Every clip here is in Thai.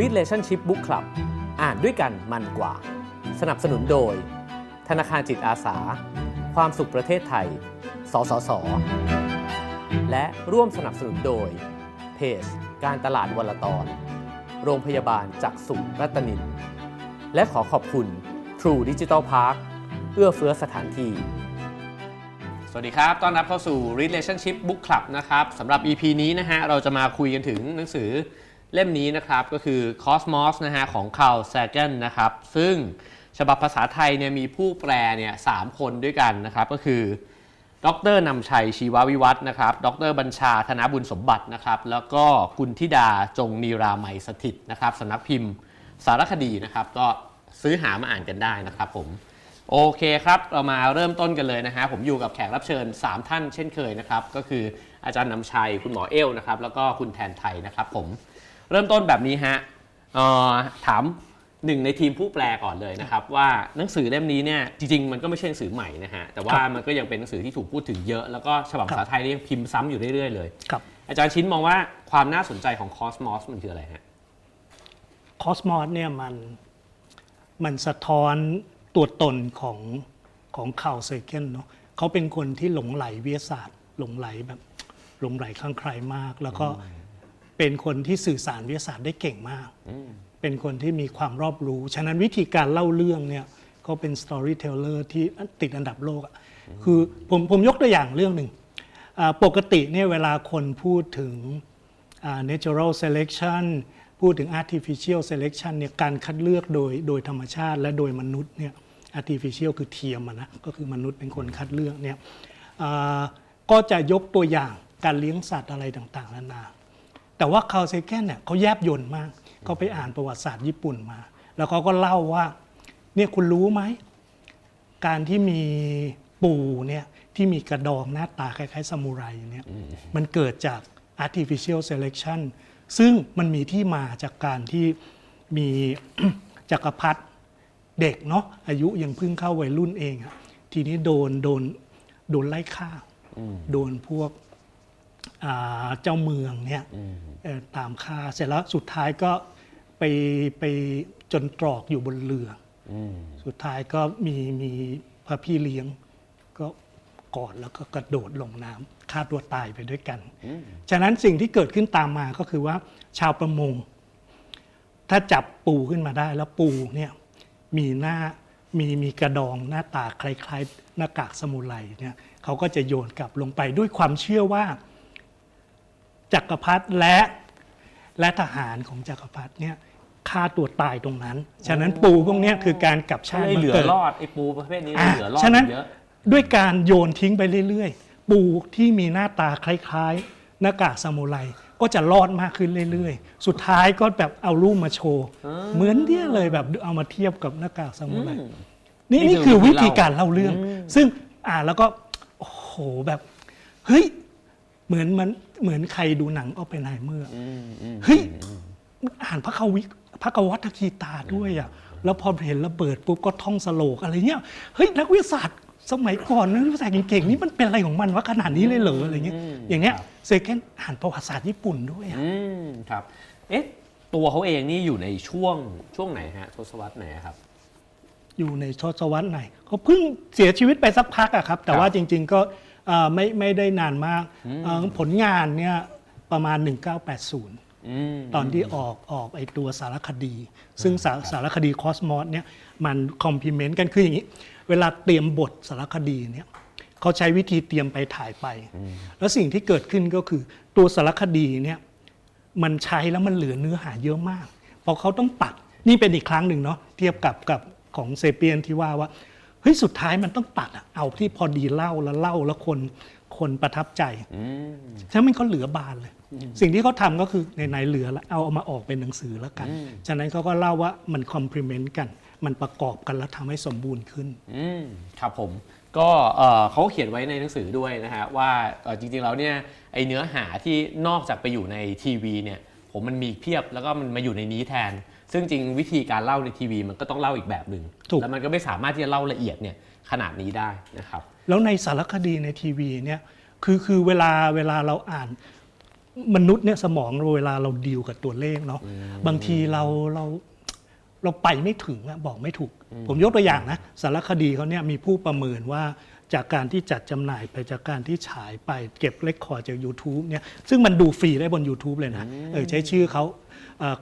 Relationship Book Club อ่านด้วยกันมันกว่า สนับสนุนโดย ธนาคารจิตอาสา ความสุขประเทศไทย สสส และร่วมสนับสนุนโดย เพจการตลาดวลตอน โรงพยาบาลจักษุรัตนิน และขอขอบคุณ True Digital Park เอื้อเฟื้อสถานที่ สวัสดีครับ ต้อนรับเข้าสู่ Relationship Book Club นะครับ สำหรับ EP นี้นะฮะ เราจะมาคุยกันถึงหนังสือ เล่มนี้นะครับก็คือ Cosmos นะฮะของ Carl Sagan นะครับ ซึ่งฉบับภาษาไทยเนี่ยมีผู้แปลเนี่ยสามคนด้วยกันนะครับ ก็คือ ดรนำชัยชีววิวัฒนะครับ ดรบัญชาธนบุญสมบัตินะครับ แล้วก็คุณธิดาจงนีรามัยสถิตนะครับสำนักพิมพ์สารคดีนะครับ ก็ซื้อหามาอ่านกันได้นะครับผมโอเคครับ เรามาเริ่มต้นกันเลยนะฮะ ผมอยู่กับแขกรับเชิญ 3 ท่านเช่นเคยนะครับ ก็คืออาจารย์นำชัย คุณหมอเอลนะครับ แล้วก็คุณแทนไทยนะครับผม เริ่มต้นแบบนี้ฮะเอ่อถามหนึ่งในทีมผู้แปลก่อนเลยนะครับ ว่าหนังสือเล่มนี้เนี่ยจริงๆมันก็ไม่ใช่หนังสือใหม่นะฮะแต่ว่ามันก็ยังเป็นหนังสือที่ถูกพูดถึงเยอะ แล้วก็ฉบับภาษาไทยนี่ยังพิมพ์ซ้ำอยู่เรื่อยๆเลยครับอาจารย์ชิ้นมองว่าความน่าสนใจของคอสมอสมันคืออะไรฮะคอสมอสเนี่ยมันมันสะท้อนตัวตนของของคาร์ลเซเกนเนาะเขาเป็นคนที่หลงไหลวิทยาศาสตร์ หลงไหลแบบหลงไหลข้างใครมาก แล้วก็ เป็นคนที่สื่อสารวิทยาศาสตร์ได้เก่งมาก เป็นคนที่มีความรอบรู้ ฉะนั้นวิธีการเล่าเรื่องเนี่ยเขาเป็น storyteller ที่ติดอันดับโลกอะคือผมผมยกตัวอย่างเรื่องหนึ่งอ่าปกติเนี่ยเวลาคนพูดถึงอ่า natural selection พูดถึง artificial selection เนี่ยการคัดเลือกโดยโดยธรรมชาติและโดยมนุษย์เนี่ย artificial คือเทียมอะนะก็คือมนุษย์เป็นคนคัดเลือกเนี่ยอ่าก็จะยกตัวอย่างการเลี้ยงสัตว์อะไรต่างๆนานา แต่ว่าคาร์ลเซแกนเนี่ยเขาแยบยนต์มากเขาไปอ่านประวัติศาสตร์ญี่ปุ่นมา แล้วเขาก็เล่าว่าเนี่ยคุณรู้ไหม การที่มีปูเนี่ยที่มีกระดองหน้าตาคล้ายๆซามูไรเนี่ยมันเกิดจาก artificial selection ซึ่งมันมีที่มาจากการที่มีจักรพรรดิเด็กเนาะอายุยังเพิ่งเข้าวัยรุ่นเองอะทีนี้โดนโดนโดนไล่ฆ่า โดนพวกอ่า เจ้าเมืองเนี่ยเอ่อตามฆ่าเสร็จแล้วสุดท้ายก็ไปไปจนตรอกอยู่บนเรืออสุดท้ายก็มีมีพระพี่เลี้ยงก็กอดแล้วก็กระโดดลงน้ำฆ่าตัวตายไปด้วยกัน ฉะนั้นสิ่งที่เกิดขึ้นตามมาก็คือว่า ชาวประมง ถ้าจับปูขึ้นมาได้แล้วปูเนี่ยมีหน้ามีมีกระดองหน้าตาคล้ายๆ หน้ากากสมุไรเนี่ยเขาก็จะโยนกลับลงไปด้วยความเชื่อว่า จักรพรรดิและและทหารของจักรพรรดิเนี่ยฆ่าตัวตายตรงนั้น ฉะนั้นปูพวกเนี้ยคือการกลับชาติเลยมาเหลือเกิดรอดไอ้ปูประเภทนี้อะเหลือรอดฉะนั้นเยอะด้วยการโยนทิ้งไปเรื่อยๆ ปูที่มีหน้าตาคล้ายๆ หน้ากากซามูไรก็จะรอดมากขึ้นเรื่อยๆ สุดท้ายก็แบบเอารูปมาโชว์ เหมือนเดี๊ยะเลยแบบเอามาเทียบกับหน้ากากซามูไรนี่นี่นี่คืคืออวิวิธีธีเล่าการเล่าเรื่อง ซึ่งอ่านแล้วก็โอ้โหแบบเฮ้ยเหมือนมัน เหมือนใครดูหนังออปเพนไฮเมอร์เฮ้ยอ่านพระควิพระภควัทคีตาด้วยอะแล้วพอเห็นระเบิดปุ๊บก็ท่องสโลกอะไรเงี้ยเฮ้ยนักวิทยาศาสตร์สมัยก่อนนักวิทยาศาสตร์เก่งๆนี่มันเป็นอะไรของมันวะขนาดนี้เลยเหรออะไรเงี้ยอย่างเงี้ยเซเคนอ่านประวัติศาสตร์ญี่ปุ่นด้วยอะอืมครับเอ๊ะตัวเขาเองนี่อยู่ในช่วงช่วงไหนฮะทศวรรษไหนครับ อยู่ในทศวรรษไหนเขาเพิ่งเสียชีวิตไปสักพักอะครับ แต่ว่าจริง ๆ ก็เอ่อไม่ไม่ได้นานมากเอ่อผลงานเนี่ยประมาณ 1980อืมตอนที่ออกออกไอตัวสารคดี ซึ่งสาสารคดีคอสมอสเนี่ยมันคอมพลีเมนต์กันคืออย่างนี้ เวลาเตรียมบทสารคดีเนี่ยเขาใช้วิธีเตรียมไปถ่ายไป แล้วสิ่งที่เกิดขึ้นก็คือตัวสารคดีเนี่ยมันใช้แล้วมันเหลือเนื้อหาเยอะมากเพราะเขาต้องตัดนี่เป็นอีกครั้งหนึ่งเนาะเทียบกับกับของเซเปียนที่ว่าว่า เฮ้ยสุดท้ายมันต้องตัดอะเอาที่พอดีเล่าแล้วเล่าแล้วคนคนประทับใจฉะนั้นมันเขาเหลือบานเลย สิ่งที่เขาทำก็คือในในๆเหลือแล้วเอาเอามาออกเป็นหนังสือแล้วกัน ฉะนั้นเขาก็เล่าว่ามันคอมพลีเมนต์กัน มันประกอบกันแล้วทำให้สมบูรณ์ขึ้นอืมครับผมก็เอ่อเขาเขียนไว้ในหนังสือด้วยนะฮะว่าเอ่อจริงๆแล้วเนี่ยไอเนื้อหาที่นอกจากไปอยู่ในทีวีเนี่ยผมมันมีเพียบแล้วก็มันมาอยู่ในนี้แทน ซึ่งจริงวิธีการเล่าในทีวีมันก็ต้องเล่าอีกแบบหนึ่งถูกแล้วมันก็ไม่สามารถที่จะเล่าละเอียดเนี่ยขนาดนี้ได้นะครับ แล้วในสารคดีในทีวีเนี่ยคือคือเวลาเวลาเราอ่านมนุษย์เนี่ยสมองเวลาเราดีลกับตัวเลขเนาะบางทีเราเราเราไปไม่ถึงอะบอกไม่ถูก ผมยกตัวอย่างนะสารคดีเขาเนี่ยมีผู้ประเมินว่า จากการที่จัดจำหน่ายไปจากการที่ฉายไปเก็บ record จาก YouTube เนี่ยซึ่งมันดูฟรีได้บน YouTube เลยนะเออใช้ชื่อเขา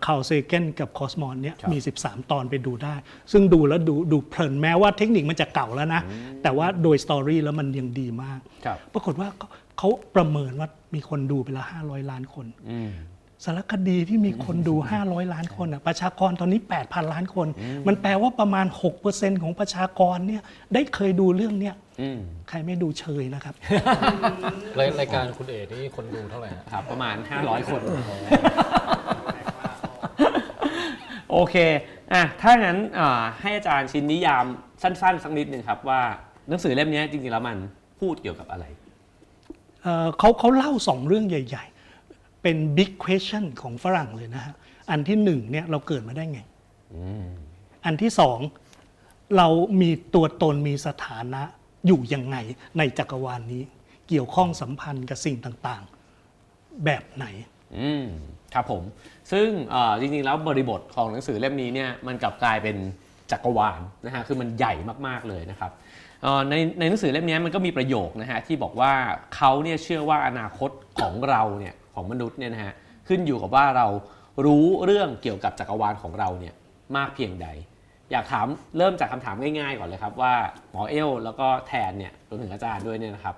คา l เซเกนกับคอสมอนเนี่ยมี 13 ตอนไปดูได้ ซึ่งดูแล้วดูดูเพลินแม้ว่าเทคนิคมันจะเก่าแล้วนะ แต่ว่าโดยสตอรี่แล้วมันยังดีมากครับปรากฏว่าเขาเขาประเมินว่ามีคนดูไปละ500 ล้านคนอืม สารคดีที่มีคนดู 500 ล้านคนอะประชากรตอนนี้ 8,000 ล้านคน มันแปลว่าประมาณ 6%ของประชากรเนี่ยได้เคยดูเรื่องเนี้ยอืมใครไม่ดูเชยนะครับ รายรายการคุณเอกนี่คนดูเท่าไหร่ฮะครับ ประมาณ 500 คน โอเคอะถ้างั้นอ่าให้อาจารย์ชิ้นนิยามสั้นๆ สักนิดหนึ่งครับว่าหนังสือเล่มนี้จริงๆแล้วมันพูดเกี่ยวกับอะไรเอ่อเขาเขาเล่าสองเรื่องใหญ่ๆ เป็น big question ของฝรั่งเลยนะฮะ อันที่หนึ่งเนี่ยเราเกิดมาได้ไง อันที่สองเรามีตัวตนมีสถานะอยู่ยังไงในจักรวาลนี้ เกี่ยวข้องสัมพันธ์กับสิ่งต่างๆ แบบไหนอืมครับผม ซึ่งเอ่อจริงๆแล้วบริบทของหนังสือเล่มนี้เนี่ยมันกลับกลายเป็นจักรวาลนะฮะคือมันใหญ่มากๆเลยนะครับเอ่อในในหนังสือเล่มนี้มันก็มีประโยคนะฮะที่บอกว่าเขาเนี่ยเชื่อว่าอนาคตของเราเนี่ย ของมนุษย์เนี่ยนะฮะขึ้นอยู่กับว่าเรารู้เรื่องเกี่ยวกับจักรวาลของเราเนี่ยมากเพียงใด อยากถามเริ่มจากคำถามง่ายๆก่อนเลยครับว่าหมอเอ้วแล้วก็แทนเนี่ยรวมถึงอาจารย์ด้วยเนี่ยนะครับ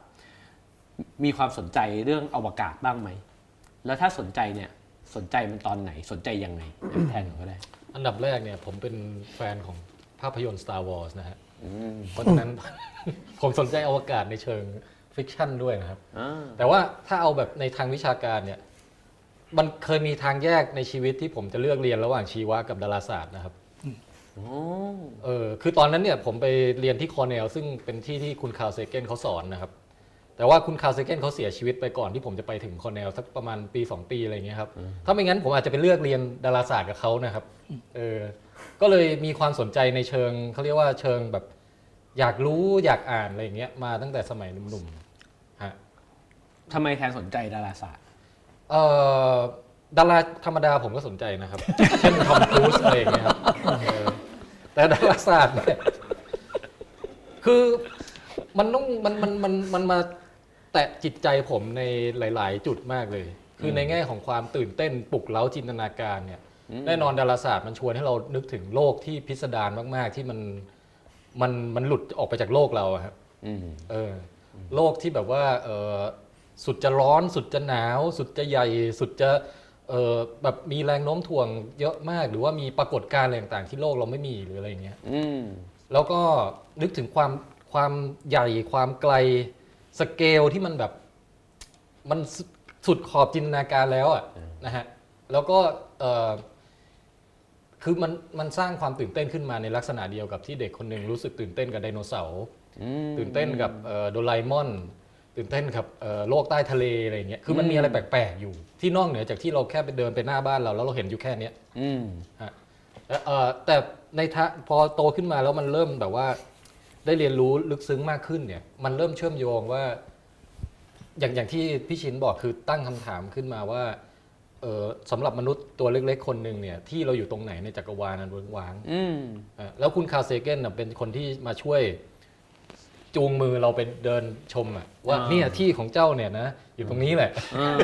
มีความสนใจเรื่องอวกาศบ้างไหม แล้วถ้าสนใจเนี่ยสนใจมันตอนไหนสนใจยังไงแทนก่อนก็ได้ อันดับแรกเนี่ยผมเป็นแฟนของภาพยนตร์ Star Wars นะฮะเพราะฉะนั้นผมสนใจอวกาศในเชิง fiction ด้วยนะครับ อ่า แต่ว่าถ้าเอาแบบในทางวิชาการเนี่ย มันเคยมีทางแยกในชีวิตที่ผมจะเลือกเรียนระหว่างชีวะกับดาราศาสตร์นะครับ โอ้เออคือตอนนั้นเนี่ยผมไปเรียนที่คอร์เนลซึ่งเป็นที่ที่คุณคาร์ลเซเกนเขาสอนนะครับ แต่ว่าคุณคาร์ลเซเกนเขาเสียชีวิตไปก่อนที่ผมจะไปถึงคอร์เนลสักประมาณปี 2 ปีอะไรเงี้ยครับ ถ้าไม่งั้นผมอาจจะไปเลือกเรียนดาราศาสตร์กับเขานะครับ เออ ก็เลยมีความสนใจในเชิงเขาเรียกว่าเชิงแบบอยากรู้อยากอ่านอะไรอย่างเงี้ยมาตั้งแต่สมัยหนุ่มๆฮะ ทำไมแทนสนใจดาราศาสตร์เอ่อดาราธรรมดาผมก็สนใจนะครับ เช่นทอมครูซอะไรอย่างเงี้ยครับเออแต่ดาราศาสตร์เนี่ยคือมันต้องมันมันมันมันมาแตะจิตใจผมในหลาย ๆ จุดมากเลย คือในแง่ของความตื่นเต้นปลุกเร้าจินตนาการเนี่ยแน่นอนดาราศาสตร์มันชวนให้เรานึกถึงโลกที่พิสดารมาก ๆ ที่มันมันมันหลุดออกไปจากโลกเราอะครับ อืม เออโลกที่แบบว่าเออ สุดจะร้อนสุดจะหนาว สุดจะใหญ่ สุดจะเออแบบมีแรงโน้มถ่วงเยอะมาก หรือว่ามีปรากฏการณ์อะไรต่างๆ ที่โลกเราไม่มีหรืออะไรอย่างเงี้ยอืมแล้วก็นึกถึงความความใหญ่ความไกลสเกลที่มันแบบ มันสุดสุดขอบจินตนาการแล้วอะนะฮะแล้วก็เออคือมันมันสร้างความตื่นเต้นขึ้นมาในลักษณะเดียวกับที่เด็กคนหนึ่งรู้สึกตื่นเต้นกับไดโนเสาร์อืมตื่นเต้นกับเอ่อโดราเอมอน ตื่นเต้นกับเอ่อโลกใต้ทะเลอะไรอย่างเงี้ยคือมันมีอะไรแปลกๆอยู่ ที่นอกเหนือจากที่เราแค่ไปเดินไปหน้าบ้านเราแล้วเราเห็นอยู่แค่เนี้ยอืมฮะแล้วเอ่อแต่ในทะพอโตขึ้นมาแล้วมันเริ่มแบบว่า ได้เรียนรู้ลึกซึ้งมากขึ้นเนี่ย มันเริ่มเชื่อมโยงว่า อย่างอย่างที่พี่ชินบอกคือตั้งคำถามขึ้นมาว่าเออสำหรับมนุษย์ตัวเล็กๆ คนหนึ่งเนี่ยที่เราอยู่ตรงไหนในจักรวาลนั้นเวิ้งว้างอืมอะแล้วคุณคาร์ลเซเกนน่ะเป็นคนที่มาช่วย จูงมือเราไปเดินชมอะว่าอ่า เนี่ยที่ของเจ้าเนี่ยนะอยู่ตรงนี้แหละอ่า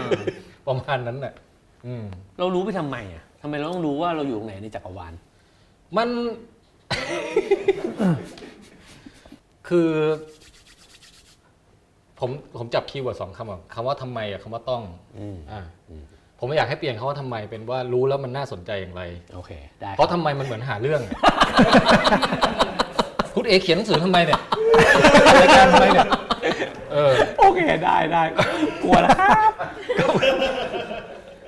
ประมาณนั้นน่ะอืม เรารู้ไปทำไมอะทำไมเราต้องรู้ว่าเราอยู่ตรงไหนในจักรวาล มัน คือ ผมผมจับ keyword สองคำอะคำว่าทำไมอะคำว่าต้องอืม อ่าผมไม่อยากให้เปลี่ยนคำว่าทำไมเป็นว่ารู้แล้วมันน่าสนใจอย่างไร โอเค ได้เพราะทำไมมันเหมือนหาเรื่องอะ คุณเอเขียนหนังสือทำไมเนี่ยรายการทำไมเนี่ยเออโอเคได้ได้กลัวแล้วครับ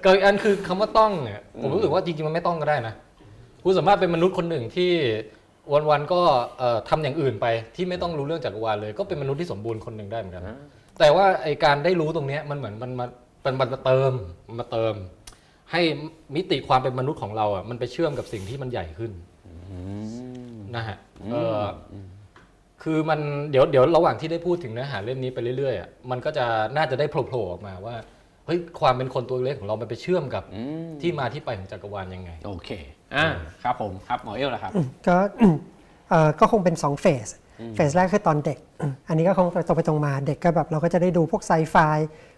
เกิดอันคือคำว่าต้องเนี่ยผมรู้สึกว่าจริงๆมันไม่ต้องก็ได้นะคุณสามารถเป็นมนุษย์คนหนึ่งที่วันๆก็เอ่อทำอย่างอื่นไปที่ไม่ต้องรู้เรื่องจักรวาลเลย ก็เป็นมนุษย์ที่สมบูรณ์คนหนึ่งได้เหมือนกันนะแต่ว่าไอการได้รู้ตรงเนี้ยมันเหมือนมันมามันมาเติมมันมาเติม ให้มิติความเป็นมนุษย์ของเราอะมันไปเชื่อมกับสิ่งที่มันใหญ่ขึ้น นะฮะเอออคือมันเดี๋ยวเดี๋ยวระหว่างที่ได้พูดถึงเนื้อหาเล่มนี้ไปเรื่อยๆอะมันก็จะน่าจะได้โผล่ๆออกมาว่าเฮ้ยความเป็นคนตัวเล็กของเรามันไปเชื่อมกับอืมที่มาที่ไปของจักรวาลยังไง โอเคอ่าครับผมครับหมอเอลล่ะครับก็เอ่อก็คงเป็น2เฟสเฟสแรกคือตอนเด็ก อันนี้ก็คงตรงไปตรงมาเด็กก็แบบเราก็จะได้ดูพวกไซไฟ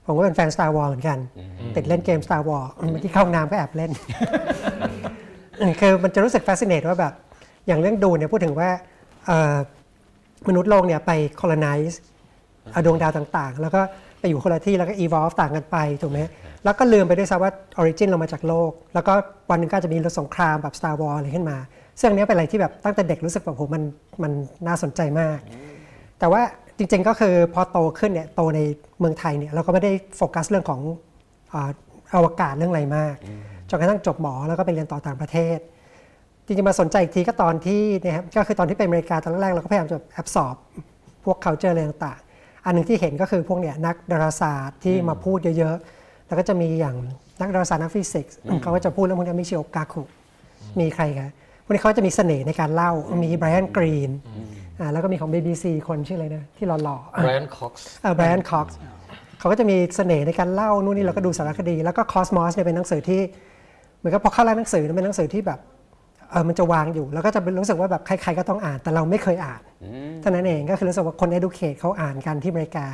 ผมก็เป็นแฟน Star Wars เหมือนกัน ติดเล่นเกม Star Wars เมื่อกี้เข้าห้องน้ำก็แอบเล่น คือมันจะรู้สึก fascinate ว่าแบบ อย่างเรื่องดูเนี่ยพูดถึงว่าเอ่อมนุษย์โลกเนี่ยไป colonize เอาดวงดาวต่างๆ แล้วก็ไปอยู่คนละที่แล้วก็ evolve ต่างกันไปถูกไหมแล้วก็ลืมไปด้วยซ้ำว่า origin เรามาจากโลก แล้วก็วันหนึ่งก็อาจจะมีรถสงครามแบบ Star Wars อะไรขึ้นมา ซึ่งอันเนี้ยเป็นอะไรที่แบบตั้งแต่เด็กรู้สึกแบบโหมันมันน่าสนใจมาก แต่ว่าจริงๆก็คือพอโตขึ้นเนี่ยโตในเมืองไทยเนี่ยเราก็ไม่ได้โฟกัสเรื่องของอาอวกาศเรื่องอะไรมากจนกระทั่งจบหมอแล้วก็ไปเรียนต่อต่างประเทศ จริงๆมาสนใจอีกทีก็ตอนที่เนะครับก็คือตอนที่ไปอเมริกาตอนแรกๆเราก็พยายามจะแอบสอบพวก culture อะไรต่างๆ อันหนึ่งที่เห็นก็คือพวกเนี่ยนักดาราศาสตร์ที่มาพูดเยอะๆ แล้วก็จะมีอย่างนักดาราศาสตร์นักฟิสิกส์เขาก็จะพูดเรื่องพวกนี้มิชิโอะคาคุมีใครคะพวกนี้เขาจะมีเสน่ห์ในการเล่ามีไบรอันกรีนอ่าแล้วก็มีของ BBC คนชื่ออะไรนะที่หล่อๆแบรนด์ค็อกซ์เออแบรนด์คอกซ์เขาก็จะมีเสน่ห์ในการเล่านู่นนี่เราก็ดูสารคดี แล้วก็คอสมอสเนี่ยเป็นหนังสือที่เหมือนกับพอเข้าร้านหนังสือเนี่ยเป็นหนังสือที่แบบ เออมันจะวางอยู่ แล้วก็จะรู้สึกว่าแบบใคร ๆ ก็ต้องอ่านแต่เราไม่เคยอ่านเท่านั้นเองก็คือรู้สึกว่าคน educate เขาอ่านกันที่อเมริกา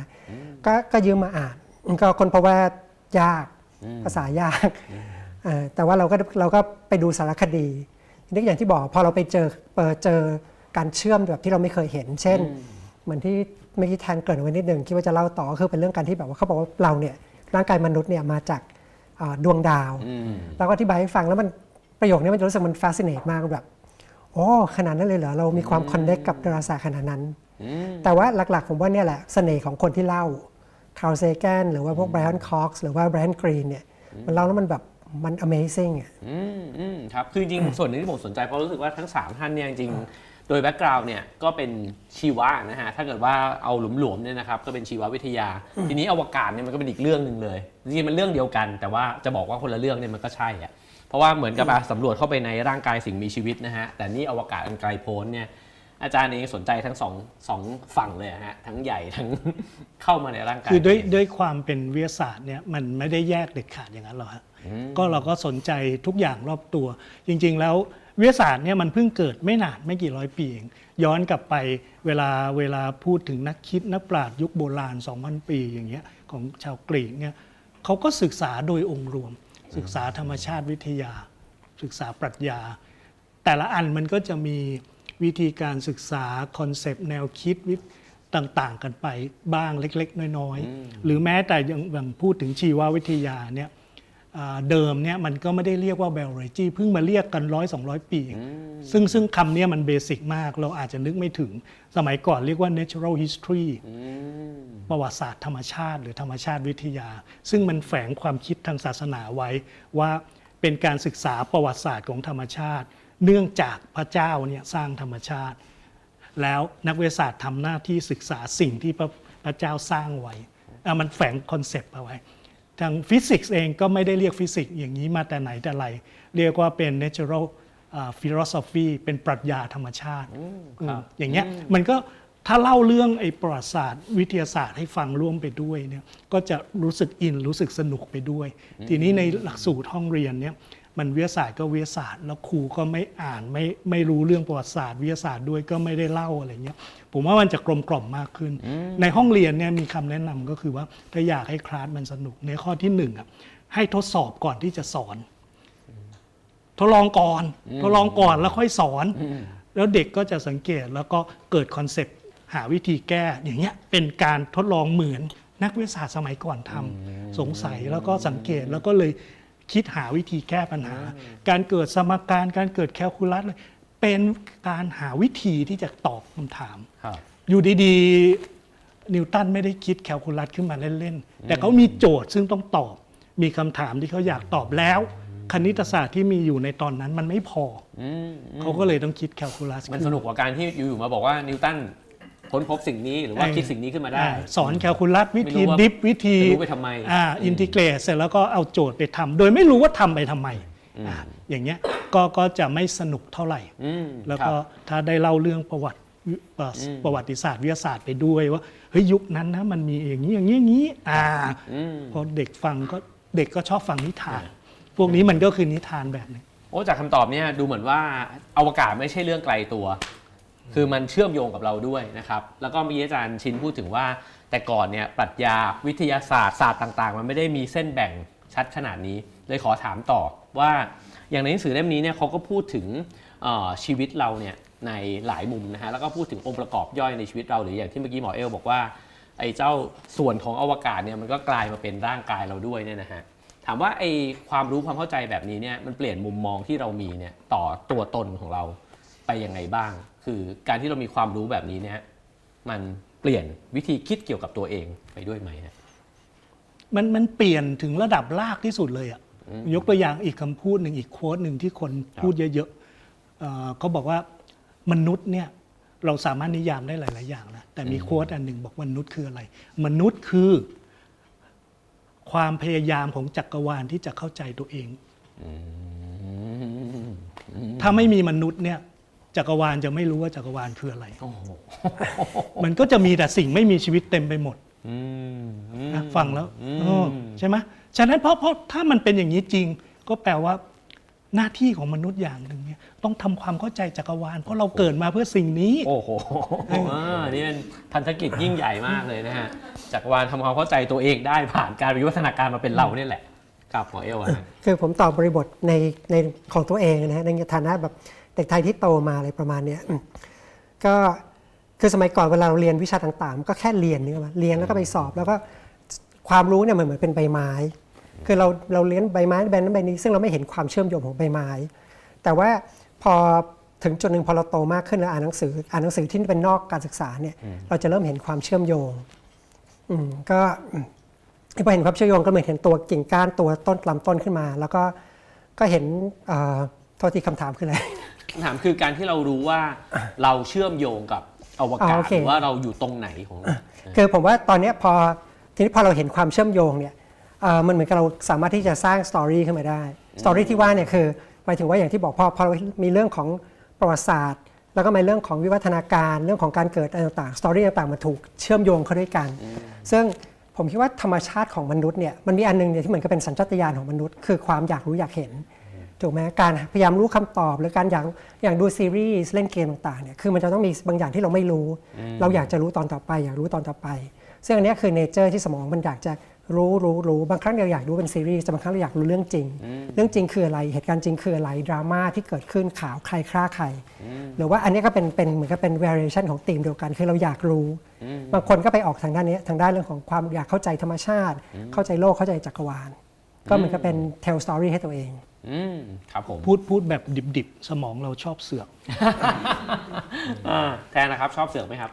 ก็ก็ยืมมาอ่านก็คนเพราะว่ายากภาษายากเออแต่ว่าเราก็เราก็ไปดูสารคดีทีนี้อย่างที่บอกพอเราไปเจอเปิดเจอการเชื่อมแบบที่เราไม่เคยเห็น เช่น เหมือนที่เมื่อกี้แทนเกริดไว้นิดนึงคิดว่าจะเล่าต่อก็คือเป็นเรื่องการที่แบบว่าเขาบอกว่าเราเนี่ยร่างกายมนุษย์เนี่ยมาจากอ่าดวงดาว แล้วก็อธิบายให้ฟังแล้วมัน ประโยคนี้มันจะรู้สึกมันฟ a ส c น t e มากแบบโอ้ขนาดนั้นเลยเหรอเรามีความคอนเน c t กับดาราศาสตร์ขนาดนั้น แต่ว่าหลักๆ ผมว่าเนี่ยแหละเสน่ห์ของคนที่เล่าคาร์ลเซแกนหรือว่าพวกไบรอันคอกซ์หรือว่าไบรอันกรีนเนี่ยมันเล่าแล้วมันแบบมัน amazing อะอืมอืมครับ คือจริงๆส่วนหนึ่งที่ผมสนใจเพราะรู้สึกว่าทั้ง 3 ท่านเนี่ยจริงๆโดย background เนี่ยก็เป็นชีวะนะฮะ ถ้าเกิดว่าเอาหลวมๆเนี่ยนะครับก็เป็นชีววิทยา ทีนี้อวกาศเนี่ยมันก็เป็นอีกเรื่องหนึ่งเลย จริงๆมันเรื่องเดียวกัน แต่ว่าจะบอกว่าคนละเรื่องเนี่ยมันก็ใช่อะ เพราะว่าเหมือนกับอะสำรวจเข้าไปในร่างกายสิ่งมีชีวิตนะฮะ แต่นี่อวกาศอันไกลโพ้นเนี่ยอาจารย์เองสนใจทั้งสองสองฝั่งเลยอะฮะทั้งใหญ่ทั้งเข้ามาในร่างกายคือด้วยด้วยความเป็นวิทยาศาสตร์เนี่ยมันไม่ได้แยกเด็ดขาดอย่างนั้นหรอกฮะก็เราก็สนใจทุกอย่างรอบตัว จริง ๆ แล้ววิทยาศาสตร์เนี่ยมันเพิ่งเกิดไม่นานไม่กี่ร้อยปีเองย้อนกลับไปเวลาเวลาพูดถึงนักคิดนักปราชญ์ยุคโบราณ 2,000 ปีอย่างเงี้ยของชาวกรีกเนี่ยเขาก็ศึกษาโดยองค์รวม ศึกษาธรรมชาติวิทยา ศึกษาปรัชญา แต่ละอันมันก็จะมีวิธีการศึกษา concept แนวคิดวิต่างๆ กันไปบ้างเล็ก ๆ น้อย ๆ หรือแม้แต่อย่างอย่างพูดถึงชีววิทยาเนี่ยอ่า เดิมเนี่ยมันก็ไม่ได้เรียกว่า biology เพิ่งมาเรียกกันร้อยสองร้อยปี ซึ่งซึ่งคำเนี้มัน basic มาก เราอาจจะนึกไม่ถึงสมัยก่อนเรียกว่า natural history ประวัติศาสตร์ธรรมชาติ หรือธรรมชาติวิทยา ซึ่งมันแฝงความคิดทางศาสนาไว้ว่าเป็นการศึกษาประวัติศาสตร์ของธรรมชาติ เนื่องจากพระเจ้าเนี่ยสร้างธรรมชาติ แล้วนักวิทยาศาสตร์ทำหน้าที่ศึกษาสิ่งที่พระพระเจ้าสร้างไว้อะมันแฝง concept เอาไว้ ทางฟิสิกส์เองก็ไม่ได้เรียกฟิสิกส์อย่างนี้มาแต่ไหนแต่ไร เรียกว่าเป็น natural อ่า philosophy เป็นปรัชญาธรรมชาติครับอืมอย่างเงี้ยมันก็ถ้าเล่าเรื่องไอ้ประวัติศาสตร์วิทยาศาสตร์ให้ฟังร่วมไปด้วยเนี่ยก็จะรู้สึกอินรู้สึกสนุกไปด้วย ทีนี้ในหลักสูตรห้องเรียนเนี่ยมันวิทยาศาสตร์ก็วิทยาศาสตร์ แล้วครูก็ไม่อ่านไม่ไม่รู้เรื่องประวัติศาสตร์วิทยาศาสตร์ด้วยก็ไม่ได้เล่าอะไรเงี้ย ผมว่ามันจะกลมกล่อมมากขึ้น ในห้องเรียนเนี่ยมีคำแนะนำก็คือว่าถ้าอยากให้คลาสมันสนุกในข้อที่หนึ่งอะให้ทดสอบก่อนที่จะสอน ทดลองก่อนทดลองก่อนแล้วค่อยสอน แล้วเด็กก็จะสังเกตแล้วก็เกิด concept หาวิธีแก้อย่างเงี้ยเป็นการทดลองเหมือนนักวิทยาศาสตร์สมัยก่อนทำสงสัยแล้วก็สังเกตแล้วก็เลยคิดหาวิธีแก้ปัญหา การเกิดสมการการเกิดแคลคูลัสเลย เป็นการหาวิธีที่จะตอบคำถามครับอยู่ดีๆ นิวตันไม่ได้คิดแคลคูลัสขึ้นมาเล่น ๆ แต่เขามีโจทย์ซึ่งต้องตอบ มีคำถามที่เขาอยากตอบแล้ว คณิตศาสตร์ที่มีอยู่ในตอนนั้นมันไม่พออเขาก็เลยต้องคิดแคลคูลัสมันขึ้สนุกกว่าการที่อยู่ๆมาบอกว่านิวตันค้นพบสิ่งนี้หรือว่าคิดสิ่งนี้ขึ้นมาได้อ่าสอนแคลคูลัสวิธีไม่รู้ว่าดิฟวิธีจะรู้ไปทำไมอ่าอินทิเกรตเสร็จแล้วก็เอาโจทย์ไปทำโดยไม่รู้ว่าทำไปทำไม อ่าอย่างเงี้ยก็ก็จะไม่สนุกเท่าไหร่อืมแล้วคก็รับถ้าได้เล่าเรื่องประวัติเอ่ออประวัติศาสตร์วิทยาศาสตร์ไปด้วยว่าเฮ้ยยุคนั้นนะมันมีอย่างนี้อย่างนี้อย่างนี้อ่าอืมพอเด็กฟังก็เด็กก็ชอบฟังนิทาน พวกนี้มันก็คือนิทานแบบหนึงโอ้จากคำตอบเนี่ยดูเหมือนว่าอวกาศไม่ใช่เรื่องไกลตัว คือมันเชื่อมโยงกับเราด้วยนะครับ แล้วก็มีอาจารย์ชินพูดถึงว่า แต่ก่อนเนี่ยปรัชญาวิทยาศาสตร์ศาสตร์ต่าง ๆ มันไม่ได้มีเส้นแบ่งชัดขนาดนี้ เลยขอถามต่อว่า อย่างในหนังสือเล่มนี้เนี่ยเขาก็พูดถึงชีวิตเราเนี่ยในหลายมุมนะฮะแล้วก็พูดถึงองค์ประกอบย่อยในชีวิตเราหรืออย่างที่เมื่อกี้หมอเอลบอกว่าไอ้เจ้าส่วนของอวกาศเนี่ยมันก็กลายมาเป็นร่างกายเราด้วยเนี่ยนะฮะถามว่าไอ้ความรู้ความเข้าใจแบบนี้เนี่ยมันเปลี่ยนมุมมองที่เรามีเนี่ยต่อตัวตนของเราไปยังไงบ้าง คือการที่เรามีความรู้แบบนี้เนี่ยมันเปลี่ยนวิธีคิดเกี่ยวกับตัวเองไปด้วยไหมฮะมันมันเปลี่ยนถึงระดับรากที่สุดเลยอะ ยกตัวอย่างอีกคำพูดหนึ่งอีกโค้ดหนึ่งที่คนพูดเยอะๆเอ่อเขาบอกว่ามนุษย์เนี่ยเราสามารถนิยามได้หลาย ๆ อย่างนะแต่มีโค้ดอันหนึ่งบอกว่ามนุษย์คืออะไร มนุษย์คือ ความพยายามของจักรวาลที่จะเข้าใจตัวเองถ้าไม่มีมนุษย์เนี่ย จักรวาลจะไม่รู้ว่าจักรวาลคืออะไรโอ้โหมันก็จะมีแต่สิ่งไม่มีชีวิตเต็มไปหมดอืมอืมนะฟังแล้วอืมเออใช่ไหม ฉะนั้นเพราะเพราะถ้ามันเป็นอย่างนี้จริง ก็แปลว่าหน้าที่ของมนุษย์อย่างหนึ่งเนี่ยต้องทำความเข้าใจจักรวาล เพราะเราเกิดมาเพื่อสิ่งนี้ โอ้โหอ่านี่เป็นพันธกิจยิ่งใหญ่มากเลยนะฮะจักรวาลทำความเข้าใจตัวเองได้ผ่านการวิวัฒนาการมาเป็นเราเนี่ยแหละครับหมอเอลอะฮะคือผมตอบบริบทในในของตัวเองนะฮะในฐานะแบบเด็กไทยที่โตมาอะไรประมาณเนี้ยอืมก็คือสมัยก่อนเวลาเราเรียนวิชาต่างๆมันก็แค่เรียนนี่มาเรียนแล้วก็ไปสอบแล้วก็ ความรู้เนี่ยมันเหมือนเป็นใบไม้ คือเราเราเรียนใบไม้ใบนั้นใบนี้ ซึ่งเราไม่เห็นความเชื่อมโยงของใบไม้ แต่ว่าพอถึงจุดหนึ่งพอเราโตมากขึ้นแล้วอ่านหนังสืออ่านหนังสือที่เป็นนอกการศึกษาเนี่ยเราจะเริ่มเห็นความเชื่อมโยงอืมก็อืมพอเห็นความเชื่อมโยงก็เหมือนเห็นตัวกิ่งก้านตัวต้นลำต้นขึ้นมา แล้วก็ก็เห็นเอ่อโทษทีคำถามคืออะไรคำถามคือการที่เรารู้ว่าเราเชื่อมโยงกับอวกาอ่าศโอเคหรือว่าเราอยู่ตรงไหนของคือผมว่าตอนเนี้ยพอ ทีนี้พอเราเห็นความเชื่อมโยงเนี่ยเอ่อมันเหมือนกับเราสามารถที่จะสร้าง story ขึ้นมาได้ story ที่ว่าเนี่ยคือหมายถึงว่าอย่างที่บอกพอพอเรามีเรื่องของประวัติศาสตร์ แล้วก็มีเรื่องของวิวัฒนาการเรื่องของการเกิดอะไรต่างๆ story ต่างๆมันถูกเชื่อมโยงเข้าด้วยกัน ซึ่งผมคิดว่าธรรมชาติของมนุษย์เนี่ยมันมีอันหนึ่งเนี่ยที่เหมือนกับเป็นสัญชาตญาณของมนุษย์ คือความอยากรู้อยากเห็นถูกไหมการพยายามรู้คำตอบ หรือการอยากอย่างดูซีรีส์เล่นเกมต่างๆเนี่ยคือมันจะต้องมีบางอย่างที่เราไม่รู้ เราอยากจะรู้ตอนต่อไป อยากรู้ตอนต่อไป ซึ่งอันเนี้ยคือ nature ที่สมองมันอยากจะรู้รู้รู้บางครั้งเราอยากรู้เป็นซีรีส์แต่บางครั้งเราอยากรู้เรื่องจริง เรื่องจริงคืออะไรเหตุการณ์จริงคืออะไรดราม่าที่เกิดขึ้นข่าวใครฆ่าใคร หรือว่าอันเนี้ยก็เป็นเป็นเหมือนกับเป็น variation ของธีมเดียวกันคือเราอยากรู้ บางคนก็ไปออกทางด้านเนี้ยทางด้านเรื่องของความอยากเข้าใจธรรมชาติ เข้าใจโลกเข้าใจจักรวาล ก็เหมือนกับเป็น tell story ให้ตัวเองอืมครับผมพูดพูดแบบดิบๆ สมองเราชอบเสือกอ่าแทนนะครับชอบเสือกไหมครับ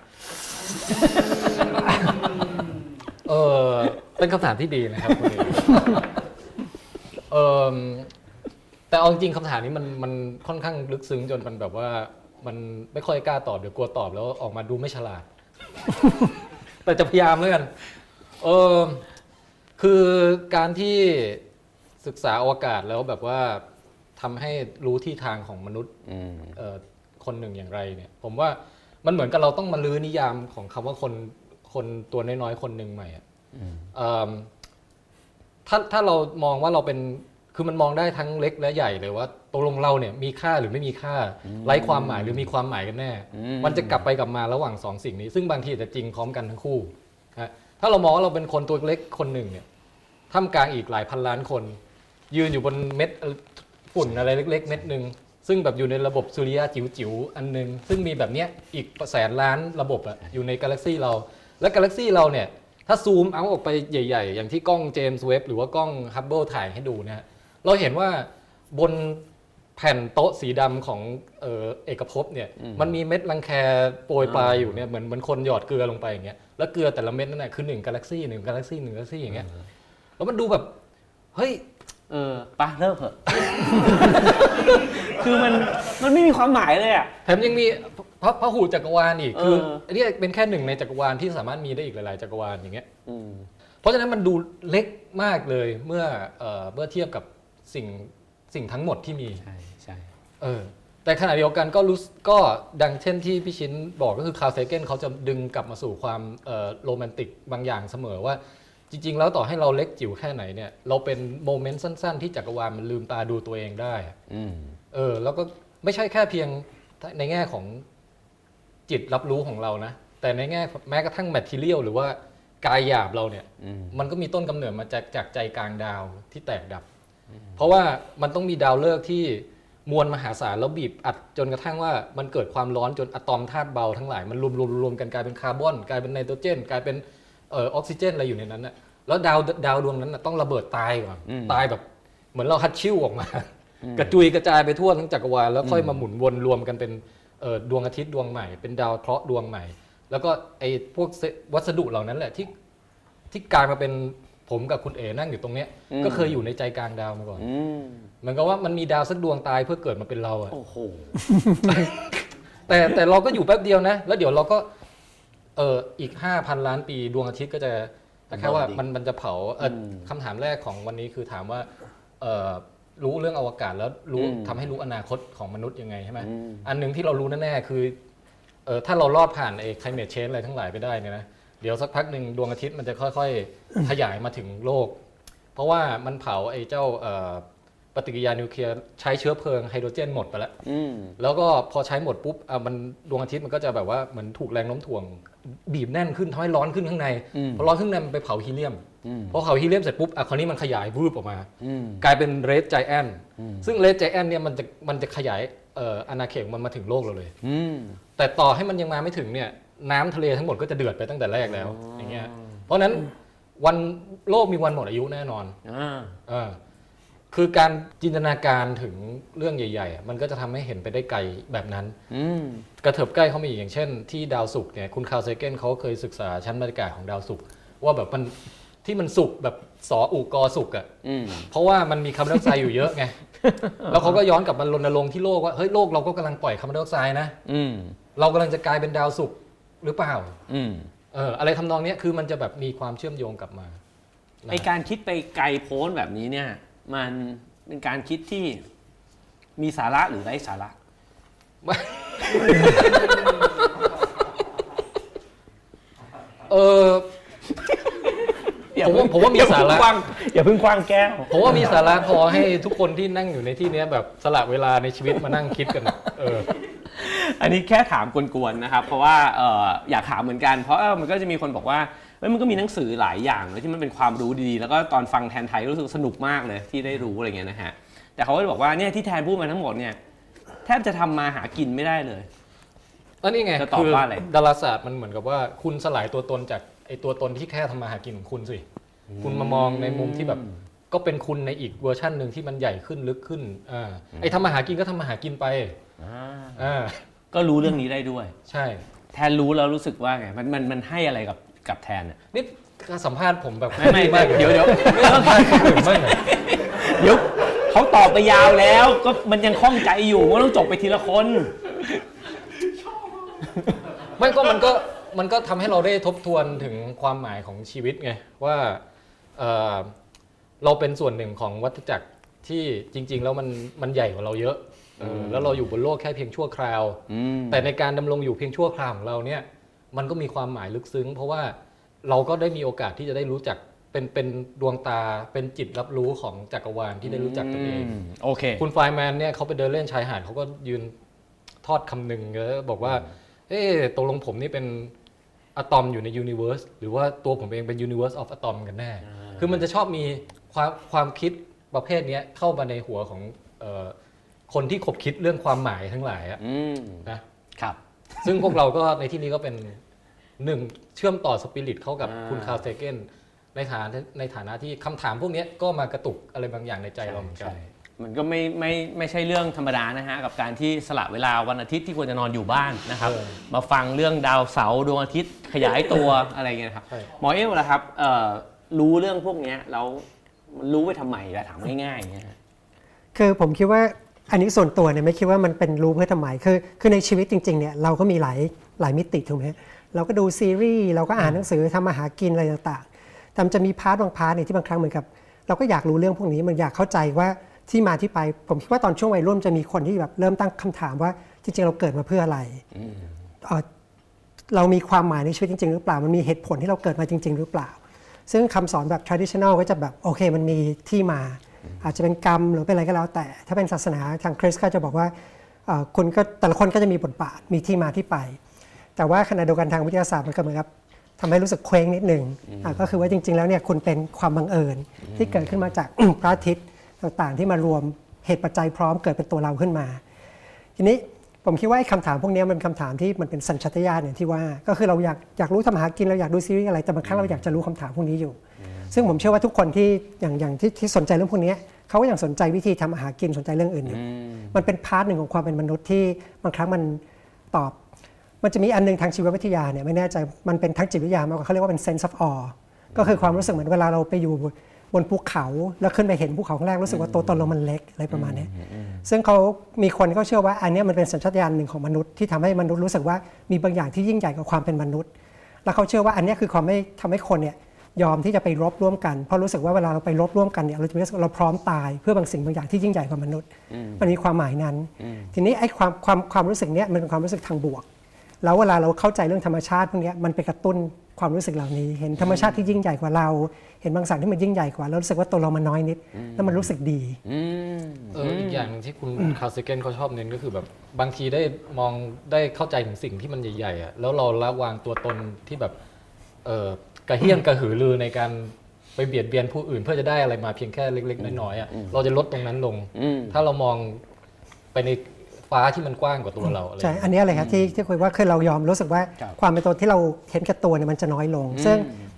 เออเป็นคำถามที่ดีนะครับคุณเอกเออแต่เอาจริงๆคำถามนี้มันมันค่อนข้างลึกซึ้งจนมันแบบว่ามันไม่ค่อยกล้าตอบเดี๋ยวกลัวตอบแล้วออกมาดูไม่ฉลาด แต่จะพยายามแล้วกัน เออคือการที่ศึกษาอวกาศแล้วแบบว่าทำให้รู้ที่ทางของมนุษย์อืมเอ่อคนหนึ่งอย่างไรเนี่ย ผมว่ามันเหมือนกับเราต้องมาลื้อนิยามของคำว่าคน คนตัวน้อยๆคนหนึ่งใหม่อะเอิ่มถ้าถ้าเรามองว่าเราเป็นคือมันมองได้ทั้งเล็กและใหญ่เลยว่าตกลงเราเนี่ยมีค่าหรือไม่มีค่าไร้ความหมายหรือมีความหมายกันแน่อืมมันจะกลับไปกลับมาระหว่างสองสิ่งนี้ ซึ่งบางทีอาจจะจริงพร้อมกันทั้งคู่นะถ้าเรามองว่าเราเป็นคนตัวเล็กคนหนึ่งเนี่ยท่ามกลางอีกหลายพันล้านคน ยืนอยู่บนเม็ดฝุ่นอะไรเล็ก ๆ เม็ดหนึ่งซึ่งแบบอยู่ในระบบสุริยะจิ๋วๆอันหนึง ซึ่งมีแบบเนี้ยอีกแสนล้านระบบอะอยู่ในกาแล็กซีเรา และกาแล็กซีเราเนี่ยถ้าซูมเอาออกไปใหญ่ ๆ อย่างที่กล้องเจมส์เว็บหรือว่ากล้องฮับเบิลถ่ายให้ดูนะฮะเราเห็นว่าบนแผ่นโต๊ะสีดำของเอ่อเอกภพเนี่ยมันมีเม็ดรังแคโปรยปลายอยู่เนี่ยเหมือนเหมือนคนหยอดเกลือลงไปอย่างเงี้ยแล้วเกลือแต่ละเม็ดนั่นแหละคือหนึ่งกาแล็กซี่หนึ่งกาแล็กซี่หนึ่งกาแล็กซี่อย่างเงี้ยแล้วมันดูแบบเฮ้ยเออปะเลิกเถอะ คือมันมันไม่มีความหมายเลยอะแถมยังมี พระพระหูจักรวาลอีกคือเอออันนี้เป็นแค่หนึ่งในจักรวาลที่สามารถมีได้อีกหลาย ๆ จักรวาลอย่างเงี้ยอืมเพราะฉะนั้นมันดูเล็กมากเลยเมื่อเอ่อเมื่อเทียบกับสิ่งสิ่งทั้งหมดที่มีใช่ใช่เออแต่ขณะเดียวกันก็รู้สึกก็ดังเช่นที่พี่ชินบอกก็คือคาร์ลเซเกนเขาจะดึงกลับมาสู่ความเอ่อโรแมนติกบางอย่างเสมอว่าจริง ๆ แล้วต่อให้เราเล็กจิ๋วแค่ไหนเนี่ยเราเป็น moment สั้น ๆ ที่จักรวาลมันลืมตาดูตัวเองได้อะอืมเออแล้วก็ไม่ใช่แค่เพียงในแง่ของ จิตรับรู้ของเรานะ แต่ในแง่แม้กระทั่ง material หรือว่ากายหยาบเราเนี่ยอืมมันก็มีต้นกำเนิดมาจากจากใจกลางดาวที่แตกดับ เพราะว่ามันต้องมีดาวฤกษ์ที่มวลมหาศาลแล้วบีบอัดจนกระทั่งว่ามันเกิดความร้อนจนอะตอมธาตุเบาทั้งหลายมันรวมรวมรวมกันกลายเป็นคาร์บอนกลายเป็นไนโตรเจน กลายเป็นเอ่อออกซิเจนอะไรอยู่ในนั้นน่ะแล้วดาวดาวดวงนั้นน่ะต้องระเบิดตายก่อนอืมตายแบบเหมือนเราฮัดชิ่วออกมา กระจุยกระจายไปทั่วทั้งจักรวาลแล้วค่อยมาหมุนวนรวมกันเป็นเอ่อ ดวงอาทิตย์ดวงใหม่ เป็นดาวเคราะห์ดวงใหม่ แล้วก็ไอ้พวกเศษวัสดุเหล่านั้นแหละที่ที่กลายมาเป็นผมกับคุณเอ๋นั่งอยู่ตรงเนี้ยอืมก็เคยอยู่ในใจกลางดาวมาก่อนอืมเหมือนกับว่ามันมีดาวสักดวงตายเพื่อเกิดมาเป็นเราอะโอ้โหแต่แต่เราก็อยู่แป๊บเดียวนะ แล้วเดี๋ยวเราก็เอออีกห้าพันล้านปีดวงอาทิตย์ก็จะแค่ว่ามันมันจะเผาเอออมคำถามแรกของวันนี้คือถามว่าเออ รู้เรื่องอวกาศแล้วรู้อืมทำให้รู้อนาคตของมนุษย์ยังไงใช่ไหมอืมอันหนึ่งที่เรารู้แน่ๆคือเออถ้าเรารอดผ่านไอ้ climate change อะไรทั้งหลายไปได้เนี่ยนะเดี๋ยวสักพักหนึ่งดวงอาทิตย์มันจะค่อย ๆ ขยายมาถึงโลก เพราะว่ามันเผาไอ้เจ้าเอ่อ ปฏิกิริยานิวเคลียร์ใช้เชื้อเพลิงไฮโดรเจนหมดไปแล้วอืมแล้วก็พอใช้หมดปุ๊บอะมันดวงอาทิตย์มันก็จะแบบว่าเหมือนถูกแรงโน้มถ่วง บีบแน่นขึ้นทำให้ร้อนขึ้นข้างในอืมพอร้อนขึ้นในมันไปเผาฮีเลียมอืมพอเผาฮีเลียมเสร็จปุ๊บอะคราวนี้มันขยายวืบออกมาอืมกลายเป็นเรดไจแอนอืมซึ่งเรดไจแอนเนี่ยมันจะมันจะขยายเอ่ออาณาเขตของมันมาถึงโลกเราเลยอืมแต่ต่อให้มันยังมาไม่ถึงเนี่ยน้ำทะเลทั้งหมดก็จะเดือดไปตั้งแต่แรกแล้วอย่างเงี้ยเพราะฉะนั้นวันโลกมีวันหมดอายุแน่นอนอ่าเออ คือการจินตนาการถึงเรื่องใหญ่ๆอะมันก็จะทำให้เห็นไปได้ไกลแบบนั้น อืม กระเถิบใกล้เข้ามาอีกอย่างเช่น ที่ดาวศุกร์เนี่ยคุณคาร์ลเซเกนเขาเคยศึกษาชั้นบรรยากาศของดาวศุกร์ว่าแบบมันที่มันสุกแบบสออูกอสุกอะอืม เพราะว่ามันมีคาร์บอนไดออกไซด์อยู่เยอะไง แล้วเขาก็ย้อนกลับมารณรงค์ที่โลกว่าเฮ้ยโลกเราก็กำลังปล่อยคาร์บอนไดออกไซด์นะอืม เรากำลังจะกลายเป็นดาวศุกร์หรือเปล่าอืม เอออะไรทำนองเนี้ยคือมันจะแบบมีความเชื่อมโยงกลับมาไอการคิดไปไกลโพ้นแบบนี้เนี่ย มันเป็นการคิดที่มีสาระหรือไร้สาระ เออ ผมว่าผมว่ามีสาระ อย่าเพิ่งคว้างแก้ว ผมว่ามีสาระพอให้ทุกคนที่นั่งอยู่ในที่เนี้ยแบบสละเวลาในชีวิตมานั่งคิดกันอะเออ อันนี้แค่ถามกวนๆนะครับ เพราะว่าเอ่ออยากถามเหมือนกัน เพราะเออมันก็จะมีคนบอกว่า เฮ้ยมันก็มีหนังสือหลายอย่างเลยที่มันเป็นความรู้ดีๆ แล้วก็ตอนฟังแทนไทยก็รู้สึกสนุกมากเลยที่ได้รู้อะไรเงี้ยนะฮะ แต่เขาก็จะบอกว่าเนี่ยที่แทนพูดมาทั้งหมดเนี่ยแทบจะทำมาหากินไม่ได้เลยอันนี้ไงจะตอบคืว่าอะไรดาราศาสตร์มันเหมือนกับว่าคุณสลายตัวตนจากไอตัวตนที่แค่ทำมาหากินของคุณสิ คุณมามองในมุมที่แบบ ก็เป็นคุณในอีกเวอร์ชันหนึ่งที่มันใหญ่ขึ้นลึกขึ้นอ่าไอทำมาหากินก็ทำมาหากินไปอ่าก็รู้เรื่องนี้ได้ด้วย ใช่ แทนรู้แล้วรู้สึกว่าไงมันมันมันให้อะไรกับ กับแทนอะนี่การสัมภาษณ์ผมแบบไม่ไม่ไม่เดี๋ยวเดี๋ยวไม่สัมภาษณ์คนอื่นบ้างเหรอเดี๋ยวเขาตอบไปยาวแล้ว ก็มันยังคล่องใจอยู่ว่าต้องจบไปทีละคนไม่ก็มันก็มันก็ทำให้เราได้ทบทวนถึงความหมายของชีวิตไงว่าเอ่อเราเป็นส่วนหนึ่งของวัฏจักรที่จริง ๆ แล้วมันมันใหญ่กว่าเราเยอะเออแล้วเราอยู่บนโลกแค่เพียงชั่วคราวอืมแต่ในการดำรงอยู่เพียงชั่วคราวของเราเนี่ย มันก็มีความหมายลึกซึ้ง เพราะว่าเราก็ได้มีโอกาสที่จะได้รู้จักเป็นเป็นดวงตาเป็นจิตรับรู้ของจักรวาลที่ได้รู้จักตัวเอง มโอเค คุณไฟแมนเนี่ยเขาไปเดินเล่นชายหาดเขาก็ยืนทอดคำหนึ่งแล้วบอกว่า เอ๊ะตกลงผมนี่เป็นอะตอมอยู่ใน universe หรือว่าตัวผมเองเป็น universe of atom กันแน่ คือมันจะชอบมีความความคิดประเภทเนี้ยเข้ามาในหัวของเอ่อคนที่ขบคิดเรื่องความหมายทั้งหลายอะอืมนะครับ ซึ่งพวกเราก็ในที่นี้ก็เป็น หนึ่งเชื่อมต่อสปิริตเข้ากับอ่า คุณคาร์ลเซเกนในฐานะในฐานะที่คำถามพวกเนี้ยก็มากระตุกอะไรบางอย่างในใจเราเหมือนกันใช่มันก็ไม่ไม่ไม่ใช่เรื่องธรรมดานะฮะกับการที่สละเวลาวันอาทิตย์ที่ควรจะนอนอยู่บ้านนะครับ เออมาฟังเรื่องดาวเสาร์ดวงอาทิตย์ขยายตัว อะไรเงี้ยครับใช่ หมอเอ้วล่ะครับเอ่อรู้เรื่องพวกเนี้ยแล้วมันรู้ไปทำไมล่ะถามง่ายๆอย่างเงี้ยฮะ คือผมคิดว่าอันนี้ส่วนตัวเนี่ยไม่คิดว่ามันเป็นรู้เพื่อทำไมคือคือในชีวิตจริงๆเนี่ยเราก็มีหลายหลายมิติถูกไหมฮะ เราก็ดูซีรีส์เราก็อ่านหนังสือทำมาหากินอะไรต่างๆ แต่มันจะมี part บาง part เนี่ยที่บางครั้งเหมือนกับ เราก็อยากรู้เรื่องพวกนี้มันอยากเข้าใจว่าที่มาที่ไป ผมคิดว่าตอนช่วงวัยรุ่นจะมีคนที่แบบเริ่มตั้งคำถามว่าจริงๆเราเกิดมาเพื่ออะไรเรามีความหมายในชีวิตจริง ๆ หรือเปล่า มันมีเหตุผลที่เราเกิดมาจริง ๆ หรือเปล่า ซึ่งคำสอนแบบ traditional ก็จะแบบโอเคมันมีที่มา อาจจะเป็นกรรมหรือเป็นอะไรก็แล้วแต่ ถ้าเป็นศาสนาทางคริสต์ก็จะบอกว่าคุณก็แต่ละคนก็จะมีบทบาทมีที่มาที่ไป แต่ว่าขณะเดียวกันทางวิทยาศาสตร์มันก็เหมือนกับทำให้รู้สึกเคว้งนิดหนึ่งอะก็คือว่าจริง ๆ แล้วเนี่ยคุณเป็นความบังเอิญที่เกิดขึ้นมาจากพระอาทิตย์ต่างๆ ที่มารวมเหตุปัจจัยพร้อมเกิดเป็นตัวเราขึ้นมา ทีนี้ผมคิดว่าไอ้คำถามพวกนี้มันเป็นคำถามที่มันเป็นสัญชาตญาณอย่างที่ว่า ก็คือเราอยากอยากรู้ทำมาหากินเราอยากดูซีรีส์อะไรแต่บางครั้งเราอยากจะรู้คำถามพวกนี้อยู่ ซึ่งผมเชื่อว่าทุกคนที่อย่างอย่างที่ที่สนใจเรื่องพวกนี้เขาก็ยังสนใจวิธีทำอาหารกินสนใจเรื่องอื่นอยู่มันเป็น part หนึ่งของความเป็นมนุษย์ที่บางครั้งมันตอบ มันจะมีอันหนึงทางชีววิทยาเนี่ยไม่แน่ใจมันเป็นทางจิตวิทยามากกว่าเขาเรียกว่าเป็น sense of awe ก็คือความรู้สึกเหมือนเวลาเราไปอยู่บนภูเขาแล้วขึ้นไปเห็นภูเขาครั้งแรกรู้สึกว่าตัวตนเรามันเล็กอะไรประมาณเนี้ยซึ่งเขามีคนก็เชื่อว่าอันเนี้ยมันเป็นสัญชาตญาณหนึ่งของมนุษย์ที่ทำให้มนุษย์รู้สึกว่ามีบางอย่างที่ยิ่งใหญ่กว่าความเป็นมนุษย์ แล้วเขาเชื่อว่าอันเนี้ยคือความไม่ทำให้คนเนี่ยยอมที่จะไปรบร่วมกันเพราะรู้สึกว่าเวลาเราไปรบร่วมกันเนี่ยเราจะรู้สึกว่าเราพร้อมตายเพื่อบางสิ่งบางอย่างที่ยิ่งใหญ่กว่ามนุษย์ มันมีความหมายนั้น ทีนี้ไอ้ความความความรู้สึกเนี้ยมันเป็นความรู้สึกทางบวก แล้วเวลาเราเข้าใจเรื่องธรรมชาติพวกเนี้ยมันไปกระตุ้นความรู้สึกเหล่านี้ เห็นธรรมชาติที่ยิ่งใหญ่กว่าเรา เห็นบางสิ่งที่มันยิ่งใหญ่กว่าแล้วรู้สึกว่าตัวเรามันน้อยนิด แล้วมันรู้สึกดีอืมเอออีกอย่างหนึงที่คุณคาร์เซเกนเขาชอบเน้นก็คือแบบบางทีได้มองได้เข้าใจถึงสิ่งที่มันใหญ่ๆอะแล้วเราละวางตัวตนที่แบบเออกระเหี้ยนกระหือรือในการไปเบียดเบียนผู้อื่นเพื่อจะได้อะไรมาเพียงแค่เล็ก ๆ น้อยๆอะเราจะลดตรงนั้นลงอืมถ้าเรามองไปใน ฟ้าที่มันกว้างกว่าตัวเราอะไรใช่ อันเนี้ยเลยครับที่ที่คุยว่าคือเรายอมรู้สึกว่าครับความเป็นตัวที่เราเห็นแก่ตัวเนี่ยมันจะน้อยลง ซึ่ง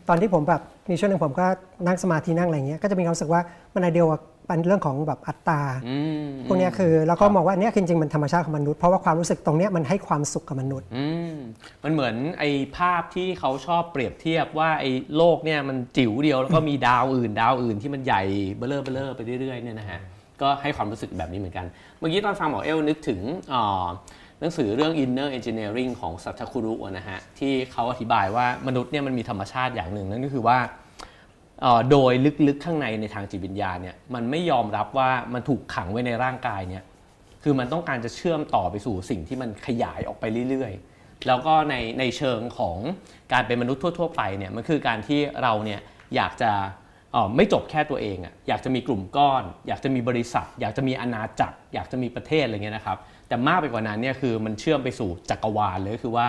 ตอนที่ผมแบบมีช่วงหนึ่งผมก็นั่งสมาธินั่งอะไรเงี้ยก็จะมีความรู้สึกว่ามันไอเดียวกับเป็นเรื่องของแบบอัตตาอืมพวกเนี้ยคือแล้วก็มองว่าอันเนี้ยคือจริงๆมันธรรมชาติของมนุษย์เพราะว่าความรู้สึกตรงเนี้ยมันให้ความสุขกับมนุษย์อืมมันเหมือนไอ้ภาพที่เขาชอบเปรียบเทียบว่าไอ้โลกเนี่ยมันจิ๋วเดียวแล้วก็มีดาวอื่น ดาวอื่นที่มันใหญ่เบลอเบลอไปเรื่อยๆเนี่ยนะฮะ ก็ให้ความรู้สึกแบบนี้เหมือนกัน เมื่อกี้ตอนฟังหมอเอลนึกถึงหนังสือเรื่อง inner engineering ของสัตคุรุนะฮะที่เขาอธิบายว่ามนุษย์เนี่ยมันมีธรรมชาติอย่างหนึ่ง นั่นก็คือว่าโดยลึกๆข้างในในทางจิตวิญญาณเนี่ยมันไม่ยอมรับว่ามันถูกขังไว้ในร่างกายเนี่ยคือมันต้องการจะเชื่อมต่อไปสู่สิ่งที่มันขยายออกไปเรื่อยๆ แล้วก็ในในเชิงของการเป็นมนุษย์ทั่ว ๆ ไปเนี่ยมันคือการที่เราเนี่ยอยากจะ ไม่จบแค่ตัวเองอะอยากจะมีกลุ่มก้อน อยากจะมีบริษัท อยากจะมีอาณาจักร อยากจะมีประเทศอะไรเงี้ยนะครับ แต่มากไปกว่านั้นเนี่ยคือมันเชื่อมไปสู่จักรวาลเลยก็คือว่า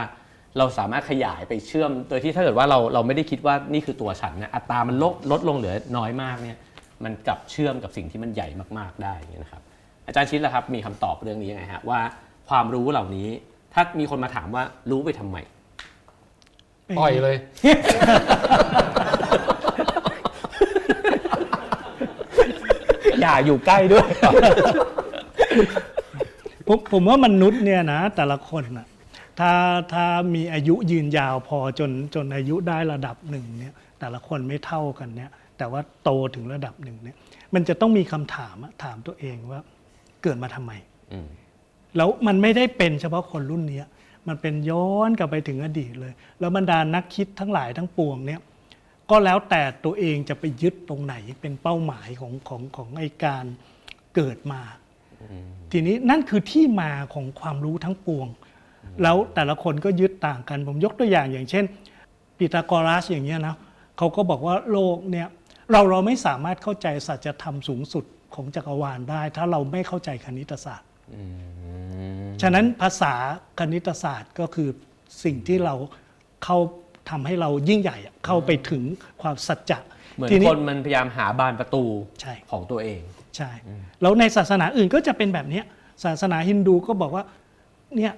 เราสามารถขยายไปเชื่อม โดยที่ถ้าเกิดว่าเราเราไม่ได้คิดว่านี่คือตัวฉันนะอัตรามันลดลดลงเหลือน้อยมากเนี่ยมันกลับเชื่อมกับสิ่งที่มันใหญ่มากๆได้อย่างเงี้ยนะครับ อาจารย์ชิดล่ะครับมีคำตอบเรื่องนี้ยังไงฮะว่าความรู้เหล่านี้ถ้ามีคนมาถามว่ารู้ไปทำไมปล่อยเลย อย่าอยู่ใกล้ด้วย ผมผมว่ามนุษย์เนี่ยนะ แต่ละคนนะถ้าถ้ามีอายุยืนยาวพอจนจนอายุได้ระดับหนึ่งเนี่ย แต่ละคนไม่เท่ากันเนี่ย แต่ว่าโตถึงระดับหนึ่งเนี่ย มันจะต้องมีคำถามอะถามตัวเองว่า เกิดมาทำไมอืมแล้วมันไม่ได้เป็นเฉพาะคนรุ่นเนี้ยมันเป็นย้อนกลับไปถึงอดีตเลย แล้วบรรดานักคิดทั้งหลายทั้งปวงเนี่ย ก็แล้วแต่ตัวเองจะไปยึดตรงไหนเป็นเป้าหมายของของของไอการเกิดมา ทีนี้นั่นคือที่มาของความรู้ทั้งปวง แล้วแต่ละคนก็ยึดต่างกัน ผมยกตัวอย่างอย่างเช่นปีตาโกรัสอย่างเงี้ยนะเขาก็บอกว่าโลกเนี่ยเราเราไม่สามารถเข้าใจสัจธรรมสูงสุดของจักรวาลได้ ถ้าเราไม่เข้าใจคณิตศาสตร์ฉะนั้นภาษาคณิตศาสตร์ก็คือสิ่งที่เราเข้า ทำให้เรายิ่งใหญ่อะเข้าไปถึงความสัจจะเหมือนทีนี้คนมันพยายามหาบานประตูใช่ของตัวเองใช่แล้วในศาสนาอื่นก็จะเป็นแบบเนี้ยศาสนาฮินดูก็บอกว่าเนี่ย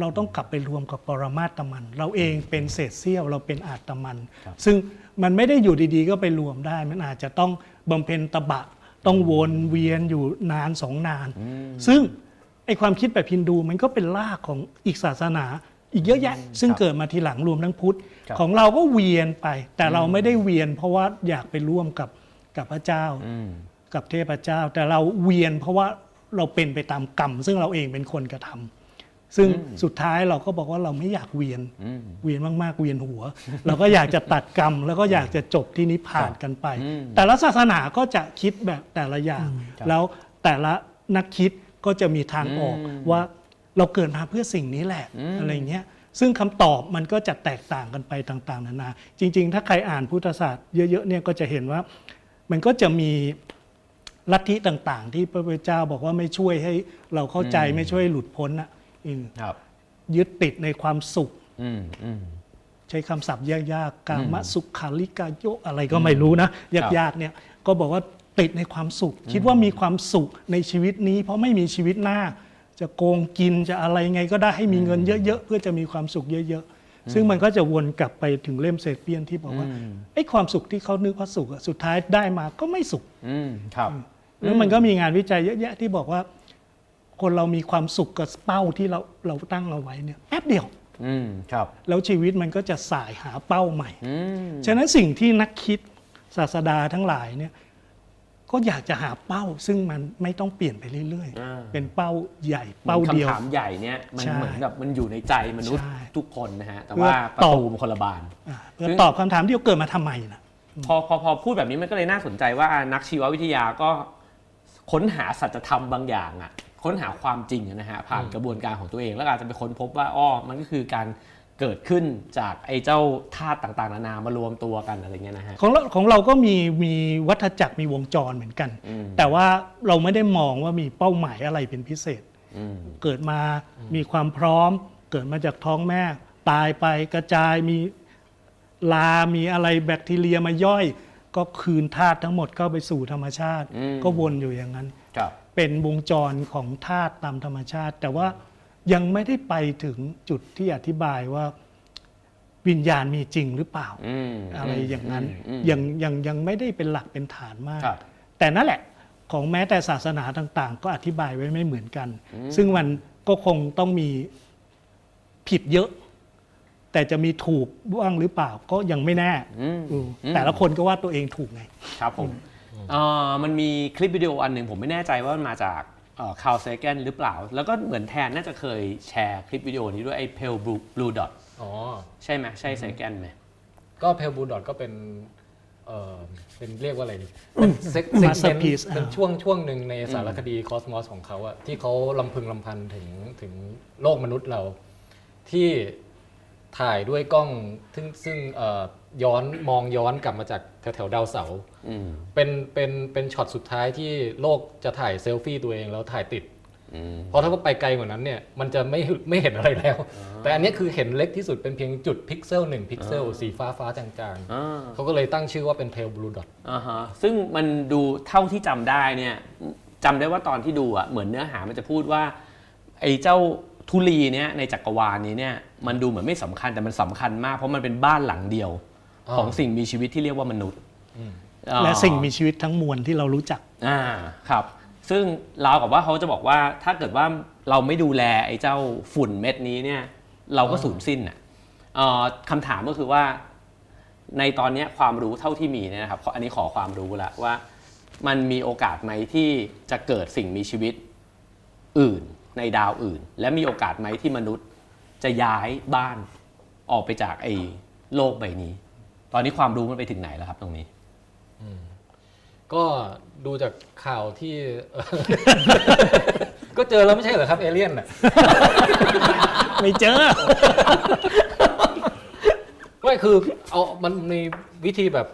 เราต้องกลับไปรวมกับปรมาตมัน เราเองเป็นเศษเสี้ยวเราเป็นอาตมัน ซึ่งมันไม่ได้อยู่ดีๆ ก็ไปรวมได้ มันอาจจะต้องบำเพ็ญตบะ ต้องวนเวียนอยู่นานสองนาน ซึ่งไอความคิดแบบฮินดูมันก็เป็นรากของอีกศาสนา อีกเยอะแยะ ซึ่งเกิดมาทีหลังรวมทั้งพุทธครับของเราก็เวียนไป แต่เราไม่ได้เวียน เพราะว่าอยากไปร่วมกับกับพระเจ้าอืมกับเทพเจ้า แต่เราเวียนเพราะว่าเราเป็นไปตามกรรม ซึ่งเราเองเป็นคนกระทำซึ่งสุดท้ายเราก็บอกว่าเราไม่อยากเวียนอืมเวียนมากๆเวียนหัว เราก็อยากจะตัดกรรม แล้วก็อยากจะจบที่นิพพานกันไปอืมแต่ละศาสนาก็จะคิดแบบแต่ละอย่างครับแล้วแต่ละนักคิดก็จะมีทางออกอืมว่า เราเกิดมาเพื่อสิ่งนี้แหละอืมอะไรเงี้ยซึ่งคำตอบมันก็จะแตกต่างกันไปต่าง ๆ นานา จริง ๆ ถ้าใครอ่านพุทธศาสตร์เยอะๆเนี่ยก็จะเห็นว่า มันก็จะมีลัทธิต่าง ๆ ที่พระพุทธเจ้าบอกว่าไม่ช่วยให้เราเข้าใจไม่ช่วยหลุดพ้นอะอืมครับยึดติดในความสุขอืมอืมใช้คำศัพท์ยากๆ กามสุขขาลิกาโยอะไรก็ไม่รู้นะยากๆเนี่ยก็บอกว่าติดในความสุข คิดว่ามีความสุขในชีวิตนี้ เพราะไม่มีชีวิตหน้า จะโกงกินจะอะไรไงก็ได้ให้มีเงินเยอะๆเพื่อจะมีความสุขเยอะ ๆ ซึ่งมันก็จะวนกลับไปถึงเล่มเซเปียนที่บอกว่าไอ้ความสุขที่เขานึกว่าสุขอะสุดท้ายได้มาก็ไม่สุขอืมครับ แล้วมันก็มีงานวิจัยเยอะแยะที่บอกว่า คนเรามีความสุขกับเป้าที่เราเราตั้งเอาไว้เนี่ยแป๊บเดียวอืมครับ แล้วชีวิตมันก็จะสายหาเป้าใหม่อืมฉะนั้นสิ่งที่นักคิดศาสดาทั้งหลายเนี่ย ก็อยากจะหาเป้าซึ่งมันไม่ต้องเปลี่ยนไปเรื่อยอ่า ๆ เป็นเป้าใหญ่เป้าเดียว คำถามใหญ่เนี่ยมันใช่เหมือนแบบมันอยู่ในใจมนุษย์ใช่ทุกคนนะฮะ แต่เพื่อว่าประตอบ ตูมันคนละบาน อ่าเพื่อตอบคำถามที่เกิดมาทำไมนะพอพอพอพูดแบบนี้มันก็เลยน่าสนใจว่านักชีววิทยาก็ค้นหาสัจธรรมบางอย่างอะค้นหาความจริงอะนะฮะผ่านกระบวนการของตัวเองแล้วอาจจะไปค้นพบว่าอ้อมันก็คือการ เกิดขึ้นจากไอ้เจ้าธาตุต่างๆ นานามารวมตัวกันอะไรเงี้ยนะฮะ ของเราของเราก็มีมีวัฏจักรมีวงจรเหมือนกัน อืม แต่ว่าเราไม่ได้มองว่ามีเป้าหมายอะไรเป็นพิเศษ อืม เกิดมามีความพร้อม เกิดมาจากท้องแม่ ตายไปกระจายมีลา มีอะไรแบคทีเรียมาย่อย ก็คืนธาตุทั้งหมดเข้าไปสู่ธรรมชาติ อืม ก็วนอยู่อย่างนั้น ครับ เป็นวงจรของธาตุตามธรรมชาติ แต่ว่า ยังไม่ได้ไปถึงจุดที่อธิบายว่าวิญญาณมีจริงหรือเปล่าอืมอะไรอย่างนั้นอืมยังยังยังไม่ได้เป็นหลักเป็นฐานมากครับแต่นั่นแหละของแม้แต่ศาสนาต่าง ๆ ก็อธิบายไว้ไม่เหมือนกัน ซึ่งมันก็คงต้องมีผิดเยอะ แต่จะมีถูกบ้างหรือเปล่าก็ยังไม่แน่อืมอืมแต่ละคนก็ว่าตัวเองถูกไง ครับผมเอ่อมันมีคลิปวิดีโออันหนึ่งผมไม่แน่ใจว่ามันมาจาก คาวเซแกนหรือเปล่า แล้วก็เหมือนแทนน่าจะเคยแชร์คลิปวิดีโอนี้ด้วยไอ้เพลบลูบลูดอทอ๋อ ใช่ไหมใช่เซแกนไหมก็เพลบูดอทก็เป็นเออเป็นเรียกว่าอะไรดีเป็นเซกเซกเมน Masterpiece เป็นอ่าช่วงช่วงหนึ่งในสารคดีคอสมอสของเขาอะที่เขารำพึงรำพันถึงถึงโลกมนุษย์เรา ที่ถ่ายด้วยกล้องซึ่งซึ่งเอ่อ ย้อนมองย้อนกลับมาจากแถวแถวๆดาวเสาร์อืมเป็นเป็นเป็นช็อตสุดท้ายที่โลกจะถ่ายเซลฟี่ตัวเองแล้วถ่ายติด อืมเพราะถ้าว่าไปไกลกว่านั้นเนี่ยมันจะไม่ไม่เห็นอะไรแล้ว แต่อันเนี้ยคือเห็นเล็กที่สุดเป็นเพียงจุดพิกเซลหนึ่งพิกเซลสีฟ้าฟ้าๆจางอ่า ๆเขาก็เลยตั้งชื่อว่าเป็น Pale Blue Dot อ่าฮะซึ่งมันดูเท่าที่จำได้เนี่ยจำได้ว่าตอนที่ดูอะเหมือนเนื้อหามันจะพูดว่า ไอ้เจ้าทุลีเนี่ยในจักรวาลนี้เนี่ยมันดูเหมือนไม่สำคัญแต่มันสำคัญมากเพราะมันเป็นบ้านหลังเดียวอ๋อ ของสิ่งมีชีวิตที่เรียกว่ามนุษย์อ่าและสิ่งมีชีวิตทั้งมวลที่เรารู้จักอ่าครับ ซึ่งราวกับว่าเขาจะบอกว่าถ้าเกิดว่าเราไม่ดูแลไอ้เจ้าฝุ่นเม็ดนี้เนี่ย เราก็สูญสิ้นอะเอ่อคำถามก็คือว่า ในตอนเนี้ยความรู้เท่าที่มีเนี่ยนะครับขออันนี้ขอความรู้ละว่า มันมีโอกาสไหมที่จะเกิดสิ่งมีชีวิตอื่นในดาวอื่น และมีโอกาสไหมที่มนุษย์จะย้ายบ้านออกไปจากไอ้โลกใบนี้ต อนนี้ความรู้มันไปถึงไหนแล้วครับ ตรงนี้ก็ดูจากข่าวที่ ก็เจอแล้วไม่ใช่เหรอครับ เอเลี่ยนน่ะไม่เจอไม่คือเอามันมีวิธีแบบ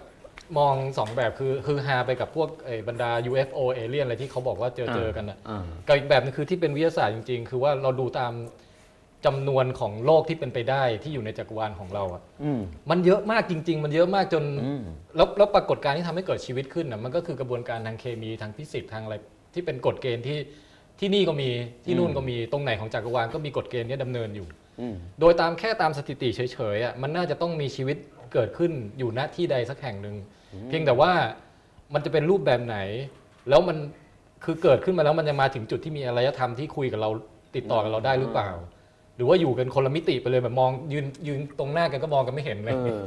มองสองแบบคือคือฮาไปกับพวกไอ้บรรดา UFO เอเลี่ยนอะไรที่เขาบอกว่าเจอเจอกันน่ะอ่ากับอีกแบบนึงคือที่เป็นวิทยาศาสตร์จริง ๆ คือว่าเราดูตาม จำนวนของโลกที่เป็นไปได้ที่อยู่ในจักรวาลของเราอะอืมมันเยอะมากจริง ๆ มันเยอะมากจนอืมแล้วแล้วปรากฏการณ์ที่ทำให้เกิดชีวิตขึ้นน่ะมันก็คือกระบวนการทางเคมีทางฟิสิกส์ทางอะไรที่เป็นกฎเกณฑ์ที่ที่นี่ก็มีที่นู่นก็มีตรงไหนของจักรวาลก็มีกฎเกณฑ์เนี้ดำเนินอยู่อืมโดยตามแค่ตามสถิติเฉยๆอะมันน่าจะต้องมีชีวิตเกิดขึ้นอยู่ณที่ใดสักแห่งหนึ่งเพียงแต่ว่ามันจะเป็นรูปแบบไหน แล้วมันคือเกิดขึ้นมาแล้วมันจะมาถึงจุดที่มีอารยธรรมที่คุยกับเราติดต่อกับเราได้หรือเปล่าห รือว่าอยู่กันคนละมิติไปเลยแบบมองยืนยืนตรงหน้ากันก็มองกันไม่เห็นเลยเออ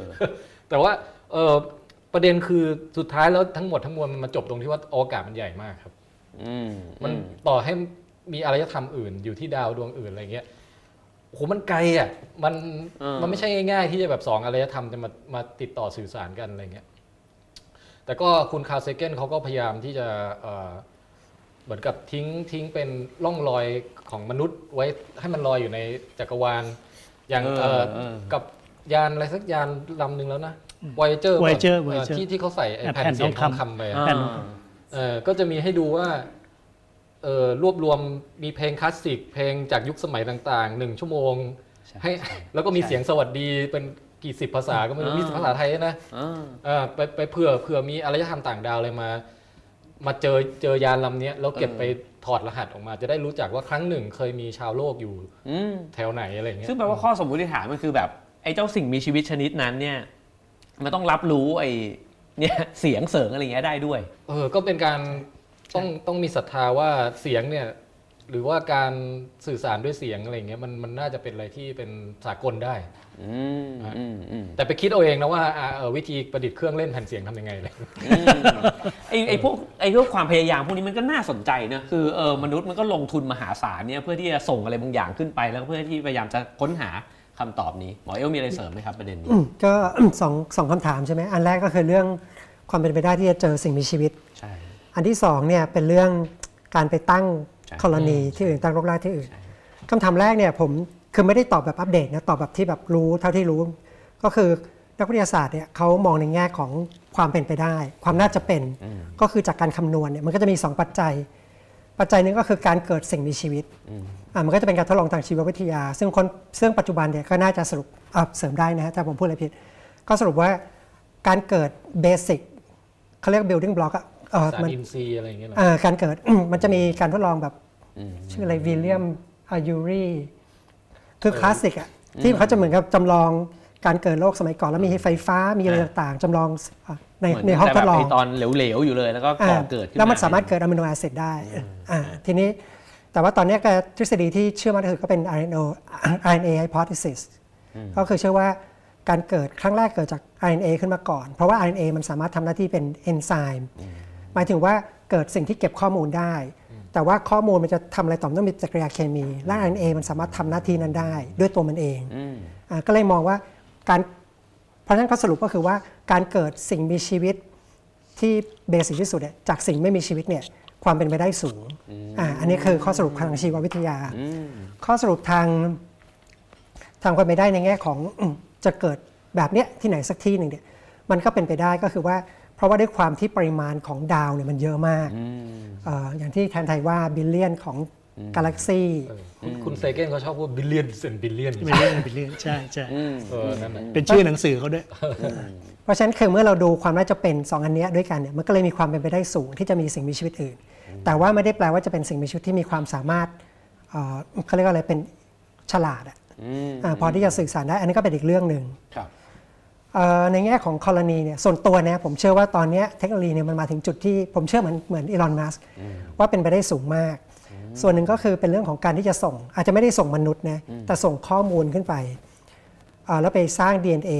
แต่ว่าเออประเด็นคือสุดท้ายแล้วทั้งหมดทั้งมวลมันมาจบตรงที่ว่าอวกาศมันใหญ่มากครับอืมมันอืมต่อให้มีอารยธรรมอื่น อยู่ที่ดาวดวงอื่นอะไรเงี้ยโอ้โหมันไกลอะมันเออมันไม่ใช่ง่าย ๆ ที่จะแบบสองอารยธรรมจะมามาติดต่อสื่อสารกันอะไรเงี้ยแต่ก็คุณคาร์ลเซเกนเขาก็พยายามที่จะ เอ่อเหมือนกับทิ้งทิ้งเป็นร่องรอยของมนุษย์ไว้ให้มันลอยอยู่ในจักรวาล อย่างเออเอ่อเออกับยานอะไรสักยานลำหนึ่งแล้วนะ Voyager ป่ะ Voyager เออ Voyager ที่ที่เขาใส่ไอ้แผ่แผ่นนเสียงททอองงคำ คำไปอ่าแผ่นเออก็จะมีให้ดูว่าเออรวบรวมมีเพลงคลาสสิก เพลงจากยุคสมัยต่างๆหนึ่งชั่วโมงให้แล้วก็มีเสียงสวัสดีเป็นกี่สิบภาษาก็ไม่รู้อ่ามี มีภาษาไทยนะอ่า เออไปไปเผื่อเผื่อมีอารยธรรมต่างดาวอะไรมา มาเจอเจอยานลำเนี้ยแล้วเก็บไปถอดรหัสออกมา จะได้รู้จักว่าครั้งหนึ่งเคยมีชาวโลกอยู่อืมแถวไหนอะไรอย่างเงี้ยซึ่งแปลว่าข้อสมมติฐานมันคือแบบไอ้เจ้าสิ่งมีชีวิตชนิดนั้นเนี่ยมันต้องรับรู้ไอ้เนี่ยเสียงเสริงอะไรเงี้ยได้ด้วย เออก็เป็นการต้องต้องมีศรัทธาว่าเสียงเนี่ย หรือว่าการสื่อสารด้วยเสียงอะไรอย่างเงี้ยมันมันน่าจะเป็นอะไรที่เป็นสากลได้ อืมอืมอืมแต่ไปคิดเอาเองนะว่าอ่าเออวิธีประดิษฐ์เครื่องเล่นแผ่นเสียงทำยังไงเลย ไอ้ไอ้พวกไอ้พวกความพยายามพวกนี้มันก็น่าสนใจนะคือเออมนุษย์มันก็ลงทุนมหาศาลเนี่ยเพื่อที่จะส่งอะไรบางอย่างขึ้นไป แล้วก็เพื่อที่พยายามจะค้นหาคำตอบนี้หมอเอลมีอะไรเสริมไหมครับประเด็นนี้ อืมก็ สองสองคำถามใช่ไหมอันแรกก็คือเรื่องความเป็นไปได้ที่จะเจอสิ่งมีชีวิต ใช่ อันที่สองเนี่ยเป็นเรื่องการไปตั้งใช่ กรณีที่อื่นตั้งรกรากที่อื่นคำถามแรกเนี่ยผมคือไม่ได้ตอบแบบอัปเดตนะตอบแบบที่แบบรู้เท่าที่รู้ ก็คือนักวิทยาศาสตร์เนี่ยเขามองในแง่ของความเป็นไปได้ ความน่าจะเป็นก็คือจากการคำนวณเนี่ยมันก็จะมี 2 ปัจจัย ปัจจัยหนึงก็คือการเกิดสิ่งมีชีวิตอะมันก็จะเป็นการทดลองทางชีววิทยา ซึ่งคนซึ่งปัจจุบันเนี่ยก็น่าจะสรุปอะเสริมได้นะฮะถ้าผมพูดอะไรผิด ก็สรุปว่าการเกิดเบสิกเขาเรียก building block อะเอ่อสารมันอินทรีย์อะไรอย่างเงี้ยเหรออ่าการเกิดมันจะมีการทดลองแบบ ชื่ออะไรวิลเลียมอายูรีคือคลาสสิกอะที่เขาจะเหมือนกับจำลองการเกิดโลกสมัยก่อนแล้วมีไฟฟ้ามีอะไรต่างๆจำลองอะในเหมือนในห้องทแต่ดแบบลองไอ้ตอนเหลวๆอยู่เลยแล้วก็ก่อเกิดขึ้นแล้วมันสามารถเกิดอะมิโนแอซิดได้อ่าทีนี้แต่ว่าตอนนี้ก็ทฤษฎีที่เชื่อมั่นที่สุดก็เป็น RNA RNA hypothesis ก็คือเชื่อว่าการเกิดครั้งแรกเกิดจาก RNA ขึ้นมาก่อน เพราะว่า RNA มันสามารถทำหน้าที่เป็นเอนไซม์หมายถึงว่าเกิดสิ่งที่เก็บข้อมูลได้ แต่ว่าข้อมูลมันจะทำอะไรต่อมต้องมีปฏิกิริยาเคมีและ RNA มันสามารถทำหน้าที่นั้นได้ ด้วยตัวมันเองอ่าก็เลยมองว่าการเพราะฉะนั้นก็สรุปก็คือว่าการเกิดสิ่งมีชีวิตที่เบสิกที่สุดเนี่ยจากสิ่งไม่มีชีวิตเนี่ยความเป็นไปได้สูงอ่าอันนี้คือข้อสรุปทางชีววิทยา ข้อสรุปทางทางความเป็นไปได้ในแง่ของอืมจะเกิดแบบเนี้ยที่ไหนสักที่หนึ่งเนี่ยมันก็เป็นไปได้ก็คือว่า เพราะว่าด้วยความที่ปริมาณของดาวเนี่ยมันเยอะมาก เอ่ออย่างที่แทนไทว่า billion ของกาแล็กซี่เออคุณคุณเซเกนเขาชอบพูด billions and billions เป็นเรื่องเป็นเรื่องใช่ใช่เออนั่นแหละเป็นชื่อหนังสือเขาด้วย เพราะฉะนั้นคือเมื่อเราดูความน่าจะเป็นสองอันเนี้ยด้วยกันเนี่ยมันก็เลยมีความเป็นไปได้สูงที่จะมีสิ่งมีชีวิตอื่น แต่ว่าไม่ได้แปลว่าจะเป็นสิ่งมีชีวิตที่มีความสามารถเอ่อเขาเรียกว่าอะไรเป็นฉลาดอะอ่าพอที่จะสื่อสารได้อันนี้ก็เป็นอีกเรื่องหนึ่ง ครับเอ่อ ในแง่ของกรณีเนี่ยส่วนตัวเนี่ยผมเชื่อว่าตอนเนี้ยเทคโนโลยีเนี่ยมันมาถึงจุดที่ผมเชื่อเหมือนเหมือนอีลอนมัสว่าเป็นไปได้สูงมาก ส่วนหนึ่งก็คือเป็นเรื่องของการที่จะส่ง อาจจะไม่ได้ส่งมนุษย์นะแต่ส่งข้อมูลขึ้นไปเอ่อแล้วไปสร้าง DNA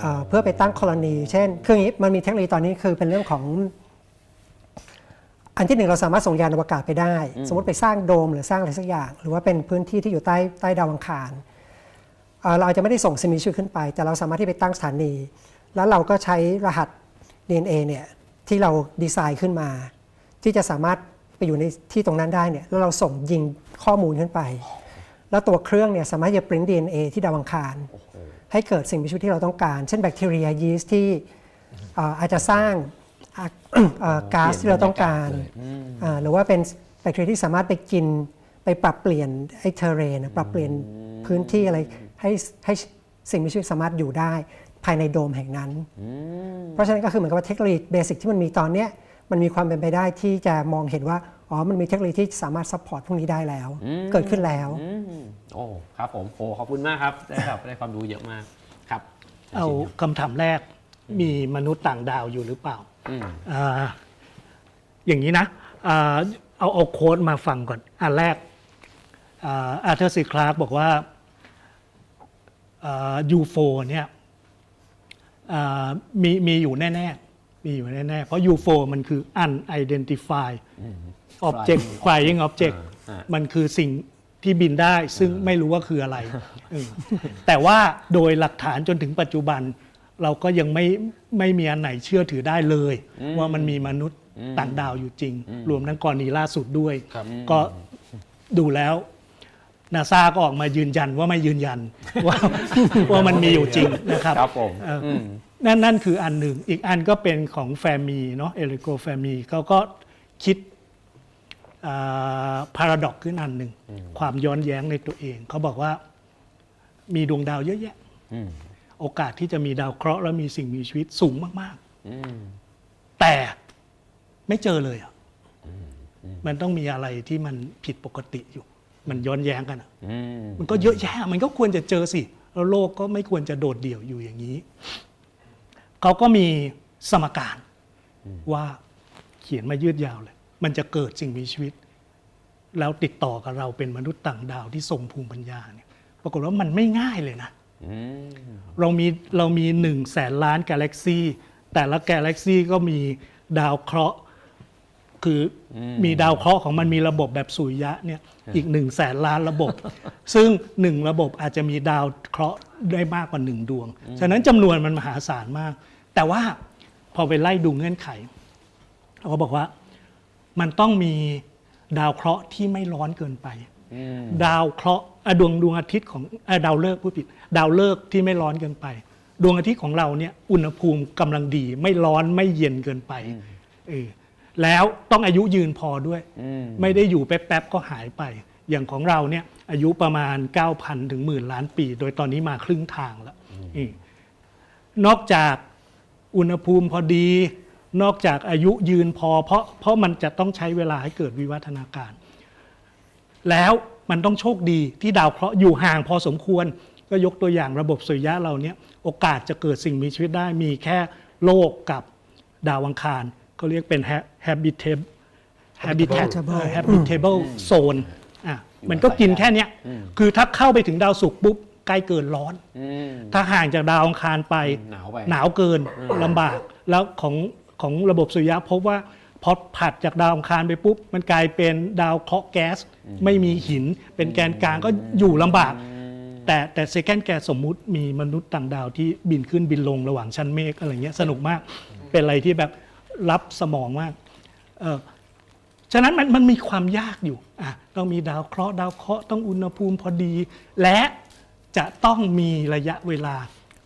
เอ่อเพื่อไปตั้งกรณี เช่น คืออย่างนี้มันมีเทคโนโลยีตอนนี้คือเป็นเรื่องของอันที่หนึ่งเราสามารถส่งยานอวกาศไปได้ สมมติไปสร้างโดมหรือสร้างอะไรสักอย่าง หรือว่าเป็นพื้นที่ที่อยู่ใต้ใต้ดาวอังคาร เอ่อเราอาจจะไม่ได้ส่งสิ่งมีชีวิตขึ้นไป แต่เราสามารถที่ไปตั้งสถานี แล้วเราก็ใช้รหัส DNA เนี่ยที่เราดีไซน์ขึ้นมา ที่จะสามารถไปอยู่ในที่ตรงนั้นได้เนี่ยแล้วเราส่งยิงข้อมูลขึ้นไป แล้วตัวเครื่องเนี่ยสามารถจะปริ้น DNA ที่ดาวอังคาร ให้เกิดสิ่งมีชีวิตที่เราต้องการ เช่นแบคทีเรียยีสต์ที่เอ่ออาจจะสร้างอะเอ่อก๊าซที่เราต้องการอ่าหรือว่าเป็นแบคทีเรียที่สามารถไปกินไปปรับเปลี่ยนไอ้ terrain ปรับเปลี่ยนพื้นที่อะไร ให้ให้สิ่งมีชีวิตสามารถอยู่ได้ภายในโดมแห่งนั้น เพราะฉะนั้นก็คือเหมือนกับว่าเทคโนโลยี basic ที่มันมีตอนเนี้ยมันมีความเป็นไปได้ที่จะมองเห็นว่าอ๋อมันมีเทคโนโลยีที่สามารถ support พวกนี้ได้แล้ว เกิดขึ้นแล้วอืมโอ้ครับผมโอ้ขอบคุณมากครับได้แบบได้ความรู้เยอะมากครับ เอาคำถามแรกมีมนุษย์ต่างดาวอยู่หรือเปล่าอืมอ่าอย่างนี้นะอ่าเอาเอา quote มาฟังก่อน อันแรกอาร์เธอร์ซีคลาร์กบอกว่า ยูโฟเนี่ยอ่ามีมีอยู่แน่ๆ มีอยู่แน่ๆ เพราะ UFO มันคือ unidentified object flying object อ่ามันคือสิ่งที่บินได้ซึ่งไม่รู้ว่าคืออะไรเออแต่ว่าโดยหลักฐานจนถึงปัจจุบัน เราก็ยังไม่ไม่มีอันไหนเชื่อถือได้เลย ว่ามันมีมนุษย์ต่างดาวอยู่จริง รวมทั้งกรณีล่าสุดด้วยครับก็ดูแล้ว นาซาก็ออกมายืนยันว่าไม่ยืนยันว่าว่ามันมีอยู่จริงนะครับครับผมเอ่ออมนั่นนั่นคืออันหนึ่ง อีกอันก็เป็นของแฟมีเนาะเอลิโกแฟมีเขาก็คิดพาราดอกขึ้นอันหนึ่ง ความย้อนแย้งในตัวเอง เขาบอกว่ามีดวงดาวเยอะแยะอืมโอกาสที่จะมีดาวเคราะห์และมีสิ่งมีชีวิตสูงมากอืมๆแต่ไม่เจอเลยอะมันต้องมีอะไรที่มันผิดปกติอยู่ มันย้อนแย้งกันอะอืมมันก็เยอะแยะมันก็ควรจะเจอสิแล้วโลกก็ไม่ควรจะโดดเดี่ยวอยู่อย่างนี้ เขาก็มีสมการว่าเขียนมายืดยาวเลย มันจะเกิดสิ่งมีชีวิต แล้วติดต่อกับเราเป็นมนุษย์ต่างดาวที่ทรงภูมิปัญญาเนี่ย ปรากฏว่ามันไม่ง่ายเลยนะอืมเรามีเรามีหนึ่งแสนล้านกาแล็กซีแต่ละกาแล็กซีก็มีดาวเคราะห์ คืออมีดาวเคราะห์ของมันมีระบบแบบสุริยะเนี่ยอีกหนึ่งแสนล้านระบบ ซึ่งหนึ่งระบบอาจจะมีดาวเคราะห์ได้มากกว่าหนึ่งดวง ฉะนั้นจำนวนมันมหาศาลมาก แต่ว่าพอไปไล่ดูเงื่อนไขเขาก็บอกว่ามันต้องมีดาวเคราะห์ที่ไม่ร้อนเกินไป ดาวเคราะห์อะดวงดวงอาทิตย์ของอะดาวฤกษ์ผู้ผิด ดาวฤกษ์ที่ไม่ร้อนเกินไป ดวงอาทิตย์ของเราเนี่ยอุณหภูมิกำลังดีไม่ร้อนไม่เย็นเกินไปเออ แล้วต้องอายุยืนพอด้วย ไม่ได้อยู่แป๊บๆก็หายไป อย่างของเราเนี่ยอายุประมาณ 9,000 ถึงหมื่นล้านปี โดยตอนนี้มาครึ่งทางแล้วอืมนอกจากอุณหภูมิพอดี นอกจากอายุยืนพอ เพราะเพราะมันจะต้องใช้เวลาให้เกิดวิวัฒนาการ แล้วมันต้องโชคดีที่ดาวเคราะห์อยู่ห่างพอสมควร ก็ยกตัวอย่างระบบสุริยะเราเนี่ยโอกาสจะเกิดสิ่งมีชีวิตได้มีแค่โลกกับดาวอังคาร เขาเรียกเป็น ha- habitable habitat Habitable เออ habitable zone อะมันก็กินแค่เนี้ยคือถ้าเข้าไปถึงดาวศุกร์ปุ๊บใกล้เกินร้อนอืมถ้าห่างจากดาวอังคารไปหนาวไปหนาวเกินลำบาก แล้วของของระบบสุริยะพบว่าพอผัดจากดาวอังคารไปปุ๊บ มันกลายเป็นดาวเคราะห์แก๊ส ไม่มีหิน เป็นแกนกลางก็อยู่ลำบาก แต่แต่เซคันแกสมมุติมีมนุษย์ต่างดาวที่บินขึ้นบินลงระหว่างชั้นเมฆอะไรเงี้ยสนุกมาก เป็นอะไรที่แบบ รับสมองมากเออฉะนั้นมันมันมีความยากอยู่อะต้องมีดาวเคราะห์ดาวเคราะห์ต้องอุณหภูมิพอดี และจะต้องมีระยะเวลา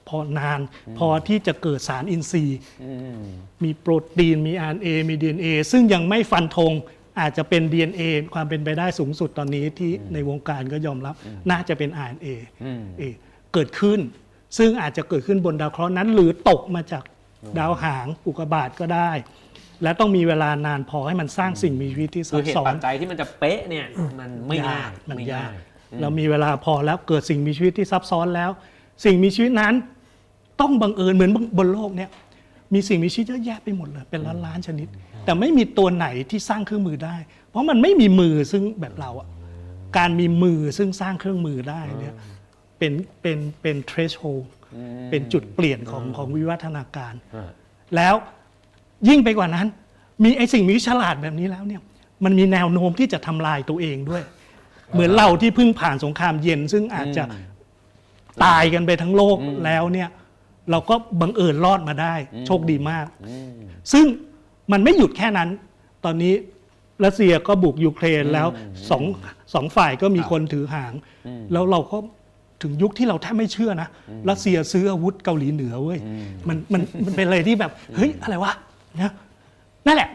พอนาน พอที่จะเกิดสารอินทรีย์อืมมีโปรตีนมี RNA มี DNA ซึ่งยังไม่ฟันธงอาจจะเป็น DNA ความเป็นไปได้สูงสุดตอนนี้ที่ในวงการก็ยอมรับ น่าจะเป็น RNA อืมเออเกิดขึ้น ซึ่งอาจจะเกิดขึ้นบนดาวเคราะห์นั้น หรือตกมาจาก ดาวหางอุกกาบาตก็ได้ และต้องมีเวลานานพอให้มันสร้างสิ่งมีชีวิตที่คืซัอบเหตุซ้อปันจจัยที่มันจะเป๊ะเนี่ยมันไม่ง่ายมันไม่ยากง่ายเรามีเวลาพอแล้วเกิดสิ่งมีชีวิตที่ซับซ้อนแล้ว สิ่งมีชีวิตนั้น ต้องบังเอิญเหมือนบนโลกเนี่ยมีสิ่งมีชีวิตเยอะแยะไปหมดเลยเป็นล้านล้านๆชนิด แต่ไม่มีตัวไหนที่สร้างเครื่องมือได้ เพราะมันไม่มีมือซึ่งแบบเราอะการมีมือซึ่งสร้างเครื่องมือได้เนี่ยเป็นเป็นเป็น threshold เป็นจุดเปลี่ยนของของวิวัฒนาการอ่าแล้วยิ่งไปกว่านั้น มีไอ้สิ่งมีฉลาดแบบนี้แล้วเนี่ยมันมีแนวโน้มที่จะทำลายตัวเองด้วย เหมือนเราที่เพิ่งผ่านสงครามเย็น ซึ่งอาจจะตายกันไปทั้งโลกแล้วเนี่ยเราก็บังเอิญรอดมาได้ โชคดีมาก ซึ่งมันไม่หยุดแค่นั้น ตอนนี้รัสเซียก็บุกยูเครนแล้วสองสองฝ่ายก็มีคนถือหาง แล้วเราก็ ถึงยุคที่เราแทบไม่เชื่อนะรัสเซียซื้ออาวุธเกาหลีเหนือเว้ยมันมันมันเป็นอะไรที่แบบเฮ้ยอะไรวะนะนั่นแหละ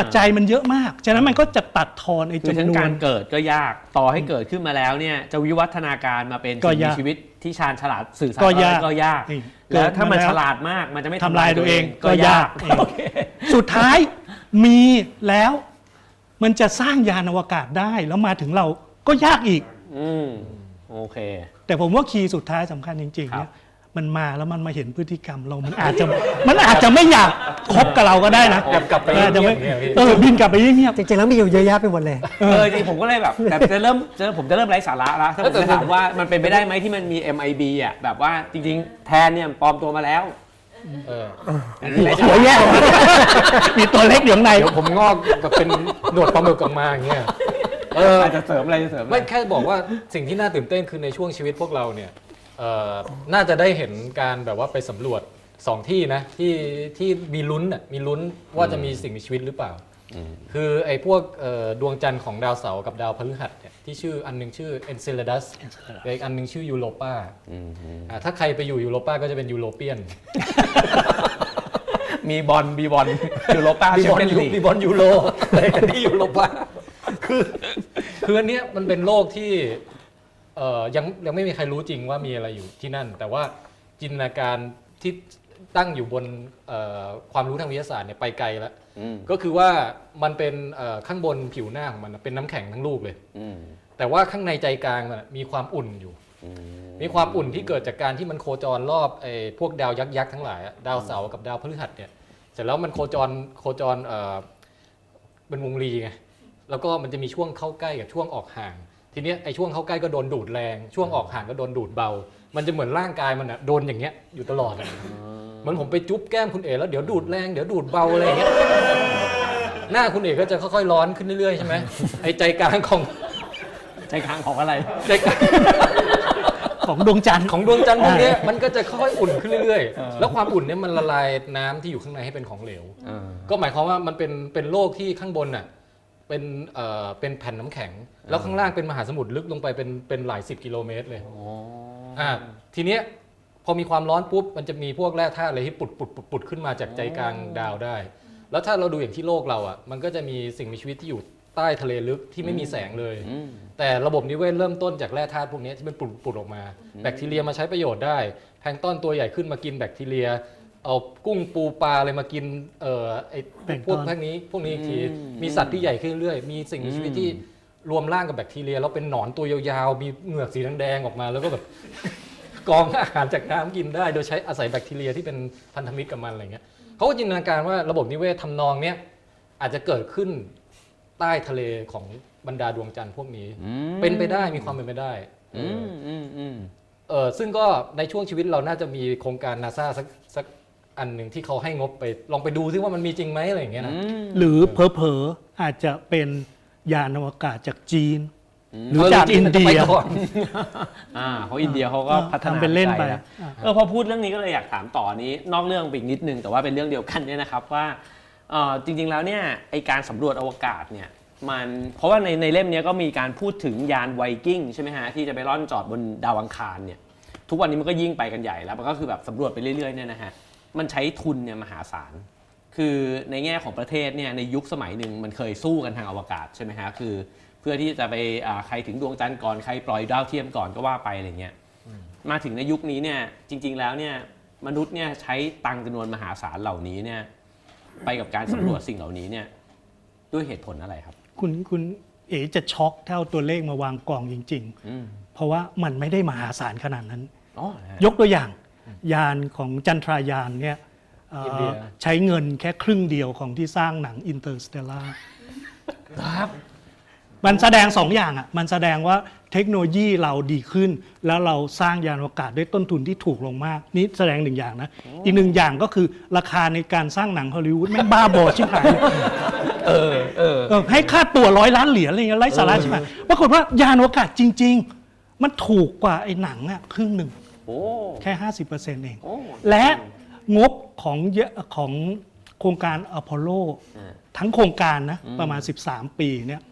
ปัจจัยมันเยอะมาก ฉะนั้นมันก็จะตัดทอนไอ้คือทั้งจำนวกานรเกิดก็ยากต่อให้เกิดขึ้นมาแล้วเนี่ยจะวิวัฒนาการมาเป็นก็สิ่งมียากชีวิตที่ชาญฉลาดสื่อสารก็ยากก็ยากอืมแล้วถ้ามันเกิดมาแล้วฉลาดมากมันจะไม่ทำลายตัวเองก็ยากโอเคสุดท้ายมีแล้วมันจะสร้างยานอวกาศได้แล้วมาถึงเราก็ยากอีก อืมโอเค แต่ผมว่าคีย์สุดท้ายสำคัญจริงๆครัเนี่บยมันมาแล้วมันมาเห็นพฤติกรรมเรา มันอาจจะ มันอาจจะไม่อยากคบกับเราก็ได้นะกลับกลับไปอาจจะไม่เงียบๆเนี่ยพี่เออบินกลับไปเงียบจริงๆแล้วมีอยู่เยอะแยะไปหมดเลย เออจริงผมก็เลยแบบ แต่จะเริ่มจะผมจะเริ่มไร้สาระละถ้าผมจะถามว่ามันเป็นไปได้ไหมที่มันมี MIB อะแบบว่าจริง ๆ แทนเนี่ยปลอมตัวมาแล้วเอออันนี้ไร้ๆสาหัวระแย่มีตัวเล็กอยู่ข้างในเดี๋ยวผมงอกกับเป็นหนวดปลาหมึกออกมาอย่างเงี้ย เอออาจจะเสริมอะไรจะเสริมอะไร ไม่แค่บอกว่าสิ่งที่น่าตื่นเต้นคือในช่วงชีวิตพวกเราเนี่ยเอ่อน่าจะได้เห็นการแบบว่าไปสำรวจสองที่นะที่ที่มีลุ้นอะมีลุ้นว่าจะมีสิ่งมีชีวิตหรือเปล่า คือไอ้พวกเอ่อดวงจันทร์ของดาวเสาร์กับดาวพฤหัสเนี่ยที่ชื่ออันหนึงชื่อ Enceladus และอีกอันหนึงชื่อยูโรปาอ่าถ้าใครไปอยู่ยูโรปาก็จะเป็น European มีบอลมีบอลยูโรป้ามีแชบมอลเปี้ยนยูลีกมีบอลยูโรอะไรกันที่ยูโรปา คือคืออันเนี้ยมันเป็นโลกที่เอ่อยังยังไม่มีใครรู้จริงว่ามีอะไรอยู่ที่นั่น แต่ว่าจินตนาการที่ตั้งอยู่บนเอ่อความรู้ทางวิทยาศาสตร์เนี่ยไปไกลแล้วอืมก็คือว่ามันเป็นเอ่อข้างบนผิวหน้าของมันนะเป็นน้ำแข็งทั้งลูกเลย อืมแต่ว่าข้างในใจกลางมันนะมีความอุ่นอยู่ อืมมีความอุ่นที่เกิดจากการที่มันโคจรรอบไอ้พวกดาวยักษ์ยักษ์ทั้งหลายอะดาวเสาร์กับดาวพฤหัสเนี่ยเสร็จแล้วมันโคจรโคจรเอ่อเป็นวงรีไง แล้วก็มันจะมีช่วงเข้าใกล้กับช่วงออกห่าง ทีเนี้ยไอ้ช่วงเข้าใกล้ก็โดนดูดแรง ช่วงออกห่างก็โดนดูดเบา มันจะเหมือนร่างกายมันอะโดนอย่างเงี้ยอยู่ตลอดอะเหมือนผมไปจุ๊บแก้มคุณเอ๋แล้วเดี๋ยวดูดแรงเดี๋ยวดูดเบาอะไรอย่างเงี้ยหน้าคุณเอ๋ก็จะค่อยๆร้อนขึ้นเรื่อยๆใช่ไหมไอ้ใจกลางของใจกลางของอะไร ใจกลาง ของดวงจันทร์ ของดวงจันทร์พวกเนี้ยมันก็จะค่อยๆอุ่นขึ้นเรื่อยๆ แล้วความอุ่นเนี่ยมันละลายน้ำที่อยู่ข้างในให้เป็นของเหลว ก็หมายความว่ามันเป็นเป็นโลกที่ข้างบนน่ะ เป็นเอ่อเป็นแผ่นน้ำแข็ง แล้วข้างล่างเป็นมหาสมุทรลึกลงไปเป็นเป็นหลายสิบกิโลเมตรเลยอ่าทีเนี้ยพอมีความร้อนปุ๊บมันจะมีพวกแร่ธาตุอะไรที่ปุดปุดปุดปุดขึ้นมาจากใจกลางดาวได้ แล้วถ้าเราดูอย่างที่โลกเราอะมันก็จะมีสิ่งมีชีวิตที่อยู่ใต้ทะเลลึกที่ไม่มีแสงเลยแต่ระบบนิเวศเริ่มต้นจากแร่ธาตุพวกนี้ที่มันปุดปุดออกมา แบคทีเรียมาใช้ประโยชน์ได้ แพลงก์ต้นตัวใหญ่ขึ้นมากินแบคทีเรีย เอากุ้งปูปลาอะไรมากินเอ่อไอแพลงก์พต้วกนพวกนี้พวกนี้อีกทีอืมมีสัตว์ที่ใหญ่ขึ้นเรื่อยๆมีสิ่งมีชีวิตที่รวมร่างกับแบคทีเรียแล้วเป็นหนอนตัวยาวๆ มีเหงือกสีแดงๆออกมา แล้วก็แบบ กรองอาหารจากน้ำกินได้ โดยใช้อาศัยแบคทีเรียที่เป็นพันธมิตรกับมันอะไรเงี้ยเขาก็จินตนาการว่าระบบนิเวศทำนองเนี้ยอาจจะเกิดขึ้นใต้ทะเลของบรรดาดวงจันทร์พวกนี้เป็นไปได้มีความเป็นไปได้อืมอืมอืม เออซึ่งก็ในช่วงชีวิตเราน่าจะมีโครงการนาซาสักสัก อันหนึ่งที่เขาให้งบไปลองไปดูซิว่ามันมีจริงไหมอะไรอย่างเงี้ยนะ หรือเผลอๆอาจจะเป็นยานอวกาศจากจีน หรือเออจากจริอิงนมันจะเดีไปยก่อนอ่าเพราะอินเดียเขาก็อ่าพัฒนาทำเป็นเล่นไปใจแล้วอ่าเออพอพูดเรื่องนี้ก็เลยอยากถามต่อนี้ นอกเรื่องไปอีกนิดนึงแต่ว่าเป็นเรื่องเดียวกันเนี่ยนะครับว่าเอ่อจริง ๆแล้วเนี่ยไอการสำรวจอวกาศเนี่ยมันเพราะว่าในในเล่มเนี้ยก็มีการพูดถึงยานไวกิ้งใช่ไหมฮะที่จะไปล่อนจอดบนดาวอังคารเนี่ยทุกวันนี้มันก็ยิ่งไปกันใหญ่แล้วมันก็คือแบบสำรวจไปเรื่อยๆเนี่ยนะฮะ มันใช้ทุนเนี่ยมหาศาล คือในแง่ของประเทศเนี่ยในยุคสมัยหนึ่งมันเคยสู้กันทางอวกาศใช่ไหมฮะคือ เพื่อที่จะไปอ่าใครถึงดวงจันทร์ก่อนใครปล่อยดาวเทียมก่อนก็ว่าไปอะไรเงี้ยมาถึงในยุคนี้เนี่ยจริง ๆแล้วเนี่ยมนุษย์เนี่ยใช้ตังค์จำนวนมหาศาลเหล่านี้เนี่ยไปกับการสำรวจสิ่งเหล่านี้เนี่ยด้วยเหตุผลอะไรครับ คุณคุณเอ๋จะช็อกถ้าตัวเลขมาวางกองจริงอืมๆเพราะว่ามันไม่ได้มหาศาลขนาดนั้นอ๋อนะฮะยกตัวอย่าง ยานของจันทรายานเนี่ยเอ่ออินเดียใช้เงินแค่ครึ่งเดียวของที่สร้างหนัง Interstellarครับมันแสดงสองอย่างอะมันแสดงว่าเทคโนโลยีเราดีขึ้น แล้วเราสร้างยานอวกาศด้วยต้นทุนที่ถูกลงมาก นี่แสดงหนึ่งอย่างนะ อีกหนึ่งอย่างก็คือราคาในการสร้างหนังฮอลลีวูดแม่งบ้าบอชิบหายเออเออเออให้ค่าตัวร้อยล้านเหรียญอะไรเงี้ยไร้สาระใช่ไหมปรากฏว่ายานอวกาศจริง ๆ มันถูกกว่าไอ้หนังอะครึ่งหนึ่ง โอ้แค่ 50%เอง โอ้และงบของเยอะของโครงการอพอลโล อ่า ทั้งโครงการนะ ประมาณ 13 ปีเนี่ย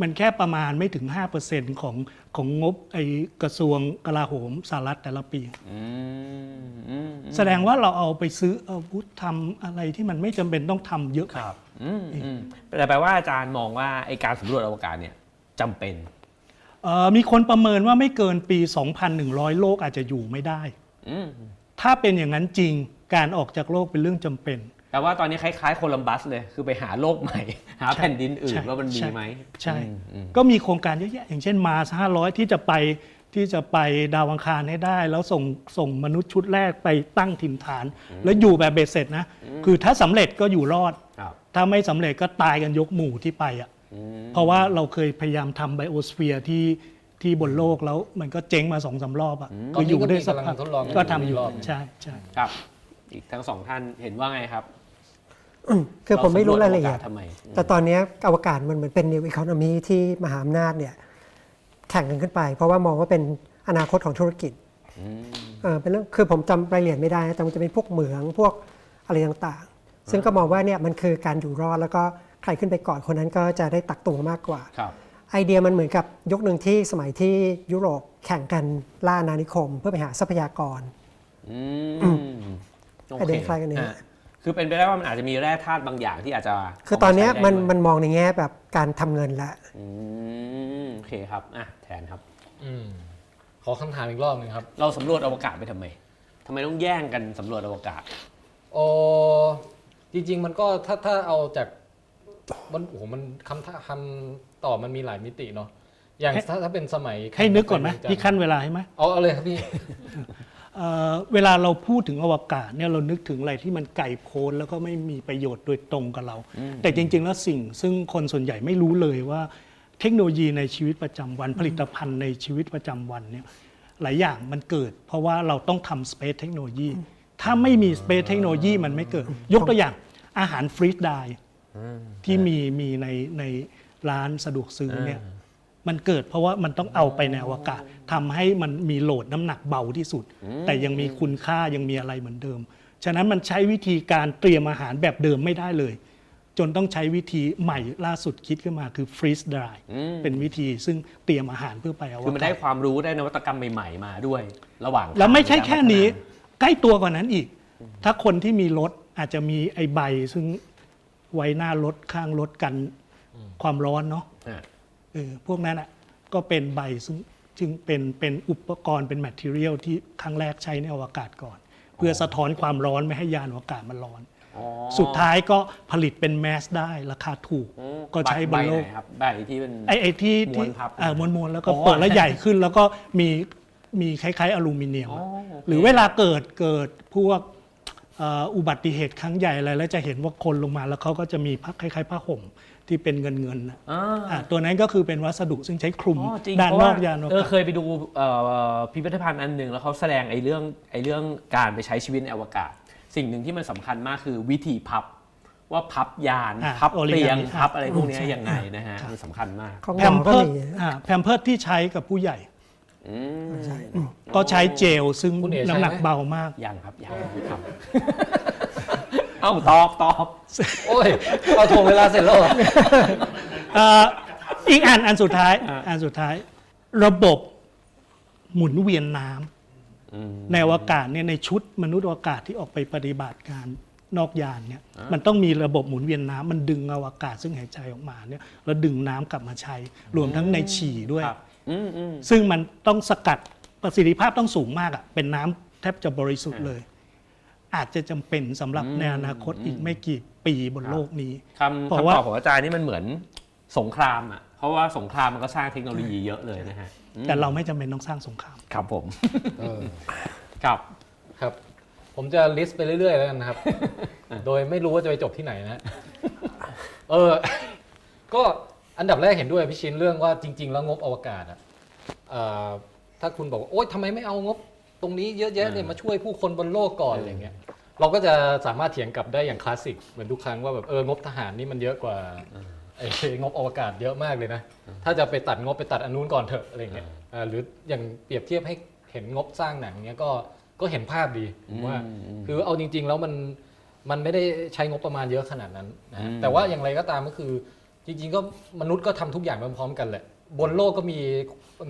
มันแค่ประมาณไม่ถึง 5%ของของงบไอกระทรวงกลาโหมสหรัฐแต่ละปี อืมอืมแสดงว่าเราเอาไปซื้ออาวุธทำอะไรที่มันไม่จำเป็นต้องทำเยอะ ครับอืมอืมแต่แปลว่าอาจารย์มองว่าไอการสำรวจอวกาศเนี่ยจำเป็นเอ่อ มีคนประเมินว่าไม่เกินปี 2,100 โลกอาจจะอยู่ไม่ได้อืมถ้าเป็นอย่างนั้นจริงการออกจากโลกเป็นเรื่องจำเป็นแปลว่าตอนนี้คล้ายๆโคลัมบัสเลยคือไปหาโลกใหม่ หาแผ่นดินอื่นใช่ว่ามันมีใช่ไหมใช่อืมอืมก็มีโครงการเยอะแยะอย่างเช่น Mars 500ที่จะไปที่จะไปดาวอังคารให้ได้ แล้วส่งส่งมนุษย์ชุดแรกไปตั้งถิ่นฐาน แล้วอยู่แบบเบ็ดเสร็จนะ คือถ้าสำเร็จก็อยู่รอดครับถ้าไม่สำเร็จก็ตายกันยกหมู่ที่ไปอะ เพราะว่าเราเคยพยายามทำ biosphere ที่ที่บนโลกแล้วมันก็เจ๊งมาสองสารอบอะตอนนี้อยู่ได้สักก็มีพักกำลังทดลองก็ทำอยู่อีกรอบใช่ใช่ครับ อีกทั้งสองท่านเห็นว่าไงครับคือผมไม่รู้รายละเอียดสำวจอวกศทำไมแต่ตอนเนี้ยอวกาศมันเหมือนเป็น new economy ที่มหาอำนาจเนี่ยแข่งกันขึ้นไป เพราะว่ามองว่าเป็นอนาคตของธุรกิจอืมเออเป็นเรื่องคือผมจำรายละเอียดไม่ได้นะแต่มันจะเป็นพวกเหมืองพวกอะไรต่างๆ ซึ่งก็มองว่าเนี่ยมันคือการอยู่รอดแล้วก็ ใครขึ้นไปก่อนคนนั้นก็จะได้ตักตวงมากกว่าครับไอเดียมันเหมือนกับยุคหนึ่งที่สมัยที่ยุโรปแข่งกันล่าอาณานิคม เพื่อไปหาทรัพยากรอืมโอประเด็นคล้ายกันเนี่ยอะคือเป็นไปได้ว่ามันอาจจะมีแร่ธาตุบางอย่างที่อาจจะ คือตอนเนี้ยเาาใช้มันได้ด้วยมันมองในแง่แบบการทำเงินละอืมโอเคครับอะแทนครับอืมขอคำถามอีกรอบหนึ่งครับ เราสำรวจอวกาศไปทำไมทำไมต้องแย่งกันสำรวจอวกาศโอ้จริง ๆ มันก็ถ้าถ้าเอาจาก มันโอ้โหมันคำคำตอบมันมีหลายมิติเนาะอย่างถ้าถ้าเป็นสมัยให้นึกก่อนไหมจัพี่ขั้นเวลาให้ไหมเอาเอาเลยครับพี่เอ่อเวลาเราพูดถึงอวกาศเนี่ยเรานึกถึงอะไรที่มันไกลโพ้นแล้วก็ไม่มีประโยชน์โดยตรงกับเรา แต่จริง ๆ แล้วสิ่ง ซึ่งคนส่วนใหญ่ไม่รู้เลยว่า เทคโนโลยีในชีวิตประจำวัน ผลิตภัณฑ์ในชีวิตประจำวันเนี่ยหลายอย่างมันเกิด เพราะว่าเราต้องทำสเปซเทคโนโลยีถ้าไม่มีสเปซเทคโนโลยีมันไม่เกิด ยกตัวอย่างอาหารฟรีดได ที่มีมีในในร้านสะดวกซื้อเนี่ยมันเกิดเพราะว่ามันต้องเอาไปในอวกาศทำให้มันมีโหลดน้ำหนักเบาที่สุด แต่ยังมีคุณค่ายังมีอะไรเหมือนเดิม ฉะนั้นมันใช้วิธีการเตรียมอาหารแบบเดิมไม่ได้เลย จนต้องใช้วิธีใหม่ล่าสุดคิดขึ้นมาคือ freeze dry เป็นวิธีซึ่งเตรียมอาหารเพื่อไปอวคือมันกาได้ศความรู้ได้นวัตกรรมใหม่ ๆ มาด้วย ระหว่างแล้วไม่ใช่ทางแค่นี้ ใกล้ตัวกว่านั้นอีก ถ้าคนที่มีรถอาจจะมีไอใบซึ่ง ไว้หน้ารถข้างรถกันความร้อนเนาะอะเออพวกนั้นอะก็เป็นใบซึ่งจึงเป็นเป็นอุปกรณ์เป็นแมทเทียลที่ครั้งแรกใช้ในอวกาศก่อน เพื่อสะท้อนความร้อนไม่ให้ยานอวกาศมันร้อนอ๋อสุดท้ายก็ผลิตเป็นแมสได้ราคาถูกอืมก็ใช้บนโลกใไหครับใบที่เป็นไอ้ไอ้ที่ที่ม้วนพับอ่ามวนมวนๆแล้วก็อ๋อเปิดแล้วใหญ่ขึ้นแล้วก็มีมีคล้ายๆอลูมิเนียมอ๋ออะโอเคหรือเวลาเกิดเกิดพวกเอ่ออุบัติเหตุครั้งใหญ่อะไรแล้วจะเห็นว่าคนลงมาแล้วเขาก็จะมีผ้าคล้ายๆผ้าห่มที่เป็นเงินเงินๆนะอ่าอ่าตัวนั้นก็คือเป็นวัสดุซึ่งใช้คลุมอ๋อจริงด้านเพราะนว่าอกยานอวเออกาศ เคยไปดูเอ่อพิพิธภัณฑ์อันหนึ่งแล้วเขาแสดงไอ้เรื่องไอ้เรื่องการไปใช้ชีวิตในอวกาศ สิ่งหนึ่งที่มันสำคัญมากคือวิธีพับว่าพับยานอะพับ origami เตียงอะพับอะไรพวกเนี้ยใช่ยังไงนะฮะมันสำคัญมาก ของแพหมมอก็เพิร์มี อ่าแพมเพิร์ที่ใช้กับผู้ใหญ่ อืมก็ใช้เจลซึ่งคุณเอ๋ใช้น้ำหนักไหมเบามาก ยังครับยังครับ เอ้าตอบตอบ โอ้ยเอาถ่วงเวลาเสร็จแล้วเหรอ เอ่ออีกอันอันสุดท้ายอันสุดท้าย ระบบหมุนเวียนน้ำในอวกาศเนี่ยในชุดมนุษย์อวกาศที่ออกไปปฏิบัติการนอกยานเนี่ยมันต้องมีระบบหมุนเวียนน้ำมันดึงอวกาศซึ่งหายใจออกมาเนี่ยแล้วดึงน้ำกลับมาใช้ รวมทั้งในฉี่ด้วย ครับ อืมอืมซึ่งมันต้องสกัดประสิทธิภาพต้องสูงมากอะเป็นน้ำแทบจะบริสุทธิ์เลย อาจจะจำเป็นสำหรับในอนาคตอีกไม่กี่ปีบนโลกนี้ คำเพราะคำว่า ตอบของอาจารย์นี่มันเหมือนสงครามอะเพราะว่าสงครามมันก็สร้างเทคโนโลยีเยอะเลยนะฮะอืมแต่เราไม่จำเป็นต้องสร้างสงคราม ครับผม เออครับ ครับ ผมจะลิสต์ไปเรื่อย ๆ แล้วกันนะครับ โดยไม่รู้ว่าจะไปจบที่ไหนนะฮะเออ ก็ อันดับแรกเห็นด้วยพี่ชินเรื่องว่าจริง ๆ แล้วงบอวกาศอะเอ่อถ้าคุณบอกว่าโอ๊ยทำไมไม่เอางบ ตรงนี้เยอะแยะเนี่ยมาช่วยผู้คนบนโลกก่อนอะไรเงี้ยเราก็จะสามารถเถียงกลับได้อย่างคลาสสิกเหมือนทุกครั้งว่าแบบเอองบทหารนี่มันเยอะกว่าไอ้งบอวกาศเยอะมากเลยนะ ถ้าจะไปตัดงบไปตัดอันนู้นก่อนเถอะอะไรเงี้ยอ่าหรืออย่างเปรียบเทียบให้เห็นงบสร้างหนังเนี้ยก็ก็เห็นภาพดีผมว่าอืมอืมคือเอาจริง ๆ แล้วมันมันไม่ได้ใช้งบประมาณเยอะขนาดนั้นนะฮะอืมแต่ว่าอย่างไรก็ตามก็คือ จริงๆก็มนุษย์ก็ทำทุกอย่างพร้อมๆกันแหละ บนโลกก็มี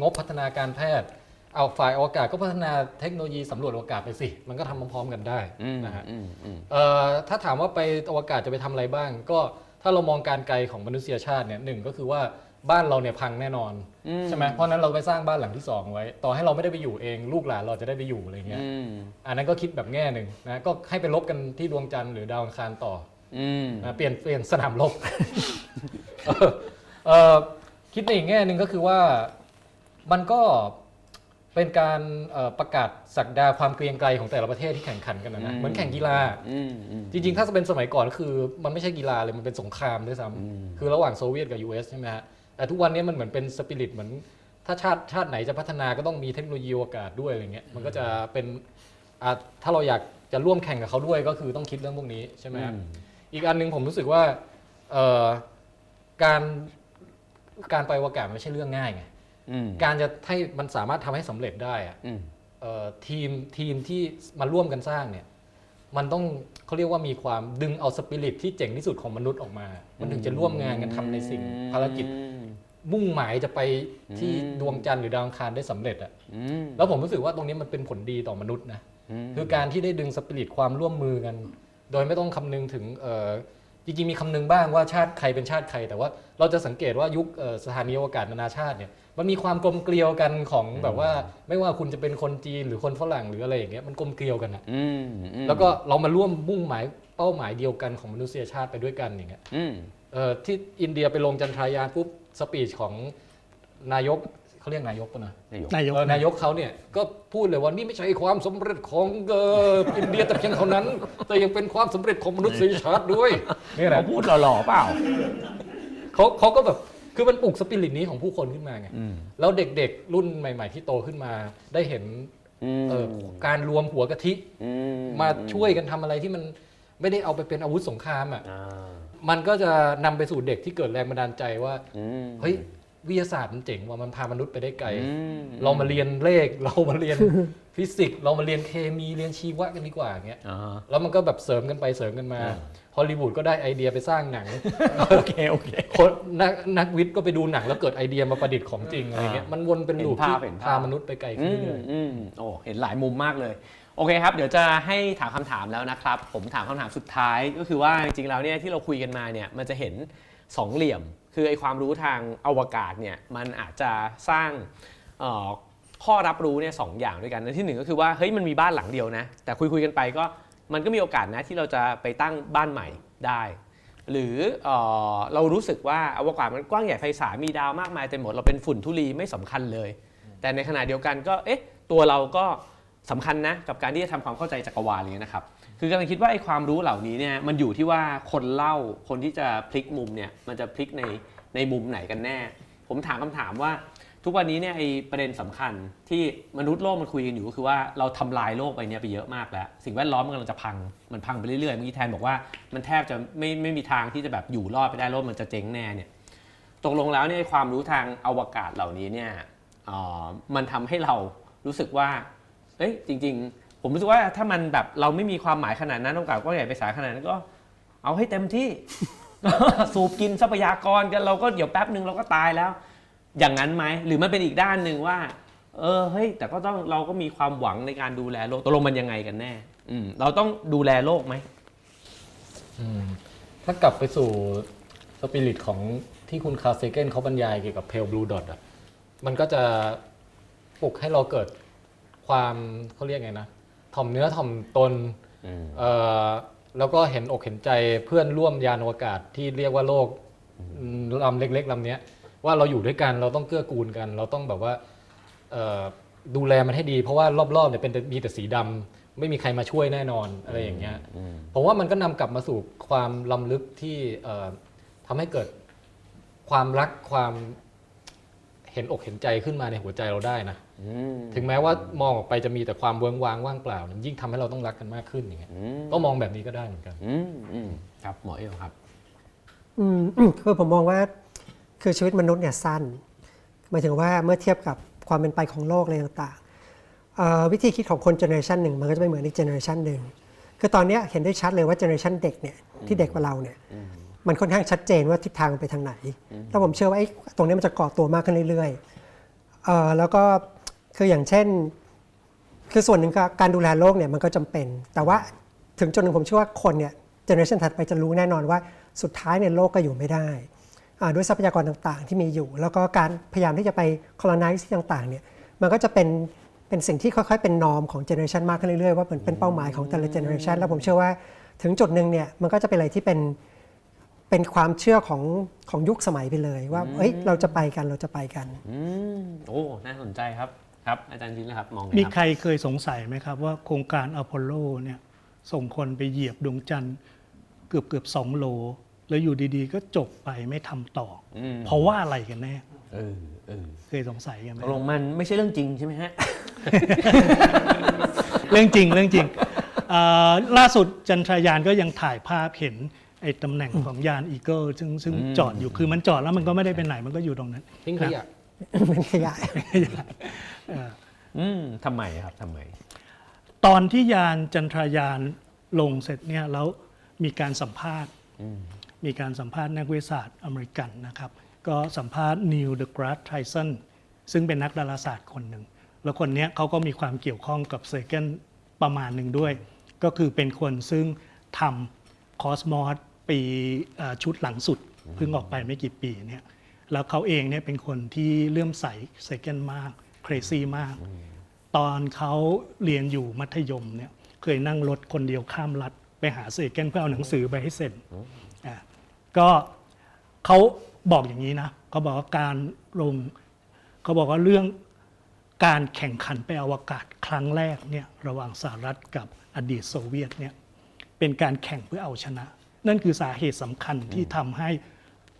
งบพัฒนาการแพทย์ เอาฝ่ายอวกาศก็พัฒนาเทคโนโลยีสำรวจอวกาศไปสิ มันก็ทำพร้อมๆกันได้อืมนะฮะ อืมอืม เอ่อถ้าถามว่าไปอวกาศจะไปทำอะไรบ้าง ก็ถ้าเรามองการไกลของมนุษยชาติเนี่ยหนึ่งก็คือว่าบ้านเราเนี่ยพังแน่นอนอืม ใช่ไหมเพราะฉะนั้นเราไปสร้างบ้านหลังที่สองไว้ ต่อให้เราไม่ได้ไปอยู่เอง ลูกหลานเราจะได้ไปอยู่อะไรเงี้ยอืม อันนั้นก็คิดแบบแง่หนึ่งนะก็ให้ไปลบกันที่ดวงจันทร์หรือดาวอังคารต่ออืมนะ เปลี่ยนเปลี่ยนสนามรบเออเออคิดในอีกแง่หนึ่งก็คือว่ามันก็เป็นการเอ่อประกาศสักดาความเกรียงไกรของแต่ละประเทศที่แข่งขันกันนะนะเหมือนแข่งกีฬาอืมอืมจริง ๆ ถ้าจะเป็นสมัยก่อนก็คือ มันไม่ใช่กีฬาเลยมันเป็นสงครามด้วยซ้ำคือระหว่างโซเวียตกับ US ใช่ไหมฮะแต่ทุกวันนี้มันเหมือนเป็นสปิริตเหมือนถ้าชาติชาติไหนจะพัฒนาก็ต้องมีเทคโนโลยีอวกาศด้วยอะไรเงี้ยมันก็จะเป็นอะถ้าเราอยากจะร่วมแข่งกับเขาด้วยก็คือต้องคิดเรื่องพวกนี้ใช่ไหมฮะ อีกอันหนึงผมรู้สึกว่าเอ่อการการไปอวกาศมันไม่ใช่เรื่องง่ายไงอืมการจะให้มันสามารถทำให้สำเร็จได้อะอืมเอ่อทีมทีมที่มาร่วมกันสร้างเนี่ย มันต้องเขาเรียกว่ามีความดึงเอาสปิริตที่เจ๋งที่สุดของมนุษย์ออกมา มันถึงจะร่วมงานกันทำในสิ่งภารกิจ มุ่งหมายจะไปที่อืมดวงจันทร์หรือดาวอังคารได้สำเร็จอะอืมแล้วผมรู้สึกว่าตรงนี้มันเป็นผลดีต่อมนุษย์นะคือการที่ได้ดึงสปิริตความร่วมมือกัน โดยไม่ต้องคำนึงถึงเอ่อจริงๆมีคำนึงบ้างว่าชาติใครเป็นชาติใคร แต่ว่าเราจะสังเกตว่ายุคเอ่อสถานีอวกาศนานาชาติเนี่ยมันมีความกลมเกลียวกันของแบบว่า ไม่ว่าคุณจะเป็นคนจีนหรือคนฝรั่งหรืออะไรอย่างเงี้ยมันกลมเกลียวกันอะอืมอืมแล้วก็เรามาร่วมมุ่งหมายเป้าหมายเดียวกันของมนุษยชาติไปด้วยกันอย่างเงี้ยอืมเอ่อที่อินเดียไปลงจันทรายานปุ๊บสปีชของนายก เขาเรียกนายกปะนะนายกนายกเอ่อนายกเขาเนี่ยก็พูดเลยว่านี่ไม่ใช่ความสำเร็จของเอ่ออินเดียแต่เพียงเท่านั้น แต่ยังเป็นความสำเร็จของมนุษยชาติด้วยนี่แหละเขาพูดหล่อๆเปล่าเขาเขาก็แบบคือมันปลุกสปิริตนี้ของผู้คนขึ้นมาไงอืมแล้วเด็กๆรุ่นใหม่ ๆ ที่โตขึ้นมาได้เห็นอืมเอ่อการรวมหัวกะทิอืมาช่วยกันทำอะไรที่มันไม่ได้เอาไปเป็นอาวุธสงครามอะอ่ามันก็จะนำไปสู่เด็กที่เกิดแรงบันดาลใจว่าอืมเฮ้ย วิทยาศาสตร์มันเจ๋งว่ามันพามนุษย์ไปได้ไกลอืมเรามาเรียนเลขเรามาเรียนฟิสิกส์เรามาเรียนเคมีเรียนชีวะกันดีกว่าอย่างเงี้ยอ่าแล้วมันก็แบบเสริมกันไปเสริมกันมาอ่าฮอลลีวูดก็ได้ไอเดียไปสร้างหนังโอเคโอเคคนนักนักวิทย์ก็ไปดูหนังแล้วเกิดไอเดียมาประดิษฐ์ของจริงอะไรเงี้ยอ่ามัมันวนเป็นลูปเห็นภาที่พเห็นภาพพามนุษย์ไปไกลขึ้อืนมเรื่อยอืมโอ้เห็นหลายมุมมากเลยโอเคครับ เดี๋ยวจะให้ถามคำถามแล้วนะครับ ผมถามคำถามสุดท้ายก็คือว่าจริงๆแล้วเนี่ยที่เราคุยกันมาเนี่ยมันจะเห็นสองเหลี่ยม คือไอความรู้ทางอวกาศเนี่ยมันอาจจะสร้างข้อรับรู้เนี่ยสองอย่างด้วยกันอันที่หนึ่งก็คือว่าเฮ้ยมันมีบ้านหลังเดียวนะ แต่คุยคุยกันไปก็มันก็มีโอกาสนะที่เราจะไปตั้งบ้านใหม่ได้ หรือเออเรารู้สึกว่าอวกาศมันกว้างใหญ่ไพศาลมีดาวมากมายเต็มหมดเราเป็นฝุ่นธุลีไม่สำคัญเลย แต่ในขณะเดียวกันก็เอ๊ะตัวเราก็สำคัญนะกับการที่จะทำความเข้าใจจักรวาลอะไรเงี้นะครับ คือกำลังคิดว่าไอ้ความรู้เหล่านี้เนี่ยมันอยู่ที่ว่าคนเล่าคนที่จะพลิกมุมเนี่ยมันจะพลิกในในมุมไหนกันแน่ ผมถามคำถามว่า ทุกวันนี้เนี่ยไอ้ประเด็นสำคัญที่มนุษย์โลกมันคุยกันอยู่ก็คือว่าเราทำลายโลกไปเนี่ยไปเยอะมากแล้ว สิ่งแวดล้อมมันกำลังจะพังมันพังไปเรื่อยๆเมื่อกี้แทนบอกว่ามันแทบจะไม่ไม่มีทางที่จะแบบอยู่รอดไปได้โลกมันจะเจ๊งแน่เนี่ยตกลงแล้วเนี่ยความรู้ทางอวกาศเหล่านี้เนี่ยออมันทำให้เรารู้สึกว่าเอ้ยจริง ๆ ผมรู้สึกว่าถ้ามันแบบเราไม่มีความหมายขนาดนั้นโองกล่าสก็ใหญ่ไปสายขนาดนั้นก็ เอาให้เต็มที่ สูบกินทรัพยากรกันเราก็เดี๋ยวแป๊บหนึ่งเราก็ตายแล้ว อย่างนั้นไหมหรือมันเป็นอีกด้านหนึ่งว่า เออเฮ้ยแต่ก็ต้องเราก็มีความหวังในการดูแลโลกตกลงมันยังไงกันแน่ อืมเราต้องดูแลโลกไหมอืมถ้ากลับไปสู่สปิริตของที่คุณคาร์เซเกนเขาบรรยายเกี่ยวกับเพลบลูดอทอะมันก็จะปลุกให้เราเกิดความเขาเรียกไงนะ ถ่อมเนื้อถ่อมตนอืมเอ่อแล้วก็เห็นอกเห็นใจเพื่อนร่วมยานอวกาศที่เรียกว่าโลกอืมลำเล็กๆลำเนี้ยว่าเราอยู่ด้วยกันเราต้องเกื้อกูลกัน เราต้องแบบว่าเอ่อดูแลมันให้ดี เพราะว่ารอบๆเนี่ยเป็นแต่มีแต่สีดำไม่มีใครมาช่วยแน่นอนอะไรอย่างเงี้ยอืมผมว่ามันก็นำกลับมาสู่ความล้ำลึกที่เอ่อทำให้เกิดความรักความเห็นอกเห็นใจขึ้นมาในหัวใจเราได้นะอืม ถึงแม้ว่ามองออกไปจะมีแต่ความเวิ้งว้างว่างเปล่ามันยิ่งทำให้เราต้องรักกันมากขึ้นอย่างเงี้ยอืมก็มองแบบนี้ก็ได้เหมือนกันอืมอืมครับหมอเอ้วครับอืมคือผมมองว่าคือชีวิตมนุษย์เนี่ยสั้นหมายถึงว่าเมื่อเทียบกับความเป็นไปของโลกอะไรต่างๆเอ่อวิธีคิดของคน generation หนึ่งมันก็จะไม่เหมือนอีก generation หนึ่งคือตอนเนี้ยเห็นได้ชัดเลยว่า generation เด็กเนี่ยที่เด็กกว่าเราเนี่ยมันค่อนข้างชัดเจนว่าทิศทางมันไปทางไหนแล้วผมเชื่อว่าไอ้ตรงเนี้ยมันจะก่อตัวมากขึ้นเรื่อยๆเอ่อแล้วก็ คืออย่างเช่น คือส่วนหนึ่งก็การดูแลโลกเนี่ยมันก็จำเป็น แต่ว่าถึงจุดหนึ่งผมเชื่อว่าคนเนี่ย generation ถัดไปจะรู้แน่นอนว่าสุดท้ายเนี่ยโลกก็อยู่ไม่ได้ ด้วยทรัพยากรต่างๆ ที่มีอยู่ แล้วก็การพยายามที่จะไป colonize ที่ต่างๆเนี่ยมันก็จะเป็นเป็นสิ่งที่ค่อยๆ เป็น norm ของ generation มากขึ้นเรื่อยๆ ว่าเหมือนเป็นเป้าหมายของแต่ละ generation แล้วผมเชื่อว่าถึงจุดหนึ่งเนี่ยมันก็จะเป็นอะไรที่เป็นเป็นความเชื่อของของยุคสมัยไปเลยว่าเอ้ยเราจะไปกันเราจะไปกันอโอ้ น่าสนใจครับ ครับอาจารย์จินนะครับมองไงมีครับใครเคยสงสัยไหมครับว่าโครงการอพอลโลเนี่ยส่งคนไปเหยียบดวงจันทร์เกือบเกือบสองโหล แล้วอยู่ดีๆ ก็จบไปไม่ทำต่ออมเพราะว่าอะไรกันแน่เออเออเคยสงสัยกันไหมตกลงมันไม่ใช่เรื่องจริงใช่ไหมฮะ เรื่องจริงเรื่องจริงเอ่อล่าสุดจันทรายานก็ยังถ่ายภาพเห็นไอ้ตำแหน่งของยานอีเกิลซึ่งซึ่งอืม จอดอยู่คือมันจอดแล้วมันก็ไม่ได้ไปไหนมันก็อยู่ตรงนั้น ทิ้งขยะ เป็นขยายเอ่ออืมทำไมครับทำไม ตอนที่ยานจันทรายานลงเสร็จเนี่ยแล้วมีการสัมภาษณ์มีการสัมภาษณ์นักวิทยาศาสตร์อเมริกันนะครับ ก็สัมภาษณ์ Neil deGrasse Tyson ซึ่งเป็นนักดาราศาสตร์คนหนึ่ง แล้วคนเนี้ยเขาก็มีความเกี่ยวข้องกับ Sagan ประมาณหนึ่งด้วย ก็คือเป็นคนซึ่งทำคอสมอสปีเอ่อชุดหลังสุดเพิ่งออกไปไม่กี่ปีเนี่ยแล้วเขาเองเนี่ยเป็นคนที่เลื่อมใส Sagan มาก crazy มาก ตอนเขาเรียนอยู่มัธยมเนี่ยเคยนั่งรถคนเดียวข้ามรัฐไปหา Sagan เพื่อเอาหนังสือไปให้เซ็นอะก็เขาบอกอย่างนี้นะเขาบอกว่าการลงเขาบอกว่าเรื่องการแข่งขันไปอวกาศครั้งแรกเนี่ยระหว่างสหรัฐกับอดีตโซเวียตเนี่ยเป็นการแข่งเพื่อเอาชนะ นั่นคือสาเหตุสำคัญที่ทำให้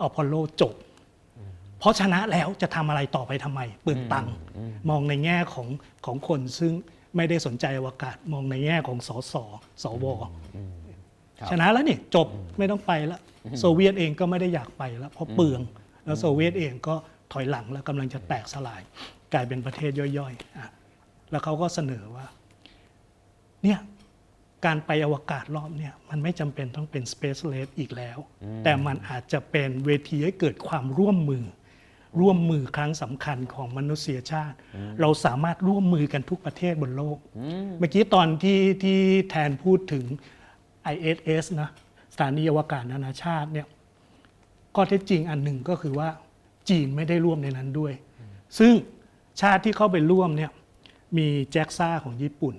อพอลโลจบ เพราะชนะแล้วจะทำอะไรต่อไปทำไมเปลืองตังค์มองในแง่ของของคนซึ่งไม่ได้สนใจอวกาศมองในแง่ของสสสวครับชนะแล้วนี่จบไม่ต้องไปแล้วโซเวียตเองก็ไม่ได้อยากไปแล้วเพราะเปลืองแล้วโซเวียตเองก็ถอยหลังแล้วกำลังจะแตกสลาย กลายเป็นประเทศย่อยๆอะแล้วเขาก็เสนอว่า เนี่ยการไปอวกาศรอบเนี่ยมันไม่จำเป็นต้องเป็น Space Race อีกแล้ว แต่มันอาจจะเป็นเวทีให้เกิดความร่วมมือ ร่วมมือครั้งสำคัญของมนุษยชาติ เราสามารถร่วมมือกันทุกประเทศบนโลก เมื่อกี้ตอนที่ที่แทนพูดถึง ISS นะสถานีอวกาศนานาชาติเนี่ยข้อเท็จจริงอันหนึ่งก็คือว่าจีนไม่ได้ร่วมในนั้นด้วย ซึ่งชาติที่เข้าไปร่วมเนี่ยมีแจ็กซ่าของญี่ปุ่น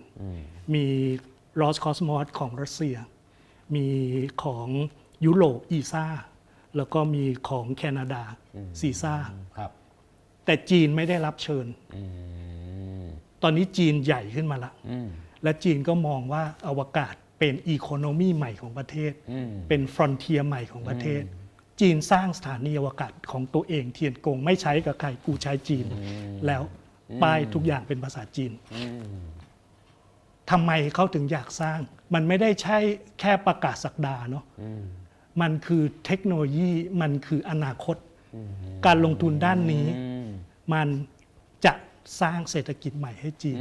มีรอสคอสมอสของรัสเซีย มีของยุโรป ESA แล้วก็มีของแคนาดา CSA ครับแต่จีนไม่ได้รับเชิญ ตอนนี้จีนใหญ่ขึ้นมาละและจีนก็มองว่าอวกาศเป็น economy ใหม่ของประเทศ เป็น frontier ใหม่ของประเทศ จีนสร้างสถานีอวกาศของตัวเองเทียนกงไม่ใช้กับใครกูใช้จีน แล้วป้ายทุกอย่างเป็นภาษาจีนทำไมเขาถึงอยากสร้าง มันไม่ได้ใช่แค่ประกาศสักดาเนาะ มันคือเทคโนโลยี มันคืออนาคต การลงทุนด้านนี้ มันจะสร้างเศรษฐกิจใหม่ให้จีน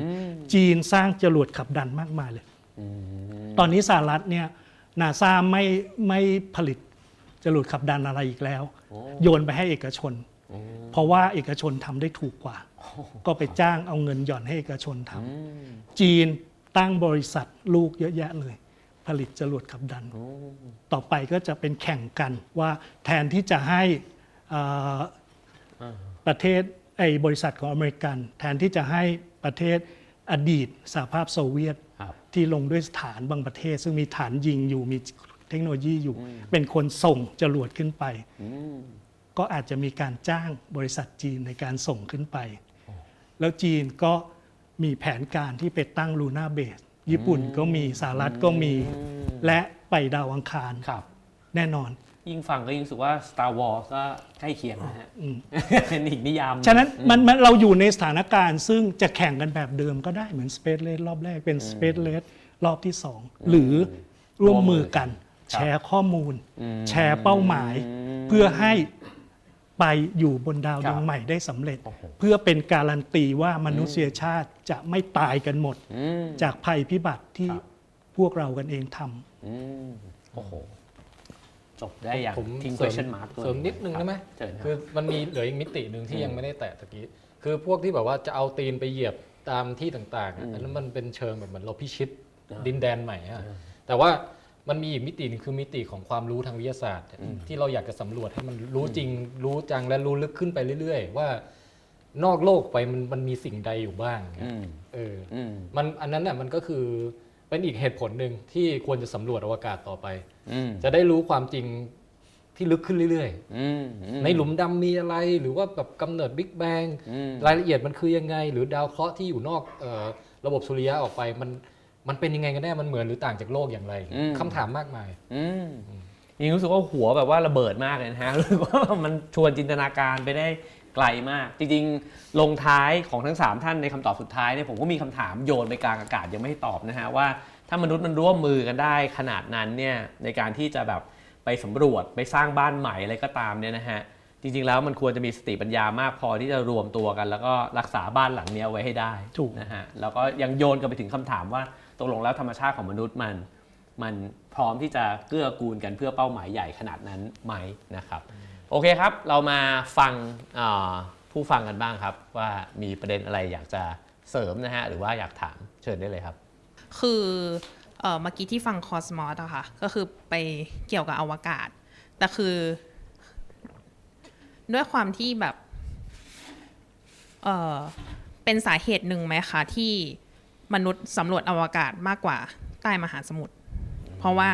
จีนสร้างจรวดขับดันมากมายเลย ตอนนี้สหรัฐเนี่ยนาซาไม่ไม่ผลิตจรวดขับดันอะไรอีกแล้ว โยนไปให้เอกชน เพราะว่าเอกชนทำได้ถูกกว่า ก็ไปจ้างเอาเงินหย่อนให้เอกชนทำจีนตั้งบริษัทลูกเยอะแยะเลย ผลิตจรวดขับดัน ต่อไปก็จะเป็นแข่งกันว่าแทนที่จะให้เอ่ออประเทศไอ้บริษัทของอเมริกัน แทนที่จะให้ประเทศอดีตสหภาพโซเวียตครับที่ลงด้วยฐานบางประเทศ ซึ่งมีฐานยิงอยู่มีเทคโนโลยีอยู่ เป็นคนส่งจรวดขึ้นไป ก็อาจจะมีการจ้างบริษัทจีนในการส่งขึ้นไป แล้วจีนก็มีแผนการที่ไปตั้งลูน่าเบส ญี่ปุ่นก็มีสหรัฐก็มี และไปดาวอังคารครับ แน่นอน ยิ่งฟังก็ยิ่งรู้สึกว่า Star Wars ก็ใกล้เคียงนะฮะเป็นอีกนิยามหงฉะนั้นมันมันเราอยู่ในสถานการณ์ซึ่งจะแข่งกันแบบเดิมก็ได้เหมือน Space Race รอบแรกเป็น Space Race รอบที่2หรือร่วมมือกัน แชร์ข้อมูล แชร์เป้าหมาย เพื่อให้ ไปอยู่บนดาวครัดบวงใหม่ได้สำเร็จโอ้โหเพื่อเป็นการันตีว่ามนุษยชาติจะไม่ตายกันหมดอืมจากภัยพิบัติที่ครับพวกเรากันเองทำอืมโอ้โหจบได้อย่างผมทิ้งเสริม question mark ด้วยเสริมนิดนึงได้ไหมเชิญครับคือมันมีเหลืออีกมิติหนึ่งที่ยังไม่ได้แตะตะกี้ คือพวกที่แบบว่าจะเอาตีนไปเหยียบตามที่ต่างๆอะอันนั้นมันเป็นเชิงแบบเหมือนเราพิชิตดินแดนใหม่อะแต่ว่า มันมีอีกมิติหนึงคือมิติของความรู้ทางวิทยาศาสตร์ ที่เราอยากจะสำรวจให้มันรู้จริง รู้จังและรู้ลึกขึ้นไปเรื่อย ๆ ว่านอกโลกไปมันมันมีสิ่งใดอยู่บ้างอืมเออ อืม มันอันนั้นน่ะมันก็คือเป็นอีกเหตุผลหนึ่งที่ควรจะสำรวจอวกาศต่อไป อืม จะได้รู้ความจริงที่ลึกขึ้นเรื่อยอืมอืมๆ ในหลุมดำมีอะไรหรือว่าแบบกำเนิดบิ๊กแบง อืม รายละเอียดมันคือยังไง หรือดาวเคราะห์ที่อยู่นอกเออระบบสุริยะออกไปมัน มันเป็นยังไงกันแน่ มันเหมือนหรือต่างจากโลกอย่างไร อืม คำถามมากมาย อืมยิงรู้สึกว่าหัวแบบว่าระเบิดมากเลยนะฮะ รู้สึกว่ามันชวนจินตนาการไปได้ไกลมาก จริงๆ ลงท้ายของทั้ง 3 ท่านในคำตอบสุดท้ายเนี่ยผมก็มีคำถามโยนไปกลางอากาศยังไม่ให้ตอบนะฮะ ว่าถ้ามนุษย์มันร่วมมือกันได้ขนาดนั้นเนี่ยในการที่จะแบบไปสำรวจไปสร้างบ้านใหม่อะไรก็ตามเนี่ยนะฮะ จริงๆแล้วมันควรจะมีสติปัญญามากพอที่จะรวมตัวกัน แล้วก็รักษาบ้านหลังเนี้ยไว้ให้ได้ถูกนะฮะแล้วก็ยังโยนกันไปถึงคำถามว่า ตกลงแล้วธรรมชาติของมนุษย์มัน มันพร้อมที่จะเกื้อกูลกันเพื่อเป้าหมายใหญ่ขนาดนั้นไหมนะครับโอเคครับ เรามาฟังผู้ฟังกันบ้างครับ ว่ามีประเด็นอะไรอยากจะเสริมนะฮะหรือว่าอยากถามเชิญได้เลยครับ คือเอ่อเมื่อกี้ที่ฟังคอสมอสอะค่ะก็คือไปเกี่ยวกับอวกาศ แต่คือ ด้วยความที่แบบเออเป็นสาเหตุหนึ่งไหมคะที่ มนุษย์สำรวจอวกาศมากกว่าใต้มหาสมุทรเพราะว่า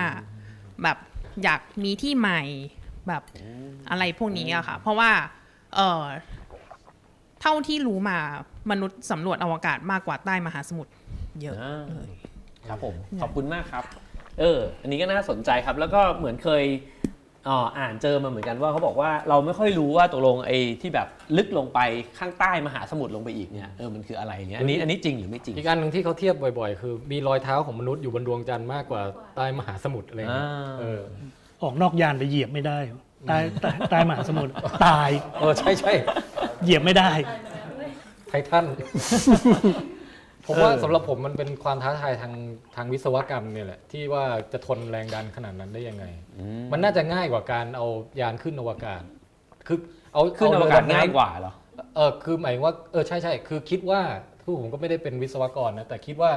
แบบอยากมีที่ใหม่แบบอะไรพวกนี้อะค่ะ เพราะว่า เออเท่าที่รู้มามนุษย์สำรวจอวกาศมากกว่าใต้มหาสมุทรเยอะอ่าเลยครับผมขอบคุณมากครับ เออ อันนี้ก็น่าสนใจครับ แล้วก็เหมือนเคยเอ่ออ่านเจอมาเหมือนกันว่าเขาบอกว่าเราไม่ค่อยรู้ว่าตกลงไอ้ที่แบบลึกลงไปข้างใต้มหาสมุทรลงไปอีกเนี่ยเออมันคืออะไรเนี่ยอันนี้อันนี้จริงหรือไม่จริงอีกอันหนึ่งที่เขาเทียบบ่อยๆ คือมีรอยเท้าของมนุษย์อยู่บนดวงจันทร์มากกว่าใต้มหาสมุทรอะไรอย่างเงี้ยอ่าเออออกนอกยานไปเหยียบไม่ได้เหรอใต้ใต้ใต้มหาสมุทรตายเออใช่ใช่เหยียบไม่ได้ ไททัน ผมว่าสำหรับผมมันเป็นความท้าทายทางทางวิศวกรรมเนี่ยแหละที่ว่าจะทนแรงดันขนาดนั้นได้ยังไง มันน่าจะง่ายกว่าการเอายานขึ้นอวกาศ คือเอาขึ้นอวเรืกาศดำำง่ายกว่าเหรอเออคือหมายว่าเออใช่ใช่คือคิดว่าคือผมก็ไม่ได้เป็นวิศวกรนะแต่คิดว่า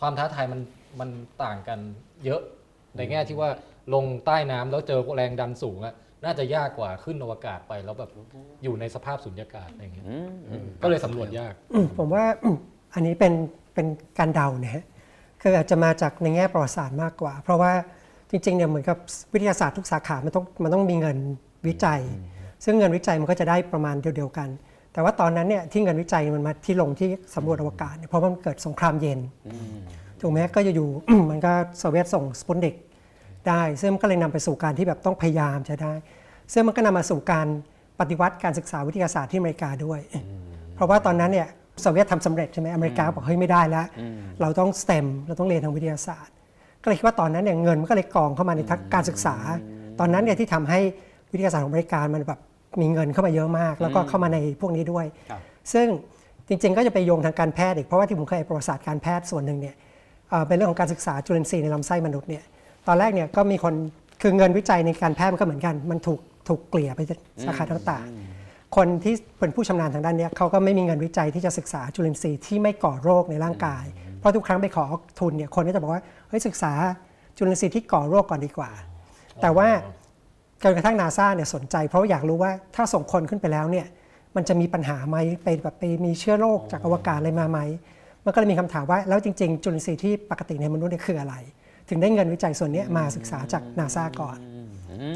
ความท้าทายมันมันต่างกันเยอะในแง่ที่ว่าลงใต้น้ำแล้วเจอแรงดันสูงอะน่าจะยากกว่าขึ้นอวกาศไปแล้วแบบอยู่ในสภาพสุญญากาศอะไรอย่างเงี้ยก็เลยสำรวจยากอืมผมว่า อืมอันนี้เป็นเป็นการเดานะฮะคืออาจจะมาจากในแง่ประวัติศาสตร์มากกว่า เพราะว่าจริงๆเนี่ยเหมือนกับวิทยาศาสตร์ทุกสาขา มันต้องมันต้องมีเงินวิจัย ซึ่งเงินวิจัยมันก็จะได้ประมาณเดียวๆกัน แต่ว่าตอนนั้นเนี่ยที่เงินวิจัยมันมาที่ลงที่สำรวจอวกาศเนี่ยเพราะว่ามันเกิดสงครามเย็นถูกไหมก็จะอยู่มันก็โซเวียตส่งสปุตนิกได้ซึ่งมันก็เลยนำไปสู่การที่แบบต้องพยายามจะได้ ซึ่งมันก็นำมาสู่การปฏิวัติการศึกษาวิทยาศาสตร์ที่อเมริกาด้วย เพราะว่าตอนนั้นเนี่ย โซเวียตทำสำเร็จใช่ไหมอเมริกาบอกเฮ้ยไม่ได้แล้ว เราต้อง STEM เราต้องเรียนทางวิทยาศาสตร์ ก็เลยคิดว่าตอนนั้นเนี่ยเงินมันก็เลยกองเข้ามาในทักการศึกษา ตอนนั้นเนี่ยที่ทำให้วิทยาศาสตร์ของอเมริกามันแบบมีเงินเข้ามาเยอะมาก แล้วก็เข้ามาในพวกนี้ด้วยครับซึ่งจริงๆ ก็จะไปโยงทางการแพทย์อีกเพราะว่าที่ผมเคยอ่านประวัติศาสตร์การแพทย์ส่วนหนึ่งเนี่ยเอ่อเป็นเรื่องของการศึกษาจุลินทรีย์ในลำไส้มนุษย์เนี่ยตอนแรกเนี่ยก็มีคนคือเงินวิจัยในการแพทย์มันก็เหมือนกัน มันถูกถูกเกลี่ยไปสาขาต่างๆ คนที่เป็นผู้ชำนาญทางด้านเนี้ยเขาก็ไม่มีเงินวิจัยที่จะศึกษาจุลินทรีย์ที่ไม่ก่อโรคในร่างกาย เพราะทุกครั้งไปขอทุนเนี่ยคนก็จะบอกว่าเฮ้ยศึกษาจุลินทรีย์ที่ก่อโรคก่อนดีกว่า แต่ว่าจนกระทั่งนาซาเนี่ยสนใจ เพราะว่าอยากรู้ว่าถ้าส่งคนขึ้นไปแล้วเนี่ยมันจะมีปัญหาไหมไปแบบไปมีเชื้อโรคจากอวกาศอะไรมาไหมมันก็เลยมีคำถามว่าแล้วจริง ๆ จุลินทรีย์ที่ปกติในมนุษย์เนี่ยคืออะไร ถึงได้เงินวิจัยส่วนเนี้ยมาศึกษาจากนาซาก่อน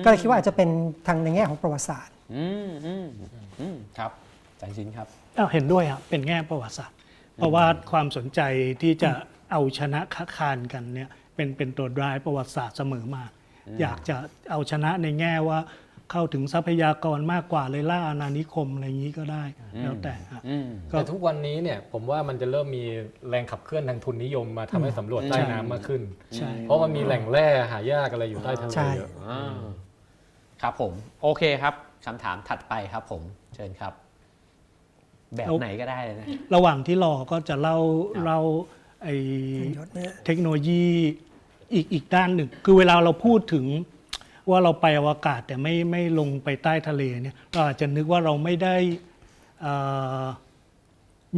ก็เลยคิดว่าอาจจะเป็นทางในแง่ของประวัติศาสตร์ อืมอืมอืมครับใจสินครับอ้าวเห็นด้วยครับเป็นแง่ประวัติศาสตร์ เพราะว่าความสนใจที่จะเอาชนะค้าคานกันเนี่ยเป็นเป็นตัวร้ายประวัติศาสตร์เสมอมา อยากจะเอาชนะในแง่ว่าเข้าถึงทรัพยากรมากกว่าเลยล่าอาณานิคมอะไรอย่างนี้ก็ได้ แล้วแต่ฮะอืมก็แต่ทุกวันนี้เนี่ยผมว่ามันจะเริ่มมีแรงขับเคลื่อนทางทุนนิยมมาทำให้สำรวจใต้น้ำมากขึ้นใช่เพราะมันมีแหล่งแร่หายากอะไรอยู่ใต้ทะเลใช่เยอะอ่าครับผม โอเคครับ คำถามถัดไปครับผมเชิญครับ แบบเอาไหนก็ได้เลยนะ ระหว่างที่รอก็จะเล่าครับเล่าไอ้ยศเนี่ยเทคโนโลยีอีกอีกด้านหนึ่ง คือเวลาเราพูดถึงว่าเราไปอวกาศแต่ไม่ไม่ลงไปใต้ทะเลเนี่ยเราอาจจะนึกว่าเราไม่ได้เอ่อ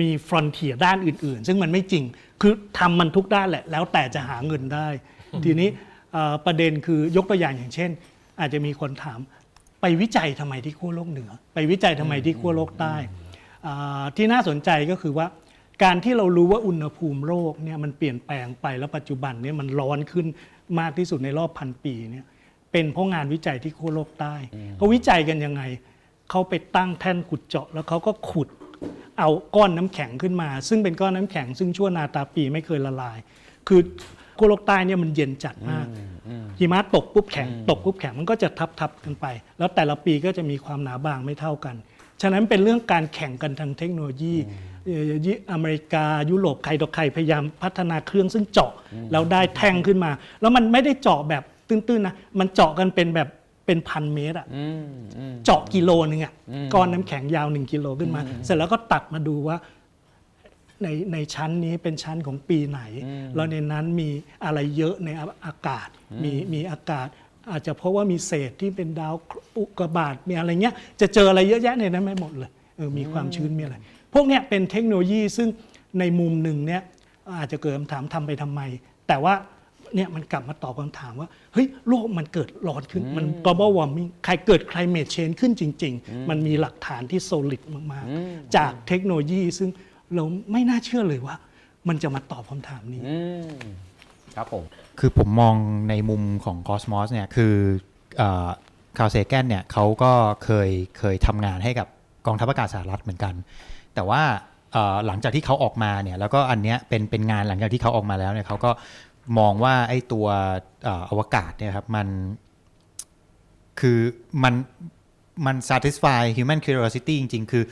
มีฟรอนเทียด้านอื่น ๆ ซึ่งมันไม่จริง คือทำมันทุกด้านแหละ แล้วแต่จะหาเงินได้ ทีนี้เอ่อประเด็นคือยกตัวอย่างอย่างเช่น อาจจะมีคนถาม ไปวิจัยทำไมที่ขั้วโลกเหนือ ไปวิจัยทำไมที่ขั้วโลกใต้ ที่น่าสนใจก็คือว่า การที่เรารู้ว่าอุณหภูมิโลกเนี่ยมันเปลี่ยนแปลงไปแล้วปัจจุบันเนี่ยมันร้อนขึ้นมากที่สุดในรอบพันปีเนี่ยเป็นเพราะงานวิจัยที่ขั้วโลกใต้เขาวิจัยกันยังไงเขาไปตั้งแท่นขุดเจาะ แล้วเขาก็ขุดเอาก้อนน้ำแข็งขึ้นมา ซึ่งเป็นก้อนน้ำแข็งซึ่งชั่วนาตาปีไม่เคยละลาย คือ ขั้วโลกใต้เนี่ยมันเย็นจัดมากหิมะตกปุ๊บแข็งตกปุ๊บแข็งมันก็จะทับทับๆกันไป แล้วแต่ละปีก็จะมีความหนาบางไม่เท่ากัน ฉะนั้นเป็นเรื่องการแข่งกันทางเทคโนโลยีเอ่อยิอเมริกายุโรปใครต่อใครพยายามพัฒนาเครื่องซึ่งเจาะแล้วได้แท่งขึ้นมา แล้วมันไม่ได้เจาะแบบตื้นๆนะมันเจาะกันเป็นแบบเป็นพันเมตรอะอืมอืมเจาะกิโลนึงอะก้อนน้ำแข็งยาวหนึ่งกิโลขึ้นมา เสร็จแล้วก็ตัดมาดูว่า ในในชั้นนี้เป็นชั้นของปีไหน แล้วในนั้นมีอะไรเยอะในอากาศมีมีอากาศ อาจจะเพราะว่ามีเศษที่เป็นดาวอุกกาบาตมีอะไรเงี้ยจะเจออะไรเยอะแยะในนั้นไม่หมดเลยเออมีความชื้นมีอะไร พวกเนี้ยเป็นเทคโนโลยีซึ่งในมุมหนึ่งเนี่ยอาจจะเกิดคำถามทำไปทำไม แต่ว่าเนี่ยมันกลับมาตอบคำถามว่า เฮ้ย โลกมันเกิดร้อนขึ้น มัน global warming ใครเกิด climate change ขึ้นจริง ๆ มันมีหลักฐานที่ solid มาก ๆ จากเทคโนโลยีซึ่ง เราไม่น่าเชื่อเลยว่า มันจะมาตอบคำถามนี้ อืมครับผม คือผมมองในมุมของ Cosmos เนี่ยคือคาร์เซแกนเนี่ยเขาก็เคยเคยทำงานให้กับกองทัพอากาศสหรัฐเหมือนกัน แต่ว่าเอ่อหลังจากที่เขาออกมาเนี่ยแล้วก็อันเนี้ยเป็นเป็นงานหลังจากที่เขาออกมาแล้วเนี่ยเขาก็มองว่าไอ้ตัวเอ่ออวกาศเนี่ยครับมันคือมันมัน satisfy human curiosity จริง ๆ คือ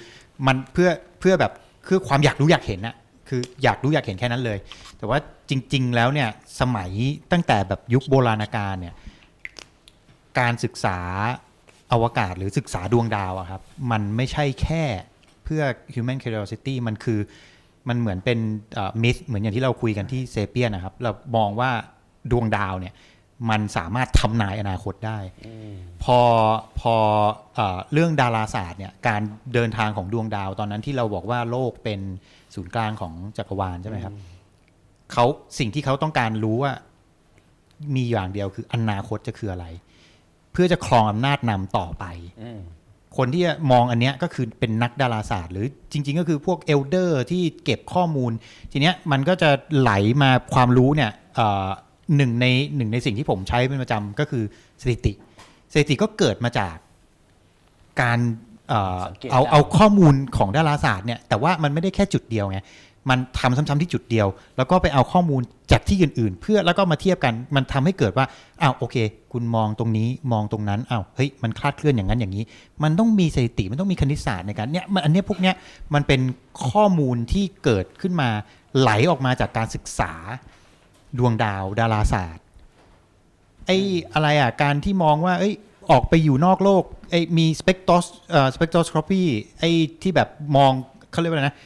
มันเพื่อเพื่อแบบ คือความอยากรู้อยากเห็นอะคืออยากรู้อยากเห็นแค่นั้นเลย แต่ว่าจริง ๆ แล้วเนี่ยสมัยตั้งแต่แบบยุคโบราณกาลเนี่ยการศึกษาอวกาศหรือศึกษาดวงดาวอะครับมันไม่ใช่แค่เพื่อ human curiosity มันคือมันเหมือนเป็นมิสเหมือนอย่างที่เราคุยกันที่เซเปียนนะครับ เรามองว่าดวงดาวเนี่ย มันสามารถทำนายอนาคตได้ พอพอเออเรื่องดาราศาสตร์เนี่ยการเดินทางของดวงดาวตอนนั้นที่เราบอกว่าโลกเป็นศูนย์กลางของจักรวาลใช่ไหมครับเขาสิ่งที่เขาต้องการรู้ว่ามีอย่างเดียวคืออนาคตจะคืออะไร เพื่อจะครองอำนาจนำต่อไปคนที่จะมองอันเนี้ยก็คือเป็นนักดาราศาสตร์ หรือจริง ๆ ก็คือพวกเอลเดอร์ที่เก็บข้อมูล ทีเนี้ยมันก็จะไหลมาความรู้เนี่ยเอ่อ หนึ่งในหนึ่งในสิ่งที่ผมใช้เป็นประจำก็คือสถิติ สถิติก็เกิดมาจากการเอ่อสังเกตเอาได้เอาข้อมูลของดาราศาสตร์เนี่ยแต่ว่ามันไม่ได้แค่จุดเดียวไงมันทำซ้ำๆที่จุดเดียว แล้วก็ไปเอาข้อมูลจากที่อื่น ๆ เพื่อแล้วก็มาเทียบกันมันทำให้เกิดว่าอ้าวโอเค คุณมองตรงนี้มองตรงนั้นอ้าวเฮ้ยมันคลาดเคลื่อนอย่างนั้นอย่างนี้ มันต้องมีสถิติมันต้องมีคณิตศาสตร์ในการเนี่ยมันอันเนี้ยพวกเนี้ยมันเป็นข้อมูลที่เกิดขึ้นมาไหลออกมาจากการศึกษา ดวงดาวดาราศาสตร์ไอ้อะไรอะ การที่มองว่า เอ้ย ออกไปอยู่นอกโลกไอ้มีสเปกโตสเอ่อสเปกโตสครอปีไอ้ที่แบบมองเขาเรียกว่าอะไรนะ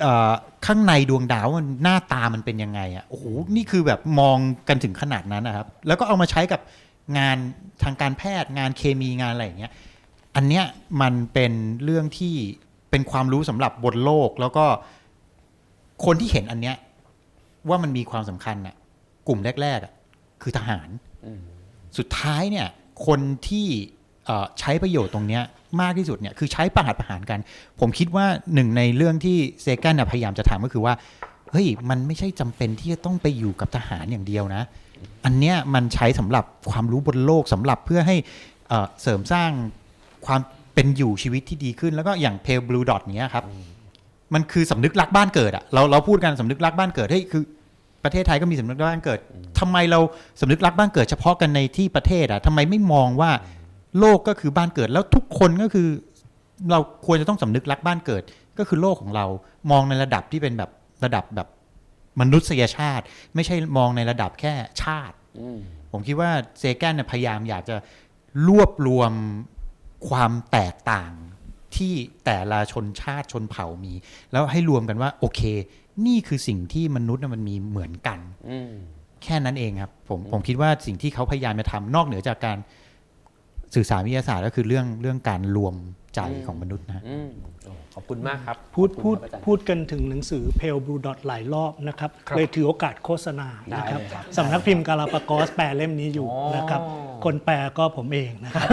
เอ่อข้างในดวงดาวมันหน้าตามันเป็นยังไงอะโอ้โหนี่คือแบบมองกันถึงขนาดนั้นนะครับ แล้วก็เอามาใช้กับงานทางการแพทย์งานเคมีงานอะไรอย่างเงี้ยอันเนี้ยมันเป็นเรื่องที่เป็นความรู้สำหรับบนโลก แล้วก็คนที่เห็นอันเนี้ย ว่ามันมีความสำคัญน่ะกลุ่มแรกๆอะคือทหาร สุดท้ายเนี่ยคนที่เอ่อใช้ประโยชน์ตรงเนี้ยมากที่สุดเนี่ยคือใช้ประหัตประหารกัน ผมคิดว่าหนึ่งในเรื่องที่เซแกนน่ะพยายามจะทำก็คือว่าเฮ้ยมันไม่ใช่จำเป็นที่จะต้องไปอยู่กับทหารอย่างเดียวนะ อันเนี้ยมันใช้สำหรับความรู้บนโลกสำหรับเพื่อให้เอ่อเสริมสร้างความเป็นอยู่ชีวิตที่ดีขึ้น แล้วก็อย่าง Pale Blue Dot เนี้ยครับ มันคือสำนึกรักบ้านเกิดอะเราเราพูดกันสำนึกรักบ้านเกิดเฮ้ยคือ ประเทศไทยก็มีสำนึกรักบ้านเกิดทำไมเราสำนึกรักบ้านเกิด เฉพาะกันในที่ประเทศอะทำไมไม่มองว่าโลกก็คือบ้านเกิดแล้วทุกคนก็คือ เราควรจะต้องสำนึกรักบ้านเกิด ก็คือโลกของเรามองในระดับที่เป็นแบบระดับแบบมนุษยชาติ ไม่ใช่มองในระดับแค่ชาติผมคิดว่าเซแกนเนี่ยพยายามอยากจะรวบรวมความแตกต่าง ที่แต่ละชนชาติชนเผ่ามี แล้วให้รวมกันว่า โอเค นี่คือสิ่งที่มนุษย์น่ะมันมีเหมือนกันแค่นั้นเองครับผมผมคิดว่าสิ่งที่เขาพยายามจะทำนอกเหนือจากการสื่อสารวิทยาศาสตร์ก็คือเรื่องเรื่องการรวม ใจของมนุษย์นะฮะอืมโอ้ขอบคุณมากครับ พูดขอบพูคุดณครับอาจารย์พูดกันถึงหนังสือ Pale Blue Dot หลายรอบนะครับครับเลยถือโอกาสโฆษณานะครับได้เลยครับสำนักพิมพ์กาลาปากอสแปลเล่มนี้อยู่อ๋อนะครับ คนแปลก็ผมเองนะครับ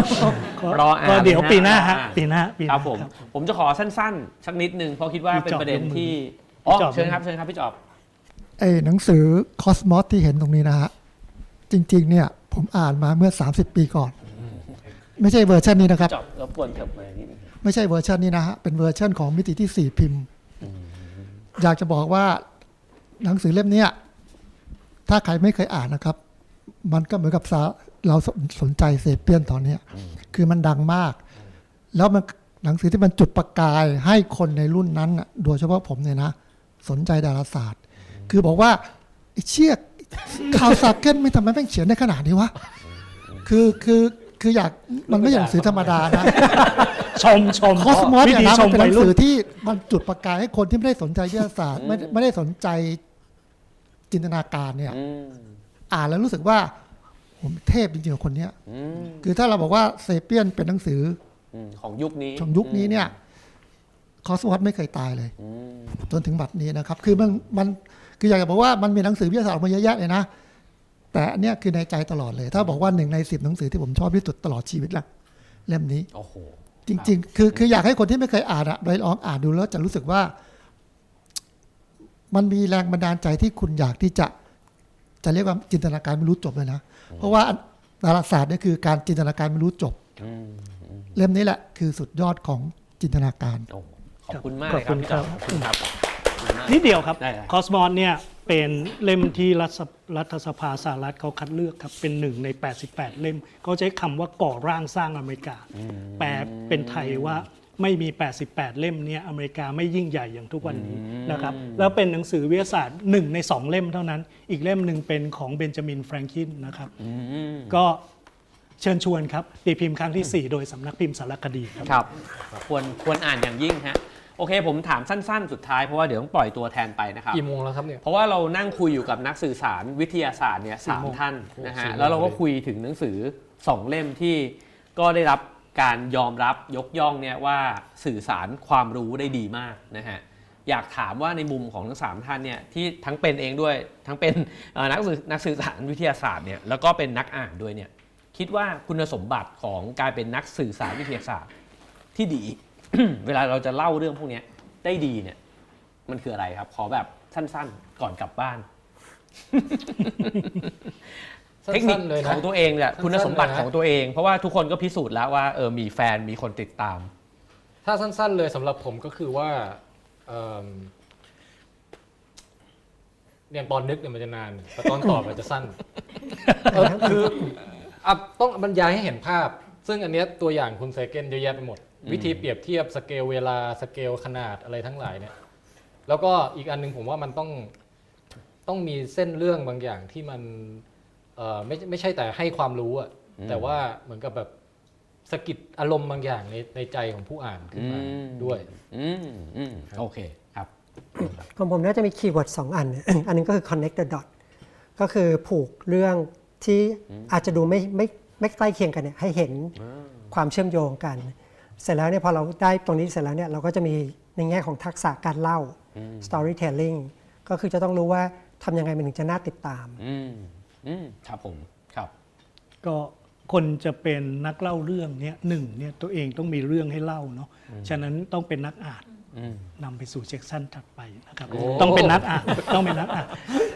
ก็รออ่านก็เดี๋ยวนะปีหน้าฮะรออ่านปีหน้าปีหครัน้าบผมครับผมจะขอสั้นๆ สักนิดนึงเพราะคิดว่าพี่เป็นจอบประเด็นยกมือที่พี่อ๋อจอบเชิญยกมือครับเชิญครับพี่จอบไอ้หนังสือคอสมอสที่เห็นตรงนี้นะฮะจริงๆเนี่ยผมอ่านมาเมื่อ 30 ปีก่อน ไม่ใช่เวอร์ชันนี้นะครับจอบรบกวนเถิบมานิดนึงไม่ใช่เวอร์ชันนี้นะฮะเป็นเวอร์ชันของมิติที่4พิมพ์อยากจะบอกว่าหนังสือเล่มเนี้ยถ้าใครไม่เคยอ่านนะครับ มันก็เหมือนกับสาเราสนใจ Sapiens ตอนเนี้ยคือมันดังมาก แล้วมันหนังสือที่มันจุดประกายให้คนในรุ่นนั้นน่ะโดยเฉพาะผมเนี่ยนะ สนใจดาราศาสตร์ คือบอกว่าไอ้เชี่ยข่าวสากเก้นไม่ทำไมแม่งเขียนได้ขนาดนี้วะคือคือ คืออยากมันไม่ใช่หนังสือธรรมดานะ ชมชมคอสมอสวิเนี่ยธีนะชมันมเป็นหวันัยงรุ่สืนอที่มันจุดประกายให้คนที่ไม่ได้สนใจวิทยาศาสตร์ ไม่ไม่ได้สนใจจินตนาการเนี่ยอืมอ่านแล้วรู้สึกว่าผมเทพจริงๆกับคนเนี้ยอืมคือถ้าเราบอกว่าเซเปียนเป็นหนังสืออืมของยุคนี้ของยุคนี้เนี่ย คอสมอสไม่เคยตายเลยอืมจนถึงบัดนี้นะครับ คือมันมันคืออยากจะบอกว่ามันมีหนังสือวิทยาศาสตร์ออกมาเยอะแยะเลยนะ แต่อันเนี้ยคือในใจตลอดเลย ถ้าบอกว่าหนึ่งในสิบหนังสือที่ผมชอบที่สุดตลอดชีวิตละเล่มนี้โอ้โหจริง ๆ คือคืออยากให้คนที่ไม่เคยอ่านอะไปลองอ่านดูแล้วจะรู้สึกว่า มันมีแรงบันดาลใจที่คุณอยากที่จะ จะเรียกว่าจินตนาการไม่รู้จบเลยนะเพราะว่าดาราศาสตร์เนี่ยคือการจินตนาการไม่รู้จบอืมอืมเล่มนี้แหละ คือสุดยอดของจินตนาการโอ้ขอบคุณมากขเลอบยครับคุณพี่จอมครับขอบคุณครับขอบคุณมากนิดเดียวครับได้ได้คอสมอสเนี่ย เป็นเล่มที่รัฐสรัฐสภาสหรัฐเขาคัดเลือกครับ เป็นหนึ่งใน 88 เล่มเขาใช้คำว่าก่อร่างสร้างอเมริกา แปลเป็นไทยว่าไม่มี 88 เล่มเนี่ยอเมริกาไม่ยิ่งใหญ่อย่างทุกวันนี้นะครับ แล้วเป็นหนังสือวิทยาศาสตร์หนึ่งในสองเล่มเท่านั้น อีกเล่มหนึ่งเป็นของเบนจามินแฟรงคินนะครับอืมก็เชิญชวนครับตีพิมพ์ครั้งที่ 4 โดยสำนักพิมพ์สารคดีครับครับควรควรอ่านอย่างยิ่งฮะ โอเค ผมถามสั้นๆ สุดท้ายเพราะว่าเดี๋ยวต้องปล่อยตัวแทนไปนะครับ กี่โมงแล้วครับเนี่ย เพราะว่าเรานั่งคุยอยู่กับนักสื่อสารวิทยาศาสตร์เนี่ยสามท่านนะฮะสี่โมงแล้วเราก็คุยถึงหนังสือสองเล่มที่ก็ได้รับการยอมรับยกย่องเนี่ยว่าสื่อสารความรู้ได้ดีมากนะฮะอยากถามว่าในมุมของทั้งสามท่านเนี่ยที่ทั้งเป็นเองด้วยทั้งเป็นเอ่อนักสื่อนักสื่อสารวิทยาศาสตร์เนี่ยแล้วก็เป็นนักอ่านด้วยเนี่ยคิดว่าคุณสมบัติของการเป็นนักสื่อสารวิทยาศาสตร์ที่ดี เวลาเราจะเล่าเรื่องพวกเนี้ยได้ดีเนี่ย มันคืออะไรครับ ขอแบบสั้นๆ ก่อนกลับบ้าน เทคนิคสั้นๆเลยนะของตัวเองเนี่ยสั้นๆคุณสมบัติเลยนะของตัวเอง เพราะว่าทุกคนก็พิสูจน์แล้วว่าเออมีแฟนมีคนติดตาม ถ้าสั้น ๆ เลยสำหรับผมก็คือว่าเอิ่มเนี่ยตอนนึกเนี่ยมันจะนานแต่ตอนตอบมันจะสั้นเออคืออะต้องบรรยายให้เห็นภาพ ซึ่งอันเนี้ยตัวอย่างคุณ Sagan เยอะแยะไปหมด วิธีเปรียบเทียบสเกลเวลาสเกลขนาดอะไรทั้งหลายเนี่ย แล้วก็อีกอันหนึ่งผมว่ามันต้องต้องมีเส้นเรื่องบางอย่างที่มันเอ่อไม่ไม่ใช่แต่ให้ความรู้อะแต่ว่าเหมือนกับแบบสะกิดอารมณ์บางอย่างในในใจของผู้อ่านขึ้นมาอืมด้วยอืมอืมโอเคครับของผมน่าจะมีคีย์เวิร์ดสองอัน อันหนึงก็คือ connect the dot ก็คือผูกเรื่องที่อาจจะดูไม่ไม่ไม่ใกล้เคียงกันเนี่ยให้เห็นความเชื่อมโยงกัน เสร็จแล้วเนี่ยพอเราได้ตรงนี้เสร็จแล้วเนี่ยเราก็จะมีในแง่ของทักษะการเล่า storytelling ก็คือจะต้องรู้ว่าทำยังไงมันถึงจะน่าติดตามอืมอืมครับผมครับ ก็คนจะเป็นนักเล่าเรื่องเนี่ยหนึ่งเนี่ยตัวเองต้องมีเรื่องให้เล่าเนาะฉะนั้นต้องเป็นนักอ่านอืมนำไปสู่เซ็กชันถัดไปนะครับโอ้ต้องเป็นนักอ่านต้องเป็นนักอ่าน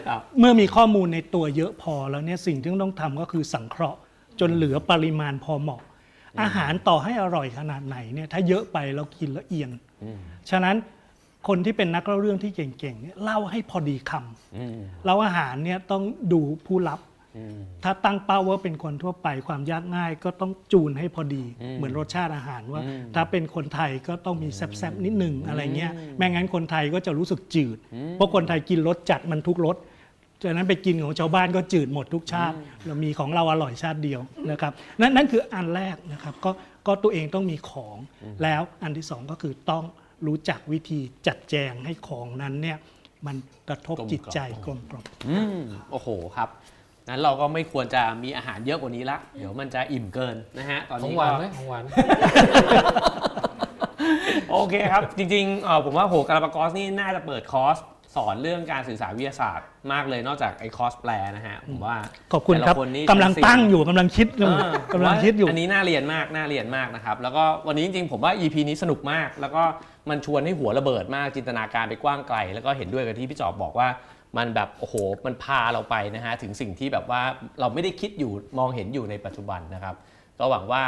ครับเมื่อมีข้อมูลในตัวเยอะพอแล้วเนี่ยสิ่งที่ต้องทำก็คือสังเคราะห์ จนเหลือปริมาณพอเหมาะ อาหารต่อให้อร่อยขนาดไหนเนี่ยถ้าเยอะไปเรากินแล้วเอียนฉะนั้นคนที่เป็นนักเล่าเรื่องที่เก่งๆเนี่ยเล่าให้พอดีคำอืมแล้วอาหารเนี่ยต้องดูผู้รับอืมถ้าตั้งเป้าว่าเป็นคนทั่วไปความยากง่ายก็ต้องจูนให้พอดีอืมเหมือนรสชาติอาหารว่าอืมถ้าเป็นคนไทยก็ต้องมีแซบๆนิดหนึ่งอะไรเงี้ยแม่งั้นคนไทยก็จะรู้สึกจืด เพราะคนไทยกินรสจัดมันทุกรส ฉะนั้นไปกินของชาวบ้านก็จืดหมดทุกชาติ เรามีของเราอร่อยชาติเดียวนะครับนั่นนั่นคืออันแรกนะครับก็ก็ตัวเองต้องมีของแล้วอันที่สองก็คือต้องรู้จักวิธีจัดแจงให้ของนั้นเนี่ยมันกระทบกลมกล่อมจิตใจกลมกล่อมอืมโอ้โหครับงั้นเราก็ไม่ควรจะมีอาหารเยอะกว่านี้ละ เดี๋ยวมันจะอิ่มเกินนะฮะ ตอนของนี้หวานก็ไหมของหวานโอเคครับ จริงๆเอ่อผมว่าโหกาลาปากอสนี่น่าจะเปิดคอร์ส สอนเรื่องการสื่อสารวิทยาศาสตร์มากเลยนอกจากไอ้คอร์สแปลนะฮะผมว่าขอบคุณครับแต่ละนนี่กำลังตั้งอยู่กำลังคิดอยู่เออกำลังคิดอยู่อันนี้น่าเรียนมากน่าเรียนมากนะครับแล้วก็วันนี้จริงๆผมว่า EP นี้สนุกมาก แล้วก็มันชวนให้หัวระเบิดมากจินตนาการไปกว้างไกล แล้วก็เห็นด้วยกับที่พี่จอบบอกว่ามันแบบโอ้โหมันพาเราไปนะฮะถึงสิ่งที่แบบว่าเราไม่ได้คิดอยู่มองเห็นอยู่ในปัจจุบันนะครับก็หวังว่า